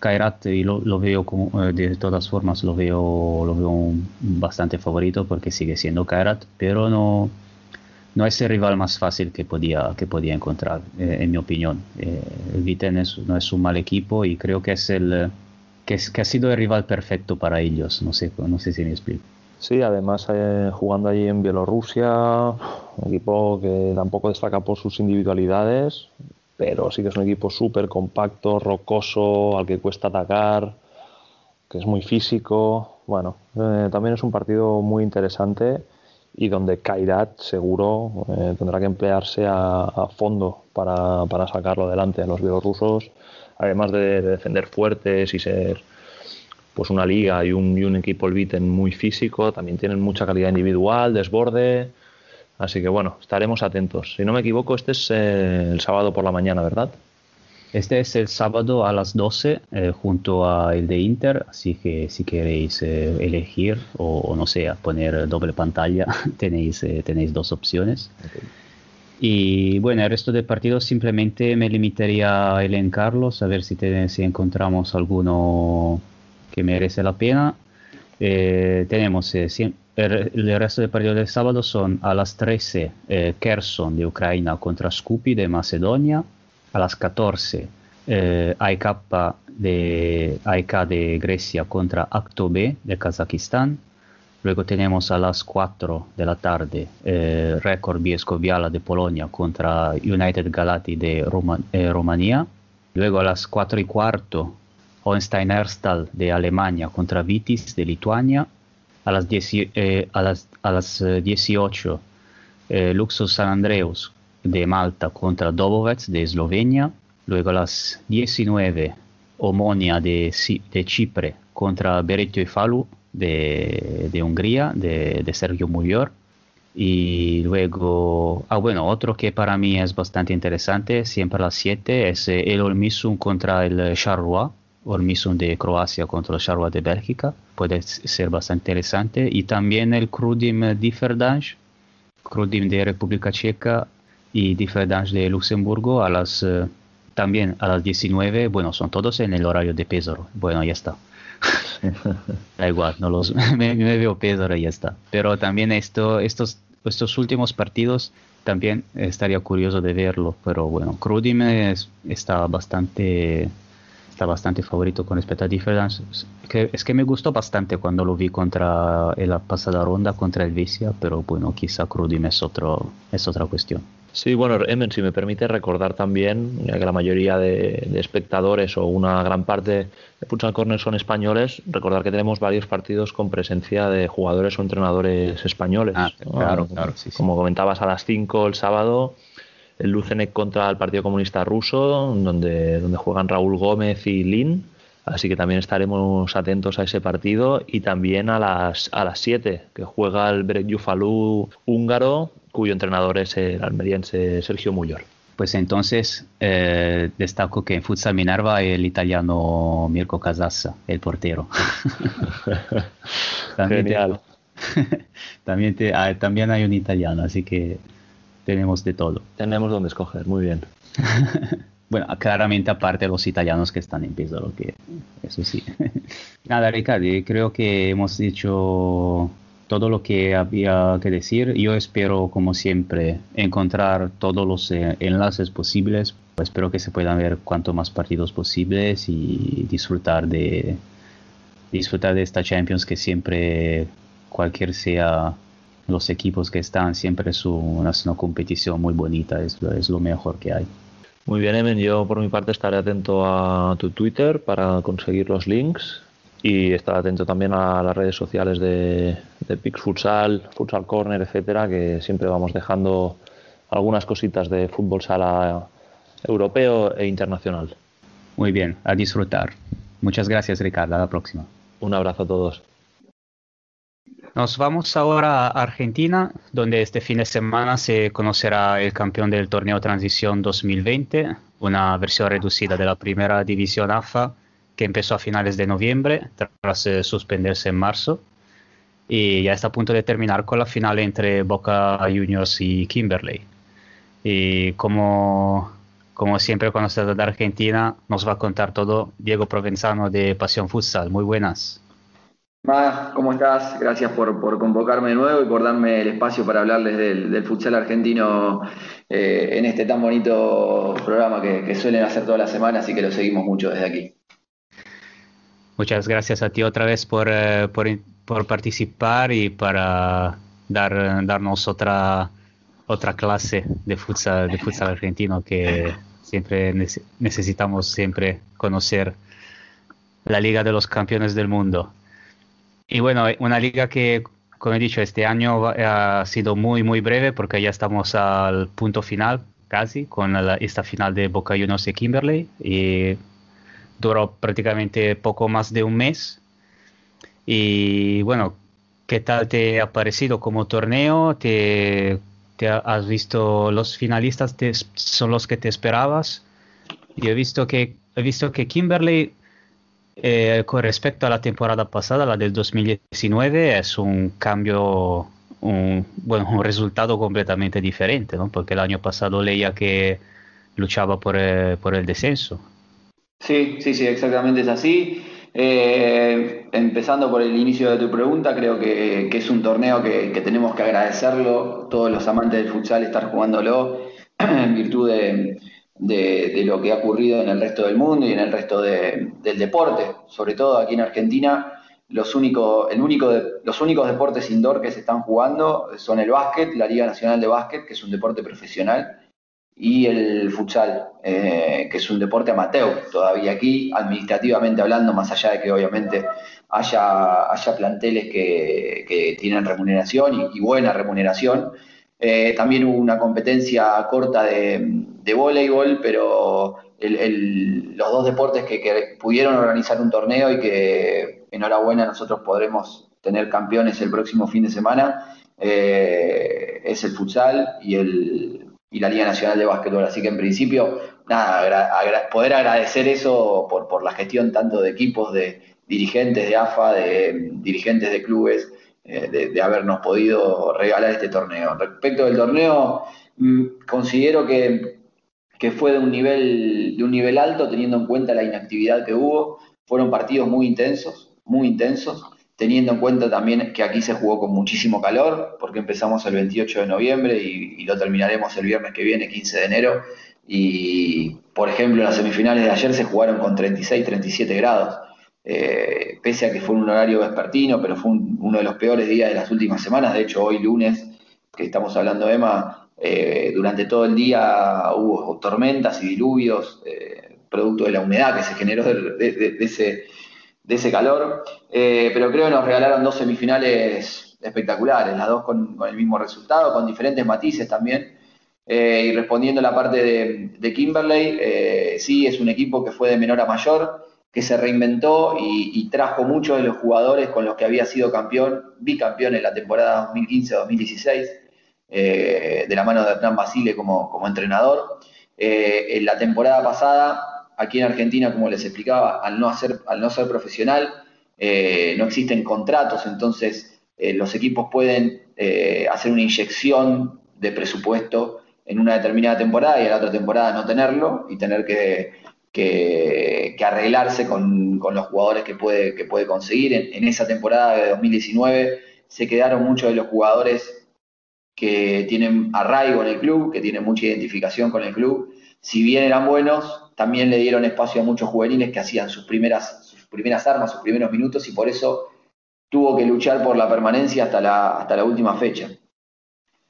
Kairat y lo, lo veo como, eh, de todas formas lo veo lo veo bastante favorito porque sigue siendo Kairat, pero no no es el rival más fácil que podía que podía encontrar eh, en mi opinión. Eh, el Viten es- no es un mal equipo y creo que es el eh, que, es- ha sido el rival perfecto para ellos. No sé no sé si me explico. Sí, además eh, jugando allí en Bielorrusia, un equipo que tampoco destaca por sus individualidades, pero sí que es un equipo súper compacto, rocoso, al que cuesta atacar, que es muy físico. Bueno, eh, también es un partido muy interesante y donde Kairat seguro eh, tendrá que emplearse a, a fondo para, para sacarlo adelante. Los bielorrusos, además de, de defender fuertes y ser pues una liga y un, y un equipo el Viten muy físico, también tienen mucha calidad individual, desborde, así que bueno, estaremos atentos. Si no me equivoco, este es eh, el sábado por la mañana, ¿verdad? Este es el sábado a las 12 eh, junto a el de Inter, así que si queréis eh, elegir o, o no sé, a poner doble pantalla, [laughs] tenéis, eh, tenéis dos opciones. Y bueno, el resto de partidos simplemente me limitaría a elencarlos, a ver si, te- si encontramos alguno que merece la pena. Eh, tenemos eh, el, el resto de partidos del sábado son a las 13 eh, Kherson de Ucrania contra Skupi de Macedonia, a las 14 eh, AEK de, AEK de Grecia contra Acto B de Kazajistán. Luego tenemos a las 4 de la tarde eh, Record Biescoviala de Polonia contra United Galati de Roma- eh, Rumanía. Luego a las 4 y cuarto Hohenstein Erstal de Alemania contra Vitis de Lituania. A las, 10 eh, a las, a las eh, 18 eh, Luxus San Andreus de Malta contra Dobovec de Eslovenia. Luego las 19 Omonia de, de Chipre contra Beretio y Falu de, de Hungría, de, de Sergio Muyor. Y luego, ah bueno, otro que para mí es bastante interesante, siempre a las 7, es eh, el Olmisum contra el Charleroi, Olmisum de Croacia contra el Charleroi de Bélgica, puede ser bastante interesante. Y también el Crudim Differdange, Crudim de República Checa y Differdange de Luxemburgo a las, eh, también a las 19, bueno, son todos en el horario de Pesaro, bueno, ya está. [laughs] Da igual, no los, [laughs] me, me veo Pedro y ya está. Pero también esto, estos, estos últimos partidos también estaría curioso de verlo. Pero bueno, Crudim es- está bastante está bastante favorito con respecto a Difference. Es que, es que me gustó bastante cuando lo vi contra en la pasada ronda contra el Vicia, pero bueno, quizá Crudim es otro es otra cuestión. Sí, bueno, Emen, si me permite recordar también, ya que la mayoría de, de espectadores o una gran parte de Futsal Corner son españoles, recordar que tenemos varios partidos con presencia de jugadores o entrenadores españoles. Ah, ¿no? claro, claro, sí, sí. Como comentabas, a las 5 el sábado, el Lucenec contra el Partido Comunista Ruso, donde, donde juegan Raúl Gómez y Lin. Así que también estaremos atentos a ese partido y también a las a las 7 que juega el Berek Yufalú húngaro, cuyo entrenador es el almeriense Sergio Muyor. Pues entonces eh, destaco que en Futsal Minerva el italiano Mirko Casassa, el portero. [laughs] también, te- Genial. [laughs] también, te- ah, también hay un italiano, así que tenemos de todo. Tenemos donde escoger, muy bien. [laughs] Bueno, claramente aparte de los italianos que están en Pesaro, que eso sí. Nada, Ricardo, creo que hemos dicho todo lo que había que decir. Yo espero, como siempre, encontrar todos los eh, enlaces posibles. Espero que se puedan ver cuanto más partidos posibles y disfrutar de disfrutar de esta Champions que siempre, cualquier sea los equipos que están, siempre es una, competición muy bonita, es lo mejor que hay. Muy bien, Emen. Yo por mi parte estaré atento a tu Twitter para conseguir los links y estaré atento también a las redes sociales de, de Pix Futsal, Futsal Corner, etcétera, que siempre vamos dejando algunas cositas de fútbol sala europeo e internacional. Muy bien, a disfrutar. Muchas gracias, Ricardo. A la próxima. Un abrazo a todos. Nos vamos ahora a Argentina, donde este fin de semana se conocerá el campeón del torneo Transición 2020, una versión reducida de la primera división AFA que empezó a finales de noviembre tras eh, suspenderse en marzo y ya está a punto de terminar con la final entre Boca Juniors y Kimberley. Y como, como siempre cuando se de Argentina, nos va a contar todo Diego Provenzano de Pasión Futsal. Muy buenas. Más, ¿cómo estás? Gracias por, por convocarme de nuevo y por darme el espacio para hablarles del, del futsal argentino eh, en este tan bonito programa que, que suelen hacer todas las semanas y que lo seguimos mucho desde aquí. Muchas gracias a ti otra vez por, eh, por, participar y para dar, darnos otra, otra clase de futsal, de futsal argentino que siempre nece- necesitamos siempre conocer la Liga de los Campeones del Mundo. Y bueno, eh, una liga que, como he dicho, este año ha sido muy, muy breve porque ya estamos al punto final casi con la- esta final de Boca Juniors y Kimberley. Y duró prácticamente poco más de un mes. Y bueno, ¿qué tal te ha parecido como torneo? ¿Te, te ha- has visto los finalistas te- son los que te esperabas? Yo he visto que he visto que Kimberley eh, con respecto a la temporada pasada, la del 2019, es un cambio, un, bueno, un resultado completamente diferente, ¿no? Porque el año pasado leía que luchaba por, eh, por el descenso. Sí, sí, sí, exactamente es así. Eh, empezando por el inicio de tu pregunta, creo que, que es un torneo que, tenemos que agradecerlo, todos los amantes del futsal estar jugándolo [clears throat] en virtud de, lo que ha ocurrido en el resto del mundo y en el resto de- del deporte, sobre todo aquí en Argentina. Los, único, el único los únicos deportes indoor que se están jugando son el básquet, la Liga Nacional de Básquet, que es un deporte profesional, y el futsal, eh, que es un deporte amateur todavía aquí, administrativamente hablando, más allá de que obviamente haya, haya planteles que, que tienen remuneración y, buena remuneración. Eh, también hubo una competencia corta de, de voleibol, pero el- los dos deportes que, que pudieron organizar un torneo y que enhorabuena nosotros podremos tener campeones el próximo fin de semana, eh, es el futsal y, el, y la Liga Nacional de Básquetbol. Así que en principio, nada, poder agradecer eso por, por la gestión tanto de equipos, de dirigentes de AFA, de dirigentes de clubes, eh, de, de habernos podido regalar este torneo. Respecto del torneo, mm, considero que, que fue de un, nivel, de un nivel alto teniendo en cuenta la inactividad que hubo. Fueron partidos muy intensos, muy intensos, teniendo en cuenta también que aquí se jugó con muchísimo calor, porque empezamos el 28 de noviembre y, lo terminaremos el viernes que viene, 15 de enero. Y, por ejemplo, las semifinales de ayer se jugaron con 36, 37 grados. Eh, pese a que fue un horario vespertino, pero fue un- uno de los peores días de las últimas semanas. De hecho, hoy lunes, que estamos hablando, Emma, eh, durante todo el día hubo tormentas y diluvios, eh, producto de la humedad que se generó de ese, de ese calor. Eh, pero creo que nos regalaron dos semifinales espectaculares, las dos con, el mismo resultado, con diferentes matices también. Eh, y respondiendo a la parte de, de Kimberley, eh, sí, es un equipo que fue de menor a mayor, que se reinventó y, trajo muchos de los jugadores con los que había sido campeón, bicampeón en la temporada 2015-2016, eh, de la mano de Hernán Basile como, como entrenador. En la temporada pasada, aquí en Argentina, como les explicaba, al no, al no ser profesional, eh, no existen contratos, entonces eh, los equipos pueden eh, hacer una inyección de presupuesto en una determinada temporada y en la otra temporada no tenerlo y tener que, arreglarse con, los jugadores que puede, que puede conseguir. En esa temporada de 2019 se quedaron muchos de los jugadores que tienen arraigo en el club, que tienen mucha identificación con el club. Si bien eran buenos, también le dieron espacio a muchos juveniles que hacían sus primeras, sus primeras armas, sus primeros minutos y por eso tuvo que luchar por la permanencia hasta la, hasta la última fecha.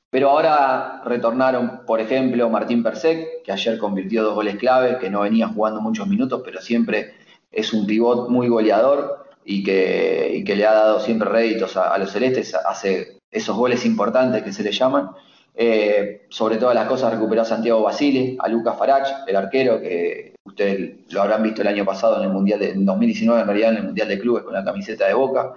Pero ahora retornaron, por ejemplo, Martín Persec, que ayer convirtió dos goles clave, que no venía jugando muchos minutos, pero siempre es un pivot muy goleador y que, le ha dado siempre réditos a, a los celestes, hace esos goles importantes que se le llaman. Eh, sobre todas las cosas recuperó a Santiago Basile, a Lucas Farach, el arquero, que ustedes lo habrán visto el año pasado en el Mundial de en 2019, en realidad en el Mundial de Clubes con la camiseta de Boca.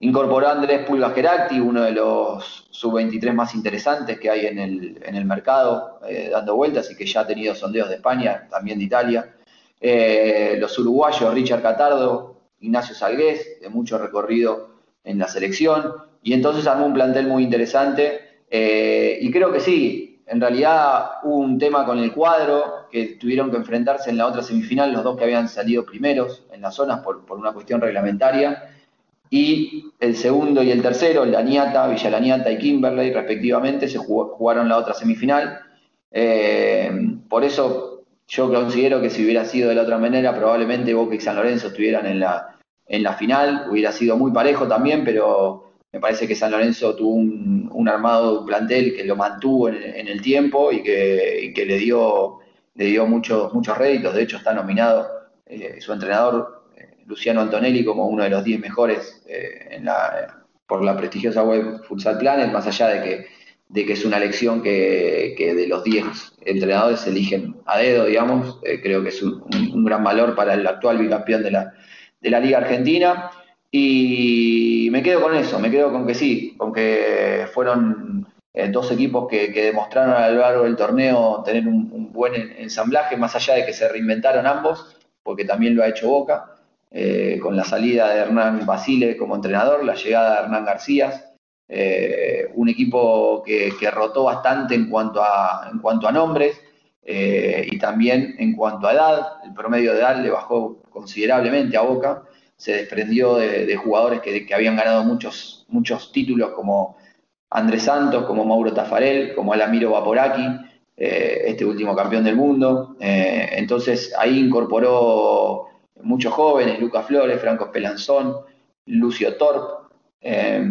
Incorporó a Andrés Pulgas Geracti, uno de los sub-23 más interesantes que hay en el, en el mercado, eh, dando vueltas y que ya ha tenido sondeos de España, también de Italia. Eh, los uruguayos, Richard Catardo, Ignacio Salgués, de mucho recorrido en la selección, y entonces armó un plantel muy interesante. Eh, y creo que sí, en realidad hubo un tema con el cuadro, que tuvieron que enfrentarse en la otra semifinal los dos que habían salido primeros en las zonas por, una cuestión reglamentaria y el segundo y el tercero, Laniata, Villa y Kimberley, respectivamente, se jugó- jugaron la otra semifinal. Eh, por eso yo considero que si hubiera sido de la otra manera, probablemente Boca y San Lorenzo estuvieran en la, en la final. Hubiera sido muy parejo también, pero me parece que San Lorenzo tuvo un, un armado un plantel que lo mantuvo en, en el tiempo y que, que le dio, le dio muchos, muchos réditos. De hecho, está nominado eh, su entrenador, eh, Luciano Antonelli, como uno de los 10 mejores eh, por la prestigiosa web Futsal Planet, más allá de que, de que es una elección que, que de los 10 entrenadores se eligen a dedo, digamos. Creo que es un, un- un gran valor para el actual bicampeón de la, de la Liga Argentina. Y me quedo con eso, me quedo con que sí, con que fueron eh, dos equipos que, demostraron a lo largo del torneo tener un, buen en- ensamblaje, más allá de que se reinventaron ambos, porque también lo ha hecho Boca, eh, con la salida de Hernán Basile como entrenador, la llegada de Hernán García, eh, un equipo que, que rotó bastante en cuanto a, en cuanto a nombres y también en cuanto a edad, el promedio de edad le bajó considerablemente a Boca, se desprendió de, jugadores que, habían ganado muchos, muchos títulos como Andrés Santos, como Mauro Tafarel, como Alamiro Vaporaki, eh, este último campeón del mundo. Eh, entonces ahí incorporó muchos jóvenes, Lucas Flores, Franco Espelanzón, Lucio Torp, eh,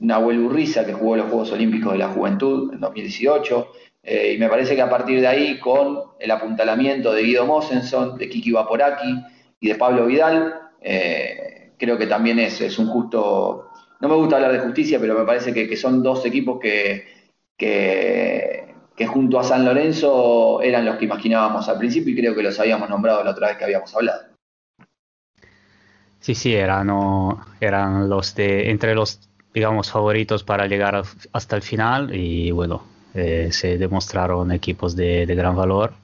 Nahuel Urriza, que jugó los Juegos Olímpicos de la Juventud en 2018. eh, y me parece que a partir de ahí, con el apuntalamiento de Guido Mosenson, de Kiki Vaporaki y de Pablo Vidal, eh, creo que también es, es un justo. No me gusta hablar de justicia, pero me parece que, son dos equipos que, que, junto a San Lorenzo eran los que imaginábamos al principio y creo que los habíamos nombrado la otra vez que habíamos hablado. Sí, sí, eran, eran los de, entre los, digamos, favoritos para llegar hasta el final y bueno, eh, se demostraron equipos de gran valor.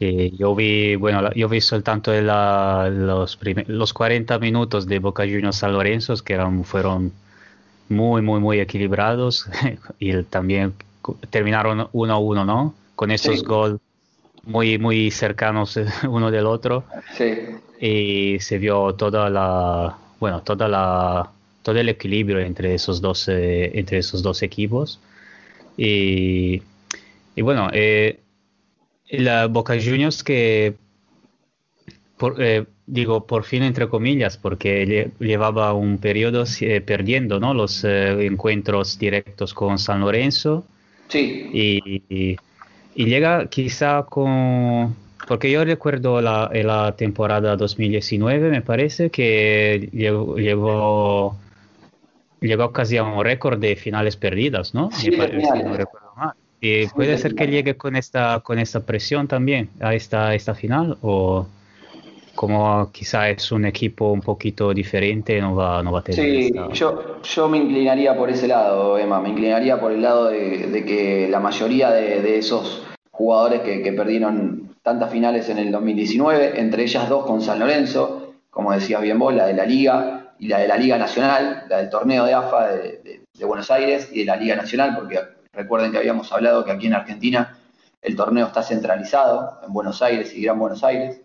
Y yo vi, bueno, yo vi soltanto la- los, los 40 minutos de Boca Juniors San Lorenzo, que eran, fueron muy, muy, muy equilibrados [laughs] y también terminaron 1 a 1, ¿no? Con esos Sí. goles muy, muy cercanos eh, [laughs] uno del otro Sí, y se vio toda la, bueno, toda la, todo el equilibrio entre esos dos, eh, entre esos dos equipos. Y, y bueno, eh, la Boca Juniors que, por, eh, digo, por fin entre comillas, porque lle- llevaba un periodo eh, perdiendo, ¿no? Los eh, encuentros directos con San Lorenzo sí, y, y- y llega quizá con... Porque yo recuerdo la, la temporada 2019, me parece, que llegó, llegó, casi a un récord de finales perdidas, ¿no? Sí, Me parece, no recuerdo mal. Y Sí, puede de ser que llegue con esta, con esta presión también a esta, esta final, o como quizá es un equipo un poquito diferente, no va, no va a tener Sí, esta... yo, yo me inclinaría por ese lado, Emma, me inclinaría por el lado de, de que la mayoría de, de esos jugadores que, que perdieron tantas finales en el 2019, entre ellas dos con San Lorenzo, como decías bien vos, la de la Liga y la de la Liga Nacional, la del torneo de AFA de Buenos Aires y de la Liga Nacional, porque recuerden que habíamos hablado que aquí en Argentina el torneo está centralizado en Buenos Aires y Gran Buenos Aires.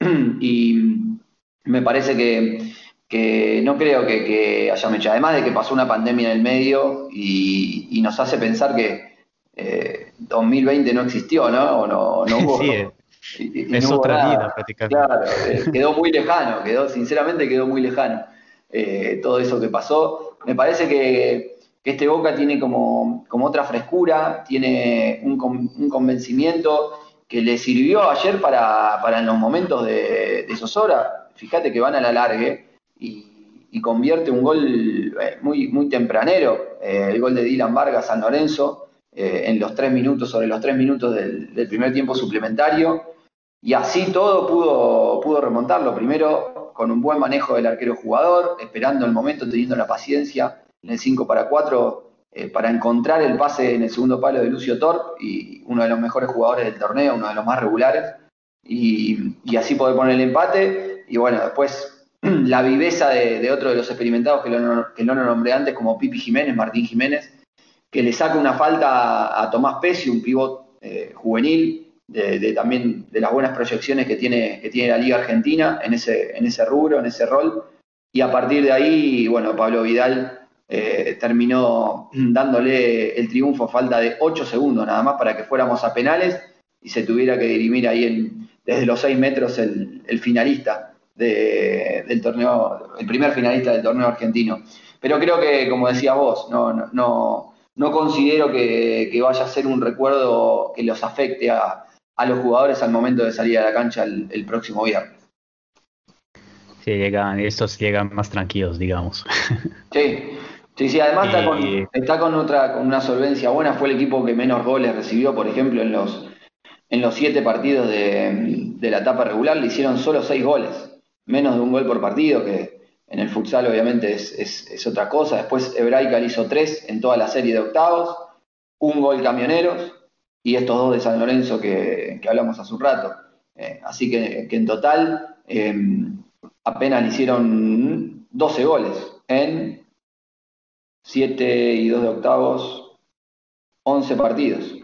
[clears throat] y me parece que, que no creo que, que haya mecha. Además de que pasó una pandemia en el medio y, y nos hace pensar que eh, 2020 no existió, ¿no? O no, no hubo. [laughs] Sí, eh, y- y es no otra vida prácticamente. Claro, eh, [laughs] quedó muy lejano, quedó, sinceramente quedó muy lejano eh, todo eso que pasó. Me parece que, que este Boca tiene como, como otra frescura, tiene un, con- un convencimiento que le sirvió ayer para, para en los momentos de, de Sosora. Fíjate que van a la largue y, convierte un gol eh, muy, muy tempranero, eh, el gol de Dylan Vargas San Lorenzo, eh, en los tres minutos, sobre los tres minutos del, del primer tiempo suplementario. Y así todo pudo, pudo remontarlo. Primero con un buen manejo del arquero jugador, esperando el momento, teniendo la paciencia en el 5 para 4 eh, para encontrar el pase en el segundo palo de Lucio Torp, y uno de los mejores jugadores del torneo, uno de los más regulares, y, y así poder poner el empate. Y bueno, después [clears throat] la viveza de, otro de los experimentados que, lo, que no lo nombré antes, como Pipi Jiménez, Martín Jiménez, que le saca una falta a, a Tomás Pesci, un pivot eh, juvenil, de, de también de las buenas proyecciones que tiene, que tiene la Liga Argentina en ese, en ese rubro, en ese rol. Y a partir de ahí, bueno, Pablo Vidal eh, terminó dándole el triunfo a falta de 8 segundos nada más para que fuéramos a penales y se tuviera que dirimir ahí en, desde los 6 metros el, el finalista de- del torneo, el primer finalista del torneo argentino. Pero creo que, como decías vos, no, no, no, no considero que, que vaya a ser un recuerdo que los afecte a, a los jugadores al momento de salir a la cancha el, el próximo viernes. Sí, llegan, estos llegan más tranquilos, digamos. Sí, sí, sí, además está, con, Y- está con otra, con una solvencia buena, fue el equipo que menos goles recibió, por ejemplo, en los, en los siete partidos de, de la etapa regular, le hicieron solo seis goles, menos de un gol por partido, que en el futsal obviamente es, es- es otra cosa. Después Hebraica le hizo tres en toda la serie de octavos, un gol camioneros y estos dos de San Lorenzo que, que hablamos hace un rato. Eh, así que, que en total eh, apenas le hicieron 12 goles en 7 y 2 de octavos, 11 partidos.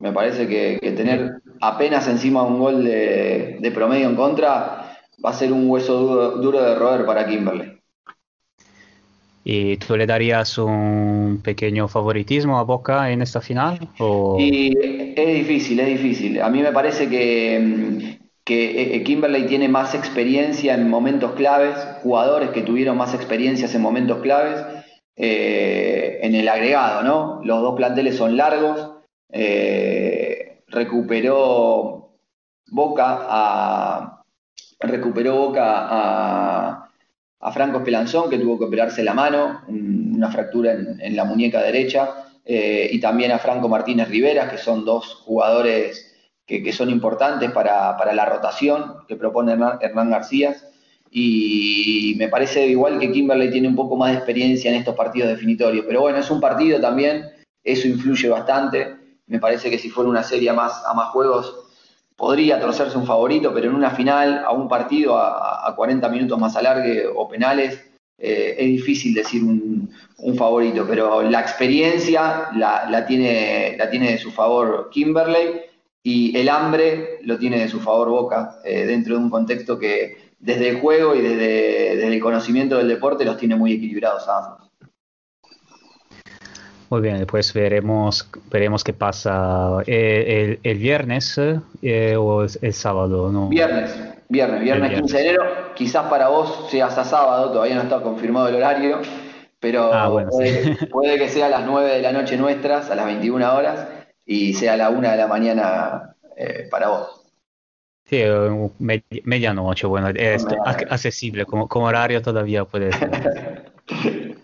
Me parece que, que tener apenas encima un gol de, de promedio en contra va a ser un hueso duro, duro de roer para Kimberley. ¿Y tú le darías un pequeño favoritismo a Boca en esta final? O... Y es difícil, es difícil. A mí me parece que, que eh, Kimberley tiene más experiencia en momentos claves, jugadores que tuvieron más experiencias en momentos claves eh, en el agregado, ¿no? Los dos planteles son largos. eh, recuperó Boca a recuperó Boca a, Franco Spelanzón, que tuvo que operarse la mano, un- una fractura en, la muñeca derecha. eh, y también a Franco Martínez Rivera, que son dos jugadores que, son importantes para, para, la rotación que propone Hernán García. Y me parece igual que Kimberley tiene un poco más de experiencia en estos partidos definitorios. Pero bueno, es un partido también, eso influye bastante. Me parece que si fuera una serie a más, a más juegos, podría torcerse un favorito, pero en una final, a un partido, a, a 40 minutos más alargue o penales, eh, es difícil decir un, favorito, pero la experiencia la, la, tiene, la tiene de su favor Kimberley y el hambre lo tiene de su favor Boca, eh, dentro de un contexto que desde el juego y desde, desde, el conocimiento del deporte los tiene muy equilibrados a ambos. Muy bien, después veremos, veremos qué pasa eh, el, el, viernes eh, o el sábado. ¿no? Viernes, viernes, viernes 15 de enero. Quizás para vos sea hasta sábado, todavía no está confirmado el horario, pero ah, bueno, puede, sí. [laughs] puede, que sea a las 9 de la noche nuestras, a las 21 horas, y sea a la 1 de la mañana eh, para vos. Sí, med medianoche, bueno, es accesible, como, como horario todavía puede ser. [laughs]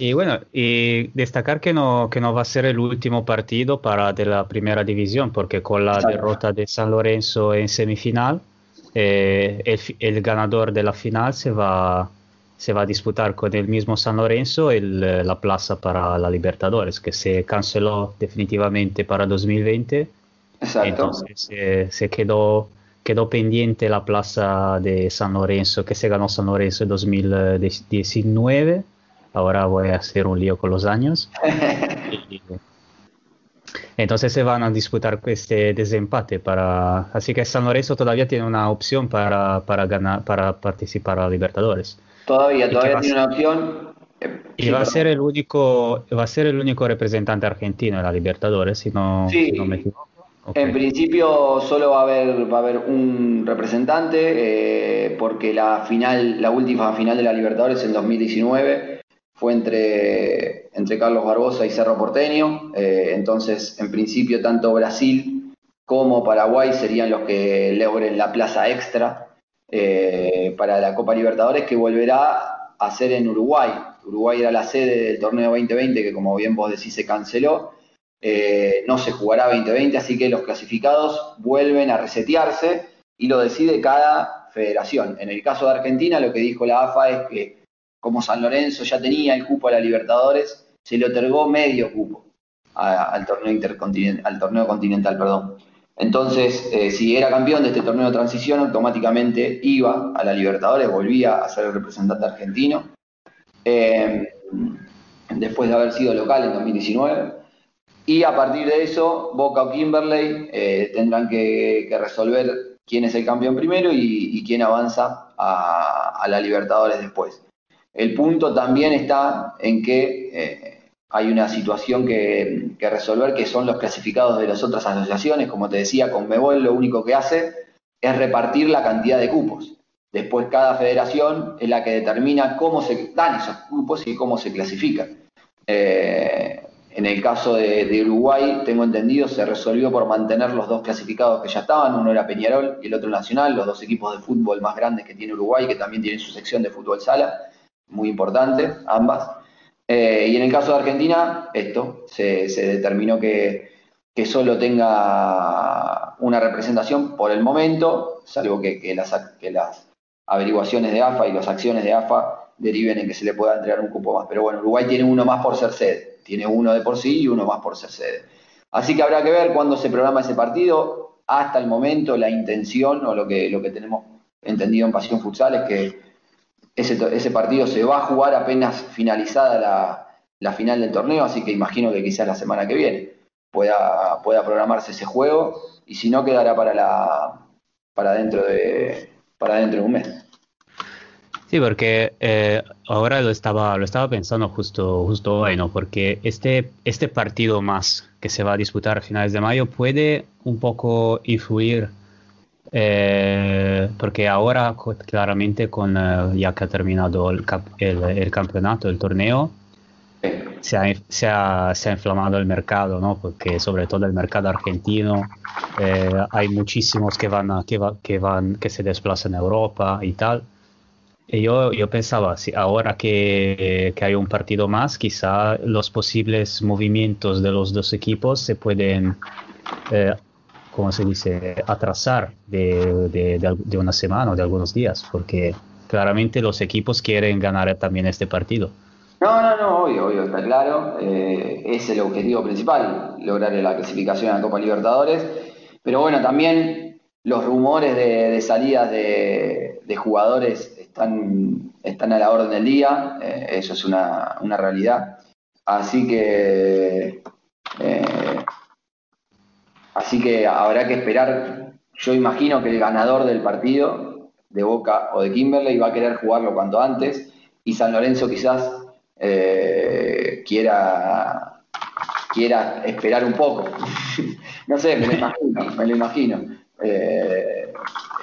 Y bueno, y destacar que no, que no va a ser el último partido para de la primera división, porque con la derrota de San Lorenzo en semifinal, eh, el, el, ganador de la final se va, se va a disputar con el mismo San Lorenzo el, la plaza para la Libertadores, que se canceló definitivamente para 2020. Exacto. Entonces eh, se quedó, quedó pendiente la plaza de San Lorenzo, que se ganó San Lorenzo en 2019 ahora voy a hacer un lío con los años. [laughs] entonces se van a disputar este desempate para así que San Lorenzo todavía tiene una opción para, para ganar para participar a Libertadores. Todavía, todavía tiene una opción. Y sí, va a ser el único va a ser el único representante argentino en la Libertadores, si no, sí. si no me equivoco. En principio solo va a haber, va a haber un representante eh, porque la final, la última final de la Libertadores en 2019 fue entre, entre Carlos Barbosa y Cerro Porteño. Eh, entonces, en principio, tanto Brasil como Paraguay serían los que logren la plaza extra eh, para la Copa Libertadores, que volverá a ser en Uruguay. Uruguay era la sede del torneo 2020, que como bien vos decís, se canceló. Eh, no se jugará 2020, así que los clasificados vuelven a resetearse y lo decide cada federación. En el caso de Argentina, lo que dijo la AFA es que como San Lorenzo ya tenía el cupo a la Libertadores, se le otorgó medio cupo al, torneo intercontinental, al torneo continental. Perdón. Entonces, eh, si era campeón de este torneo de transición, automáticamente iba a la Libertadores, volvía a ser el representante argentino. Eh, después de haber sido local en 2019. Y a partir de eso, Boca o Kimberley eh, tendrán que, resolver quién es el campeón primero y, quién avanza a, la Libertadores después. El punto también está en que eh, hay una situación que, resolver, que son los clasificados de las otras asociaciones. Como te decía, con Mebol lo único que hace es repartir la cantidad de cupos. Después cada federación es la que determina cómo se dan esos cupos y cómo se clasifican. Eh, en el caso de, Uruguay, tengo entendido, se resolvió por mantener los dos clasificados que ya estaban, uno era Peñarol y el otro Nacional, los dos equipos de fútbol más grandes que tiene Uruguay, que también tienen su sección de fútbol sala muy importante, ambas. Eh, y en el caso de Argentina, esto, se, determinó que, solo tenga una representación por el momento, salvo que las averiguaciones de AFA y las acciones de AFA deriven en que se le pueda entregar un cupo más. Pero bueno, Uruguay tiene uno más por ser sede, tiene uno de por sí y uno más por ser sede. Así que habrá que ver cuándo se programa ese partido. Hasta el momento la intención o lo que, lo que tenemos entendido en Pasión Futsal es que ese, ese, partido se va a jugar apenas finalizada la, la, final del torneo, así que imagino que quizás la semana que viene pueda, pueda programarse ese juego y si no quedará para la para dentro de para dentro de un mes. Sí, porque eh, ahora lo estaba lo estaba pensando justo justo hoy, ¿no? Porque este este partido más que se va a disputar a finales de mayo puede un poco influir eh, porque ahora claramente con uh, ya que ha terminado el, el, el, campeonato, el torneo, se ha, se, ha, se ha, inflamado el mercado, ¿no? Porque sobre todo el mercado argentino eh, hay muchísimos que van, a, que, va, que van que se desplazan a Europa y tal. Y yo, yo pensaba, si ahora que, que hay un partido más, quizá los posibles movimientos de los dos equipos se pueden, eh, ¿cómo se dice?, atrasar de, de- de una semana o de algunos días, porque claramente los equipos quieren ganar también este partido. No, no, no, obvio, obvio, está claro. Eh, es el objetivo principal, lograr la clasificación a la Copa Libertadores. Pero bueno, también los rumores de, de salidas de, de jugadores están, están a la orden del día. Eh, eso es una, una realidad. Así que, eh, así que habrá que esperar. Yo imagino que el ganador del partido de Boca o de Kimberley va a querer jugarlo cuanto antes y San Lorenzo quizás eh, quiera, quiera esperar un poco. [laughs] no sé, me lo imagino, me lo imagino.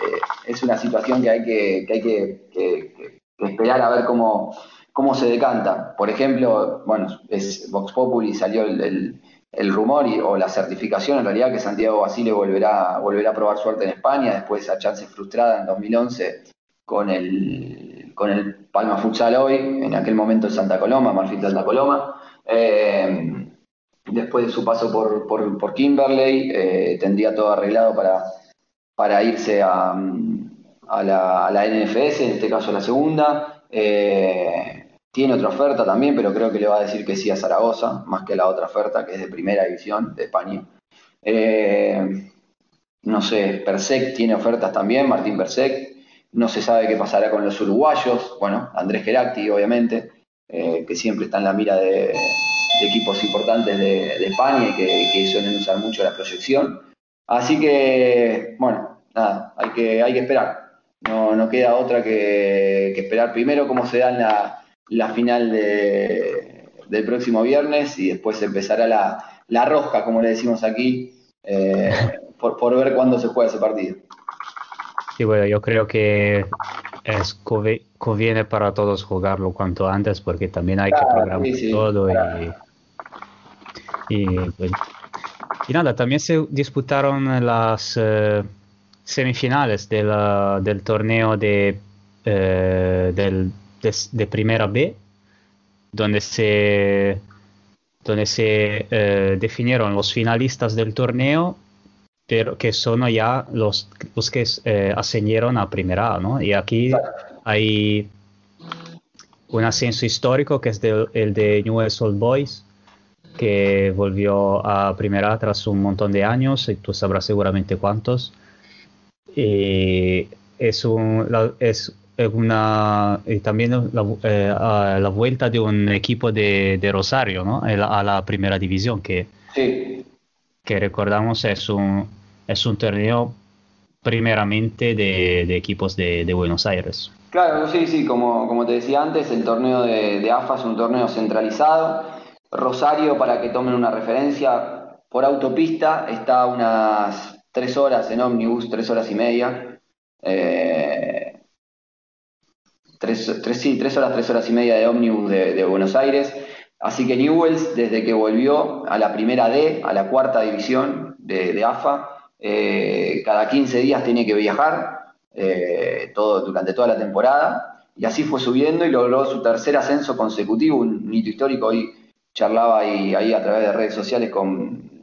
Eh, es una situación que hay que, hay que, esperar a ver cómo, cómo se decanta. Por ejemplo, bueno, es Vox Populi salió el, el- rumor o la certificación en realidad que Santiago Basile volverá, volverá a probar suerte en España después a chance frustrada en 2011 con el, con el Palma Futsal hoy, en aquel momento en Santa Coloma, Marfil Santa Coloma. Eh, después de su paso por, por, por Kimberley, eh, tendría todo arreglado para, para irse a, a la, NFS, en este caso la segunda. Eh, tiene otra oferta también, pero creo que le va a decir que sí a Zaragoza, más que la otra oferta, que es de primera división de España. Eh, no sé, Persec tiene ofertas también, Martín Persec. No se sabe qué pasará con los uruguayos. Bueno, Andrés Geracti, obviamente, eh, que siempre está en la mira de, equipos importantes de, de España y que, que suelen usar mucho la proyección. Así que, bueno, nada, hay que, hay que esperar. No, no queda otra que, que esperar primero cómo se da en la, la final de- del próximo viernes y después empezará la, la rosca, como le decimos aquí, eh, por, por ver cuándo se juega ese partido. Y bueno, yo creo que es conviene para todos jugarlo cuanto antes porque también hay que programar sí, sí, todo y, pues, y nada, también se disputaron las eh, semifinales la- del torneo de, eh, del- de, Primera B, donde se, donde se eh, definieron los finalistas del torneo pero que son ya los, los que eh, ascendieron a Primera A, ¿no? Y aquí hay un ascenso histórico que es el de Newell's Old Boys, que volvió a Primera A tras un montón de años, y tú sabrás seguramente cuántos. Y es, un, la- es una, y también la, eh, a la vuelta de un equipo de, de Rosario, ¿no? A la, a la Primera División, que Sí, que recordamos es un, es un torneo primeramente de, de equipos de, de Buenos Aires. Claro, sí, sí, como, como te decía antes, el torneo de, de AFA es un torneo centralizado. Rosario, para que tomen una referencia, por autopista está a unas tres horas en ómnibus, tres horas y media. Eh, tres, tres, sí, tres horas, tres horas y media de ómnibus de, Buenos Aires. Así que Newells, desde que volvió a la primera D, a la cuarta división de, de AFA, eh, cada 15 días tiene que viajar eh, todo, durante toda la temporada. Y así fue subiendo y logró su tercer ascenso consecutivo, un hito histórico. Hoy charlaba ahí, ahí a través de redes sociales con,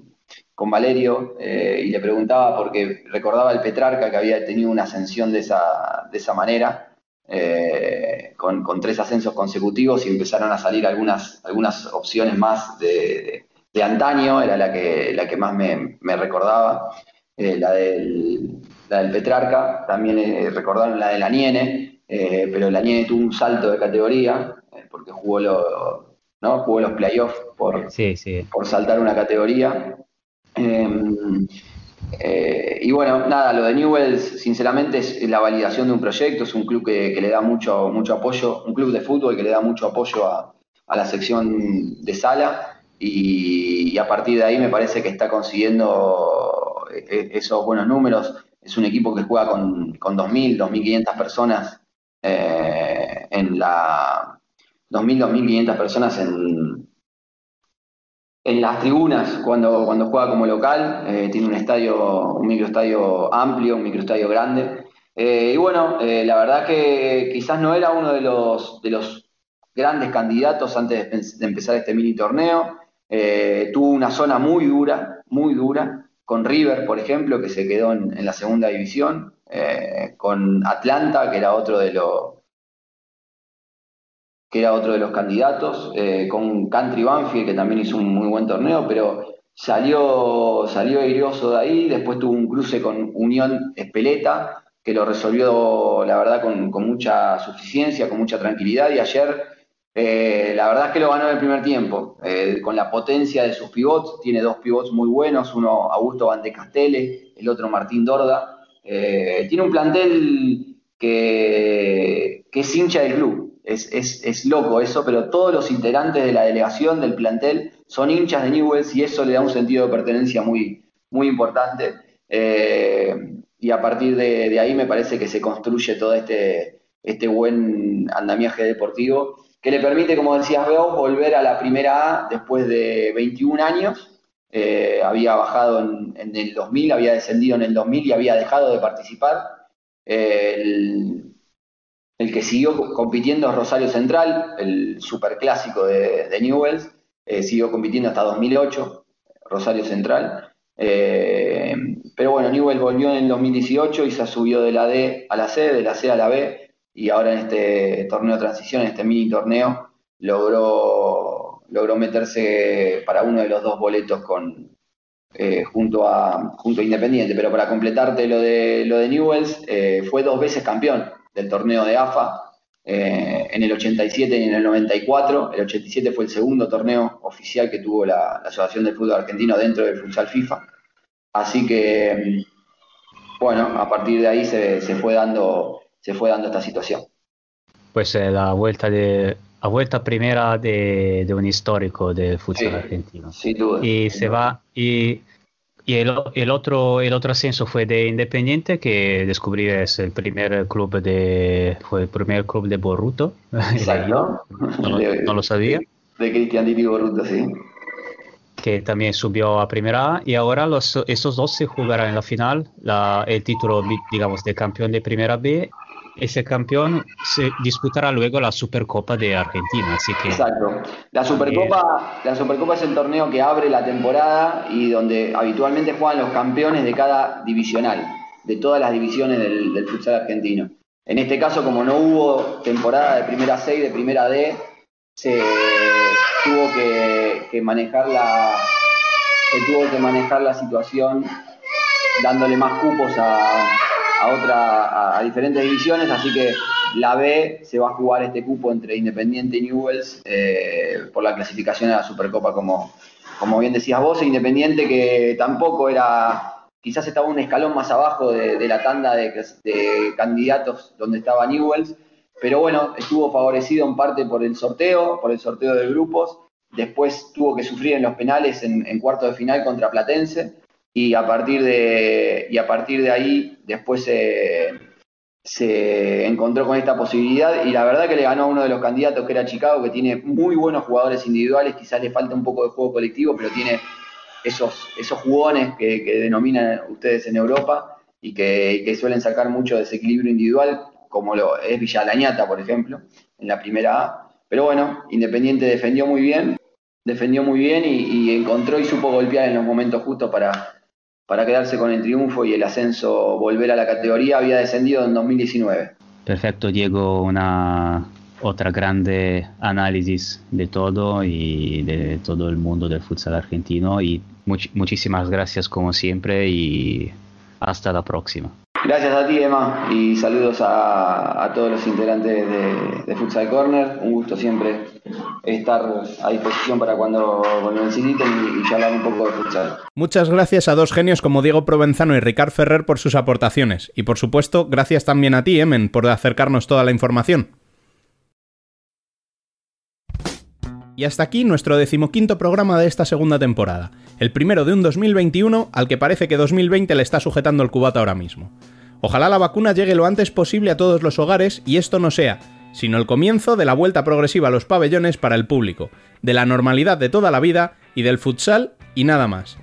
con Valerio eh, y le preguntaba porque recordaba el Petrarca que había tenido una ascensión de esa, de esa manera, eh, con, con tres ascensos consecutivos y empezaron a salir algunas, algunas opciones más de, de- de antaño, era la que, la que más me, me recordaba, eh, la, del, la del Petrarca, también recordaron la de la Niene, pero la Niene tuvo un salto de categoría, porque jugó, lo, ¿no? jugó los playoffs por, Sí, sí. por saltar una categoría. Eh, eh, y bueno, nada, lo de Newells, sinceramente, es la validación de un proyecto, es un club que, que le da mucho, mucho apoyo, un club de fútbol que le da mucho apoyo a, a la sección de sala y, a partir de ahí me parece que está consiguiendo eh, esos buenos números. Es un equipo que juega con, con 2.000, 2.500 personas eh, en la... 2.000, 2.500 personas en, en las tribunas cuando, cuando juega como local, eh, tiene un estadio, un microestadio amplio, un microestadio grande, Eh, y bueno, eh, la verdad que quizás no era uno de los, de los grandes candidatos antes de, empezar este mini torneo. Tuvo una zona muy dura, muy dura, con River, por ejemplo, que se quedó en, la segunda división, con Atlanta, que era otro de los que era otro de los candidatos, eh, con Country Banfield, que también hizo un muy buen torneo, pero salió, salió de ahí, después tuvo un cruce con Unión Espeleta, que lo resolvió, la verdad, con, mucha suficiencia, con mucha tranquilidad, y ayer, eh, la verdad es que lo ganó en el primer tiempo, eh, con la potencia de sus pivots, tiene dos pivots muy buenos, uno Augusto Van de Castele, el otro Martín Dorda, tiene un plantel que, que es hincha del club, es, es, es, loco eso, pero todos los integrantes de la delegación del plantel son hinchas de Newells y eso le da un sentido de pertenencia muy, muy importante. Eh, y a partir de, ahí me parece que se construye todo este, este buen andamiaje deportivo que le permite, como decías veo, volver a la primera A después de 21 años. Eh, había bajado en, el 2000, había descendido en el 2000 y había dejado de participar. Eh, el que siguió compitiendo es Rosario Central, el superclásico de, de Newells, eh, siguió compitiendo hasta 2008, Rosario Central. Eh, pero bueno, Newell volvió en el 2018 y se subió de la D a la C, de la C a la B, y ahora en este torneo de transición, en este mini torneo, logró, logró meterse para uno de los dos boletos con, eh, junto, a, junto a Independiente. Pero para completarte lo de, lo de Newells, eh, fue dos veces campeón del torneo de AFA, eh, en el 87 y en el 94. El 87 fue el segundo torneo oficial que tuvo la, la Asociación del Fútbol Argentino dentro del futsal FIFA. Así que, bueno, a partir de ahí se, se fue, dando, se fue dando esta situación. Pues eh, la vuelta de la vuelta primera de, de un histórico del futsal Sí, argentino. sin duda. Y se va y, y el, el otro el otro ascenso fue de Independiente que descubrí es el primer club de fue el primer club de Boruto. Exacto. [laughs] No, lo- De- no lo sabía. De Cristian Dini Borruto, sí. que también subió a primera A, y ahora los, estos dos se jugarán en la final la- el título, di- digamos, de campeón de primera B. Ese campeón se disputará luego la Supercopa de Argentina, así que Exacto. La Supercopa, la Supercopa es el torneo que abre la temporada y donde habitualmente juegan los campeones de cada divisional, de todas las divisiones del, del futsal argentino. En este caso, como no hubo temporada de primera C y de primera D, se tuvo que, que manejar la se tuvo que manejar la situación dándole más cupos a, a otra a, diferentes divisiones, así que la B se va a jugar este cupo entre Independiente y Newells eh, por la clasificación a la Supercopa, como, como bien decías vos, e Independiente que tampoco era, quizás estaba un escalón más abajo de, la tanda de, de candidatos donde estaba Newells, pero bueno, estuvo favorecido en parte por el sorteo, por el sorteo de grupos, después tuvo que sufrir en los penales en, en cuarto de final contra Platense, y a partir de, y a partir de ahí después se, se encontró con esta posibilidad y la verdad que le ganó a uno de los candidatos que era Chicago, que tiene muy buenos jugadores individuales, quizás le falta un poco de juego colectivo, pero tiene esos, esos jugones que, que denominan ustedes en Europa y que, que suelen sacar mucho desequilibrio individual, como lo es Villalañata, por ejemplo, en la primera A. Pero bueno, Independiente defendió muy bien, defendió muy bien y, y encontró y supo golpear en los momentos justos para, para quedarse con el triunfo y el ascenso, volver a la categoría, había descendido en 2019. perfecto, Diego, una otra grande análisis de todo y de todo el mundo del futsal argentino y much- muchísimas gracias como siempre y hasta la próxima. Gracias a ti, Emma, y saludos a, todos los integrantes de, de Futsal Corner. Un gusto siempre estar a disposición para cuando, cuando necesiten y, y charlar un poco de futsal. Muchas gracias a dos genios como Diego Provenzano y Ricard Ferrer por sus aportaciones. Y por supuesto, gracias también a ti, Emen, por acercarnos toda la información. Y hasta aquí nuestro decimoquinto programa de esta segunda temporada, el primero de un 2021 al que parece que 2020 le está sujetando el cubata ahora mismo. Ojalá la vacuna llegue lo antes posible a todos los hogares y esto no sea, sino el comienzo de la vuelta progresiva a los pabellones para el público, de la normalidad de toda la vida y del futsal y nada más.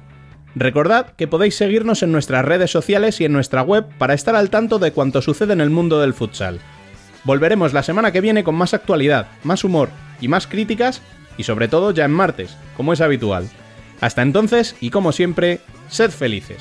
Recordad que podéis seguirnos en nuestras redes sociales y en nuestra web para estar al tanto de cuanto sucede en el mundo del futsal. Volveremos la semana que viene con más actualidad, más humor y más críticas, y sobre todo ya en martes, como es habitual. Hasta entonces, y como siempre, sed felices.